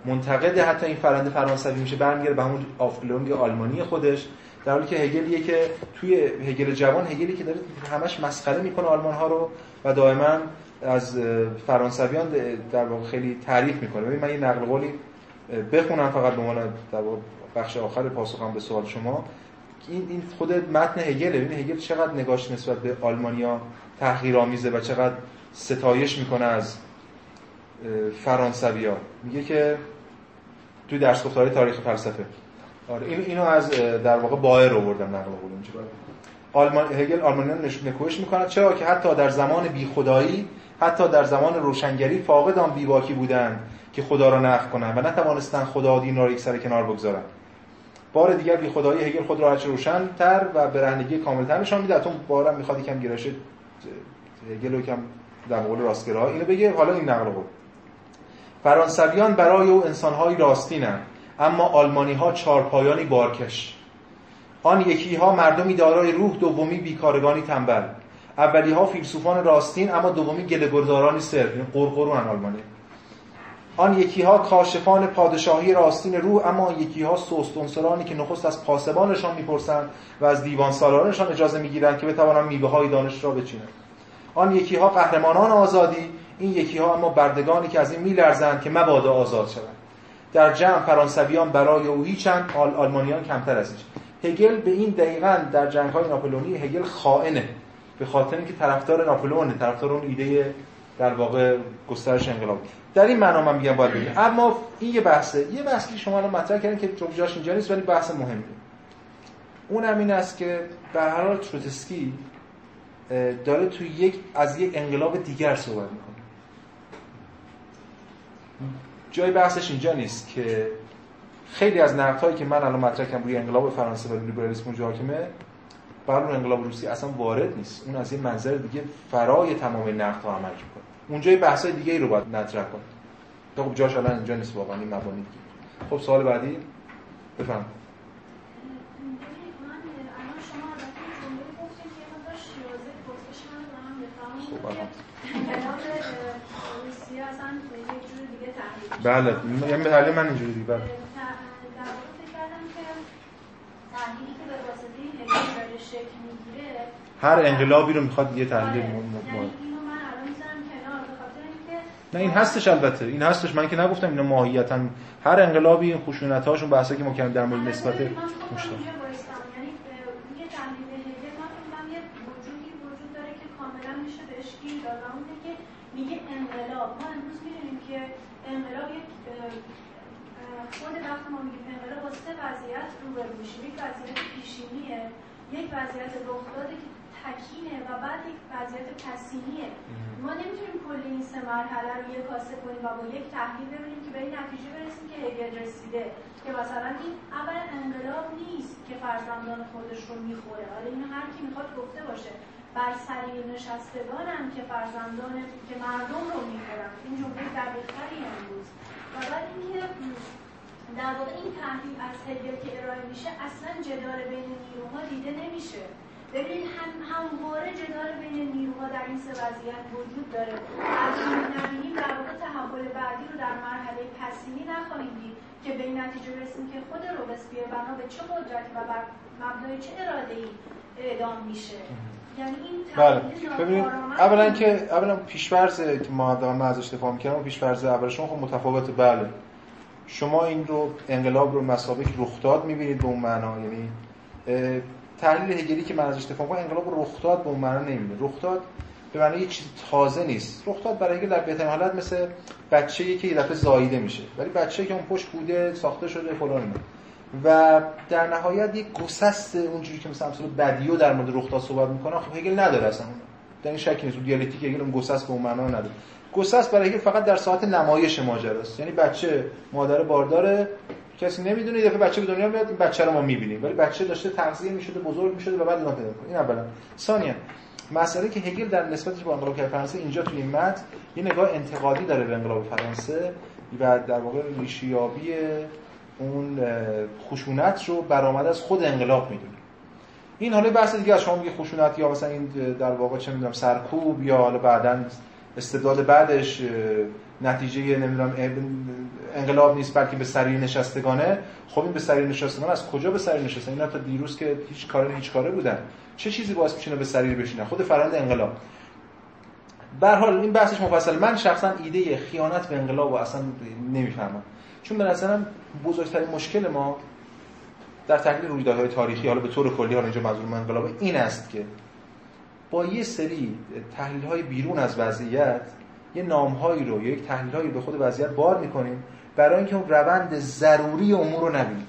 منتقد حتی این فرنده فرانسوی میشه برمیگره به همون آفلونگ آلمانی خودش. در حالی که هگلیه که توی هگل جوان هگلی که داره همش مسخره می‌کنه آلمان ها رو و دائما از فرانسویان در واقع خیلی تعریف می‌کنه. من یه نقل قولی بخونم فقط به عنوان در بخش آخر پاسخم به سوال شما. این این خود متن هگل ببین هگل چقدر نگاش نسبت به آلمانیا تحقیرآمیزه و چقدر ستایش می‌کنه از فرانسویا میگه که توی درس گفتاری تاریخ فلسفه. آره این اینو از در واقع بایر رو بردم نقل قول اینجا آلمان هگل آلمانیان نکوهش می‌کنه چرا که حتی در زمان بیخدایی حتی در زمان روشنگری فاقد آن بیباکی بودند که خدا را نفی کنند و نتوانستند خدا دین را یک سر کنار بگذارند. بار دیگر بی خدایی هگل خود را هرچه روشن‌تر و برهنگی کاملتر نشان میده اتون بارم می‌خواد یکم گرایش هگل رو کم در قول راستگرا. اینو بگه حالا این نقل قول. فرانسویان برای او انسانهایی راستینند اما آلمانی ها چارپایانی بارکش. آن یکی ها مردمی دارای روح دومی بیکارگانی تنبل. اولی ها فیلسوفان راستین اما دومی گله‌گردارانی سر یعنی قرقرون آلمانی. آن یکی ها کاشفان پادشاهی راستین روح اما یکی ها سوستونسرانی که نخست از پاسبانشان می‌پرسند و از دیوان سالارانشان اجازه می‌گیرند که بتوانند میوه های دانش را بچینند. آن یکی ها قهرمانان آزادی این یکی ها اما بردگانی که از این میلرزند که مبادا آزاد شوند. در جمع فرانسویان برای او هیچند آل آلمانیان کمتر از هیچ. هگل به این دقیقا در جنگ های ناپلونی هگل خائنه به خاطر اینکه طرفدار ناپلئونه طرفدار اون ایده در واقع گسترش انقلاب. در این معنا من میگم باید بگیم اما این یه بحثه. یه بحثی شما الان مطرح کردین که جاش اینجا نیست ولی بحث مهمه. اون هم این است که به هر حال تروتسکی داره تو یک از یک انقلاب دیگر صحبت می‌کنه. جای بحثش اینجا نیست که خیلی از نقدهایی که من الان مطرح کردم روی انقلاب فرانسه و لیبرالیسم حاکمه بر اون انقلاب روسی اصلا وارد نیست. اون از این منظر دیگه فرای تمام نقدها عمل می‌کنه. اونجا یه بحثای دیگه ای رو باید مطرح کنه. خب جاش الان اینجا نیست واقعا این مبانی دیگه. خب سوال بعدی؟ بفهم بله یعنی تحلیل من اینجوری دیگه بله هر انقلابی رو می‌خواد یه تحلیل آره. نه این هستش البته. این هستش. من که نگفتم اینا ماهیتا هر انقلابی این خشونت هاشون بحثی که ما کردیم در مورد نسبت مشتاق میگه انقلاب ما امروز می‌دونیم که انقلاب یک خود وقت ما میگیم. انقلاب با سه وضعیت روبرو میشیم یک وضعیت پیشینیه یک وضعیت رخداده که تکینه و بعد یک وضعیت پسینیه. ما نمی‌تونیم کل این سه مرحله رو یک کاسه کنیم و با یک تحلیل ببینیم که به این نتیجه برسیم که هگل رسیده. که مثلا این اول انقلاب نیست که فرزندان خودش رو می‌خوره. حالا اینو هر کی می‌خواد گفته باشه. بر سریر نشستگانم که فرزندان که مردم رو می‌خورن. این جمله دقیقتری امروز. و بعد اینکه در واقع این تحلیل از هگل که ارائه میشه اصلا جدال بین نیروها دیده نمیشه. ببینید هم همواره جدال بین نیروها در این سه وضعیت وجود داره. اگر نبینیم در واقع تحول بعدی رو در مرحله پسینی نخواهیم دید که به این نتیجه برسیم که خود روبسپیر بنا به چه قدرتی و بر مبنای چه اراده ای اعدام میشه. یعنی بله. ببینید اولا که اولا پیش‌فرض که ما دارم ازش دفاع می‌کردم پیش‌فرض اول شما خب متفاوته. بله. شما این رو انقلاب رو مسابقه رخ داد می‌بینید به اون معنا یعنی تحلیل هگلی که من ازش کنم انقلاب رخ داد به اون معنا نمیده رخ داد به معنی یه چیز تازه نیست. رخ داد برای هگل در بهترین حالت مثل بچه‌ای که یه دفعه زاییده میشه ولی بچه‌ای که اون پشت بوده ساخته شده فلان و در نهایت یک گسست اونجوری که مثلا امثال بدیو در مورد رخ داد صحبت می‌کنه خب هگل نداره اصلا. در این شکی نیست. دیالکتیک هگل اون گسست به اون معنا نداره. گسست برای هگل فقط در ساعت نمایش ماجراست. یعنی بچه مادر بارداره. کسی نمی‌دونه یه دفعه بچه به دنیا میاد این بچه رو ما می‌بینیم. ولی بچه داشته تغذیه می‌شده بزرگ می‌شده و بعد اینا پیدا می‌کنه. این اولا. ثانیا مسئله که هگل در نسبتش با انقلاب فرانسه اینجا توی این متن یه نگاه انتقادی داره به انقلاب فرانسه و در واقع ریشیابی اون خشونت رو برآمده از خود انقلاب می‌دونه. این حالا بحث دیگه از شما میگه خشونت یا مثلا این در واقع چه می‌دونم سرکوب یا حالا بعدا استبداد بعدش نتیجه نمی‌دونم انقلاب نیست بلکه به سری نشستگانه. خب این به سری نشستگان از کجا به سری نشستن؟ اینا تا دیروز که هیچ کاری هیچ کاره بودن. چه چیزی باعث میشه به سری بشینن؟ خود فرآیند انقلاب. به حال این بحثش مفصل. من شخصا ایده خیانت به انقلاب رو اصلا نمی‌فهمم. چون به نظرم بزرگترین مشکل ما در تحلیل رویدادهای تاریخی حالا به طور کلی حالا اینجا منظور انقلاب این است که با یه سری تحلیل های بیرون از وضعیت یه نامهایی رو یا یک تحلیلهایی به خود وضعیت بار می‌کنیم برای اینکه اون روند ضروری امور رو نبینیم.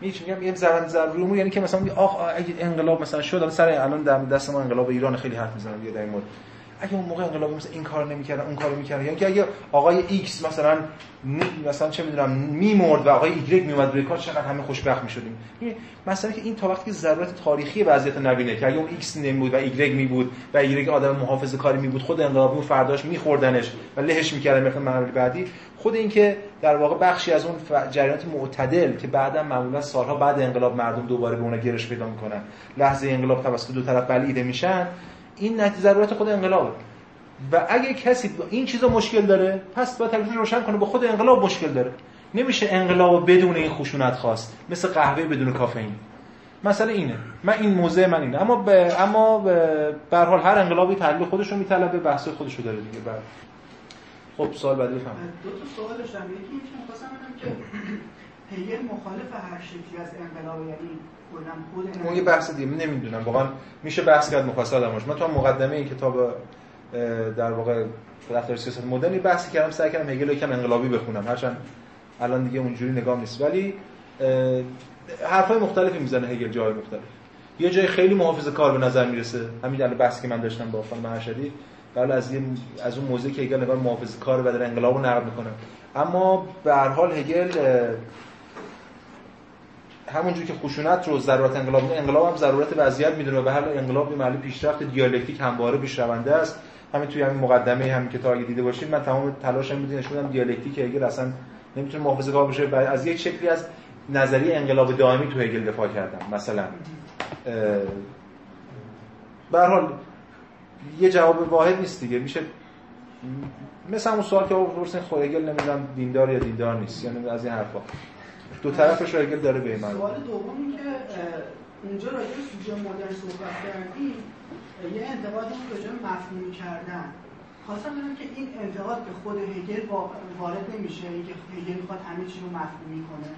میگم؟ یه روند ضروری امور یعنی که مثلا آخ اگه انقلاب مثلا شد سر الان دست ما انقلاب ایران خیلی حرف می‌زنم یه در مورد اگه اون موقع انقلابی مثلا این کار نمی‌کردن اون کارو می‌کردن یا اگه آقای ایکس مثلا مثلا چه می‌دونم میمرد و آقای ایگرگ میومد روی کار چقدر همه خوشبخت می‌شدیم. مثلا که این تا وقتی ضرورت تاریخی وضعیت نبینه که اگه اون ایکس نمیبود و ایگرگ میبود و ایگرگ آدم محافظه کاری میبود خود انقلابی اون فرداش میخوردنش و لهش می‌کردن مثلا مرحله بعدی خود این که در واقع بخشی از اون جریانات معتدل که بعدا معمولا سالها بعد انقلاب مردم دوباره به اون گرایش پیدا می‌کنن. لحظه انقلاب توسط دو طرف بلعیده میشن. این نتیجه ضرورت خود انقلابه و اگه کسی این چیزا مشکل داره پس باید تکلیف روشن کنه با خود انقلاب مشکل داره. نمیشه انقلاب بدون این خشونت خواست مثل قهوه بدون کافئین. مثلا اینه. من این موزه من اینه. اما به اما به حال هر انقلابی تحلیل خودش رو میطلبه بحث خودش رو داره دیگه. بعد خب سوال بعدی بفهم دو تا سوال داشتم. یکی اینکه می‌خواستم بدونم که هگل مخالف هر شکلی از انقلاب یعنی اون یه بحث دیگه نمی‌دونم. واقعا میشه بحث کرد مفصل آدمش من تو مقدمه این کتاب در واقع رفتار سیاست مدرنی بحثی کردم سعی کردم هگل یکم انقلابی بخونم. هرچند الان دیگه اونجوری نگاه نیست. ولی حرفای مختلفی می‌زنه هگل جای مختلف. یه جای خیلی محافظه کار به نظر می‌رسه. همین الان بحثی که من داشتم با خانم مرشدی بله از یه از اون موضوعی که هگل نگاه محافظه کار و در انقلاب رو نقد می‌کنه. اما به هر حال هگل همونجوری که خشونت رو ضرورت انقلاب انقلاب هم ضرورت وضعیت می‌دونه به هر انقلاب یه محل پیشرفت دیالکتیک همواره پیشرونده است. همین توی همین مقدمه همین که تا اگه دیده باشید من تمام تلاشم بود نشون دیالکتیک هگل اصلا نمی‌تونه محافظه‌کار بشه و از یک شکلی از نظریه انقلاب دائمی تو هگل دفاع کردم مثلا. به حال یه جواب واحد نیست دیگه. میشه مثل اون سوال که پرسین خود هگل نمی‌دونم دیندار یا دیندار نیست یعنی از این حرفا. دو طرفش رو داره به من سوال دومی که اونجا راجع به سوژه مدرن صحبت کردیم یه انتقاد بود راجع به مفهومی کردن. خواستم بدونم که این انتقاد به خود هگل وارد نمیشه اینکه هگل می‌خواد همه چی رو مفهومی کنه.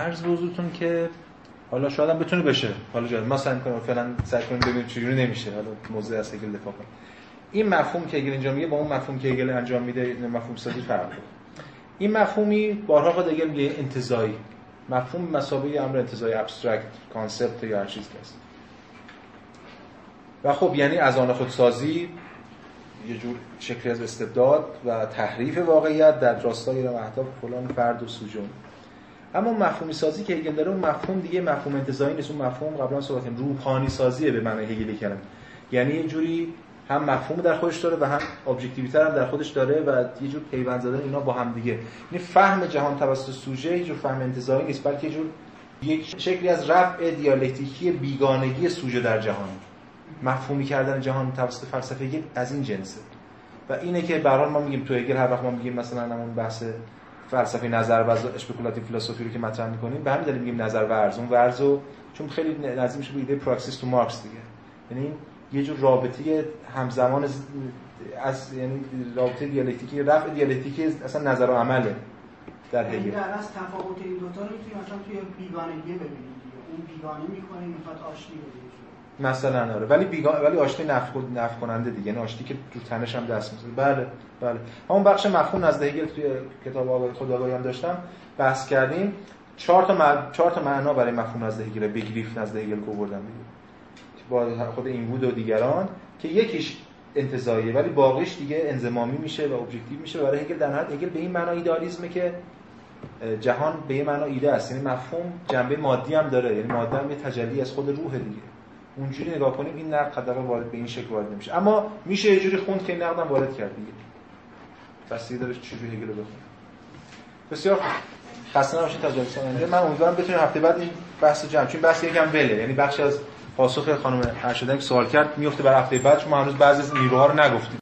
عرض به که حالا شاید هم بتونه بشه. حالا جان ما سعی کنیم فعلا سعی کنیم ببینیم چجوری نمیشه. حالا موضوع از هگل دفاع کنیم. این مفهوم که هگل انجام میده با اون مفهوم که هگل انجام میده مفهوم سازی فرق داره این مفهومی بارها خود هگل میگه انتزاعی. مفهوم به مثابه امر انتزاعی abstract concept یا هر چیز هست. و خب یعنی از آن خودسازی یه جور شکلی از استبداد و تحریف واقعیت در راستای اهداف فلان فرد و سوژون اما مفهومی سازی که هگل داره اون مفهوم دیگه مفهوم انتزاعی نیست. اون مفهوم قبلا صحبت روحانی سازیه به معنی هگلی کردن یعنی یه جوری هم مفهوم در خودش داره و هم ابجکتیویته هم در خودش داره و یه جور پیوند زدن اینا با هم دیگه. یعنی فهم جهان توسط سوژه یه جور فهم انتزاعی نیست بلکه یه جور یک شکلی از رفع دیالکتیکی بیگانگی سوژه در جهان. مفهومی کردن جهان توسط فلسفه از این جنسه. و اینه که به ما میگیم تو هگل هر وقت ما میگیم مثلا همون بحث فلسفه نظرورز speculative فیلسوفی رو که مطرح می‌کنیم به همین دلیل میگیم نظر ورز. اون ورزو چون خیلی نزدیک میشه به ایده پراکسیس تو مارکس دیگه. یعنی یه جور رابطه همزمان از یعنی رابطه دیالکتیکی رفع دیالکتیکی اصلا نظر و عمله در هگل یعنی در از تفاوت این دو تا رو می‌تونیم مثلا توی بیگانگی ببینیم اون بیگانه می‌کنه می‌خواد آشتی بده مثلا آره. ولی بیگان ولی آشتی نفی نفی کننده دیگه. یعنی آشتی که تو تنش هم دست می‌زنه. بله بله. همون بخش مفهوم نزد هگل توی کتاب آقای خودآگاهی هم داشتم. بحث کردیم. چهار تا مع... چهار تا معنا برای مفهوم نزد هگل Begriff نزد هگل کو بردم دیگه. با خود این بود و دیگران که یکیش انتزاعیه ولی باقیش دیگه انضمامی میشه و objective میشه برای هگل در هگل به این معنا ایدالیسمه که جهان به این معنا ایده است. یعنی مفهوم جنبه مادی هم داره. یعنی ماده هم یه تجلی از خود روح دیگه. اونجوری نگاه کنیم این نقد قدر وارد به این شکل وارد نمیشه. اما میشه یه جوری خوند که این نقدم وارد کرد دیگه. بس داره چجوری هگل رو بسیار خسته نباشید تا جلسه من امیدوارم بتونیم هفته بعد این بحث جمع چون بحث یکم بله. یعنی بخش از پاسخ خانم ارشدان که سوال کرد میفته بر هفته بعد شما هنوز بعضی از نیروها رو نگفتید.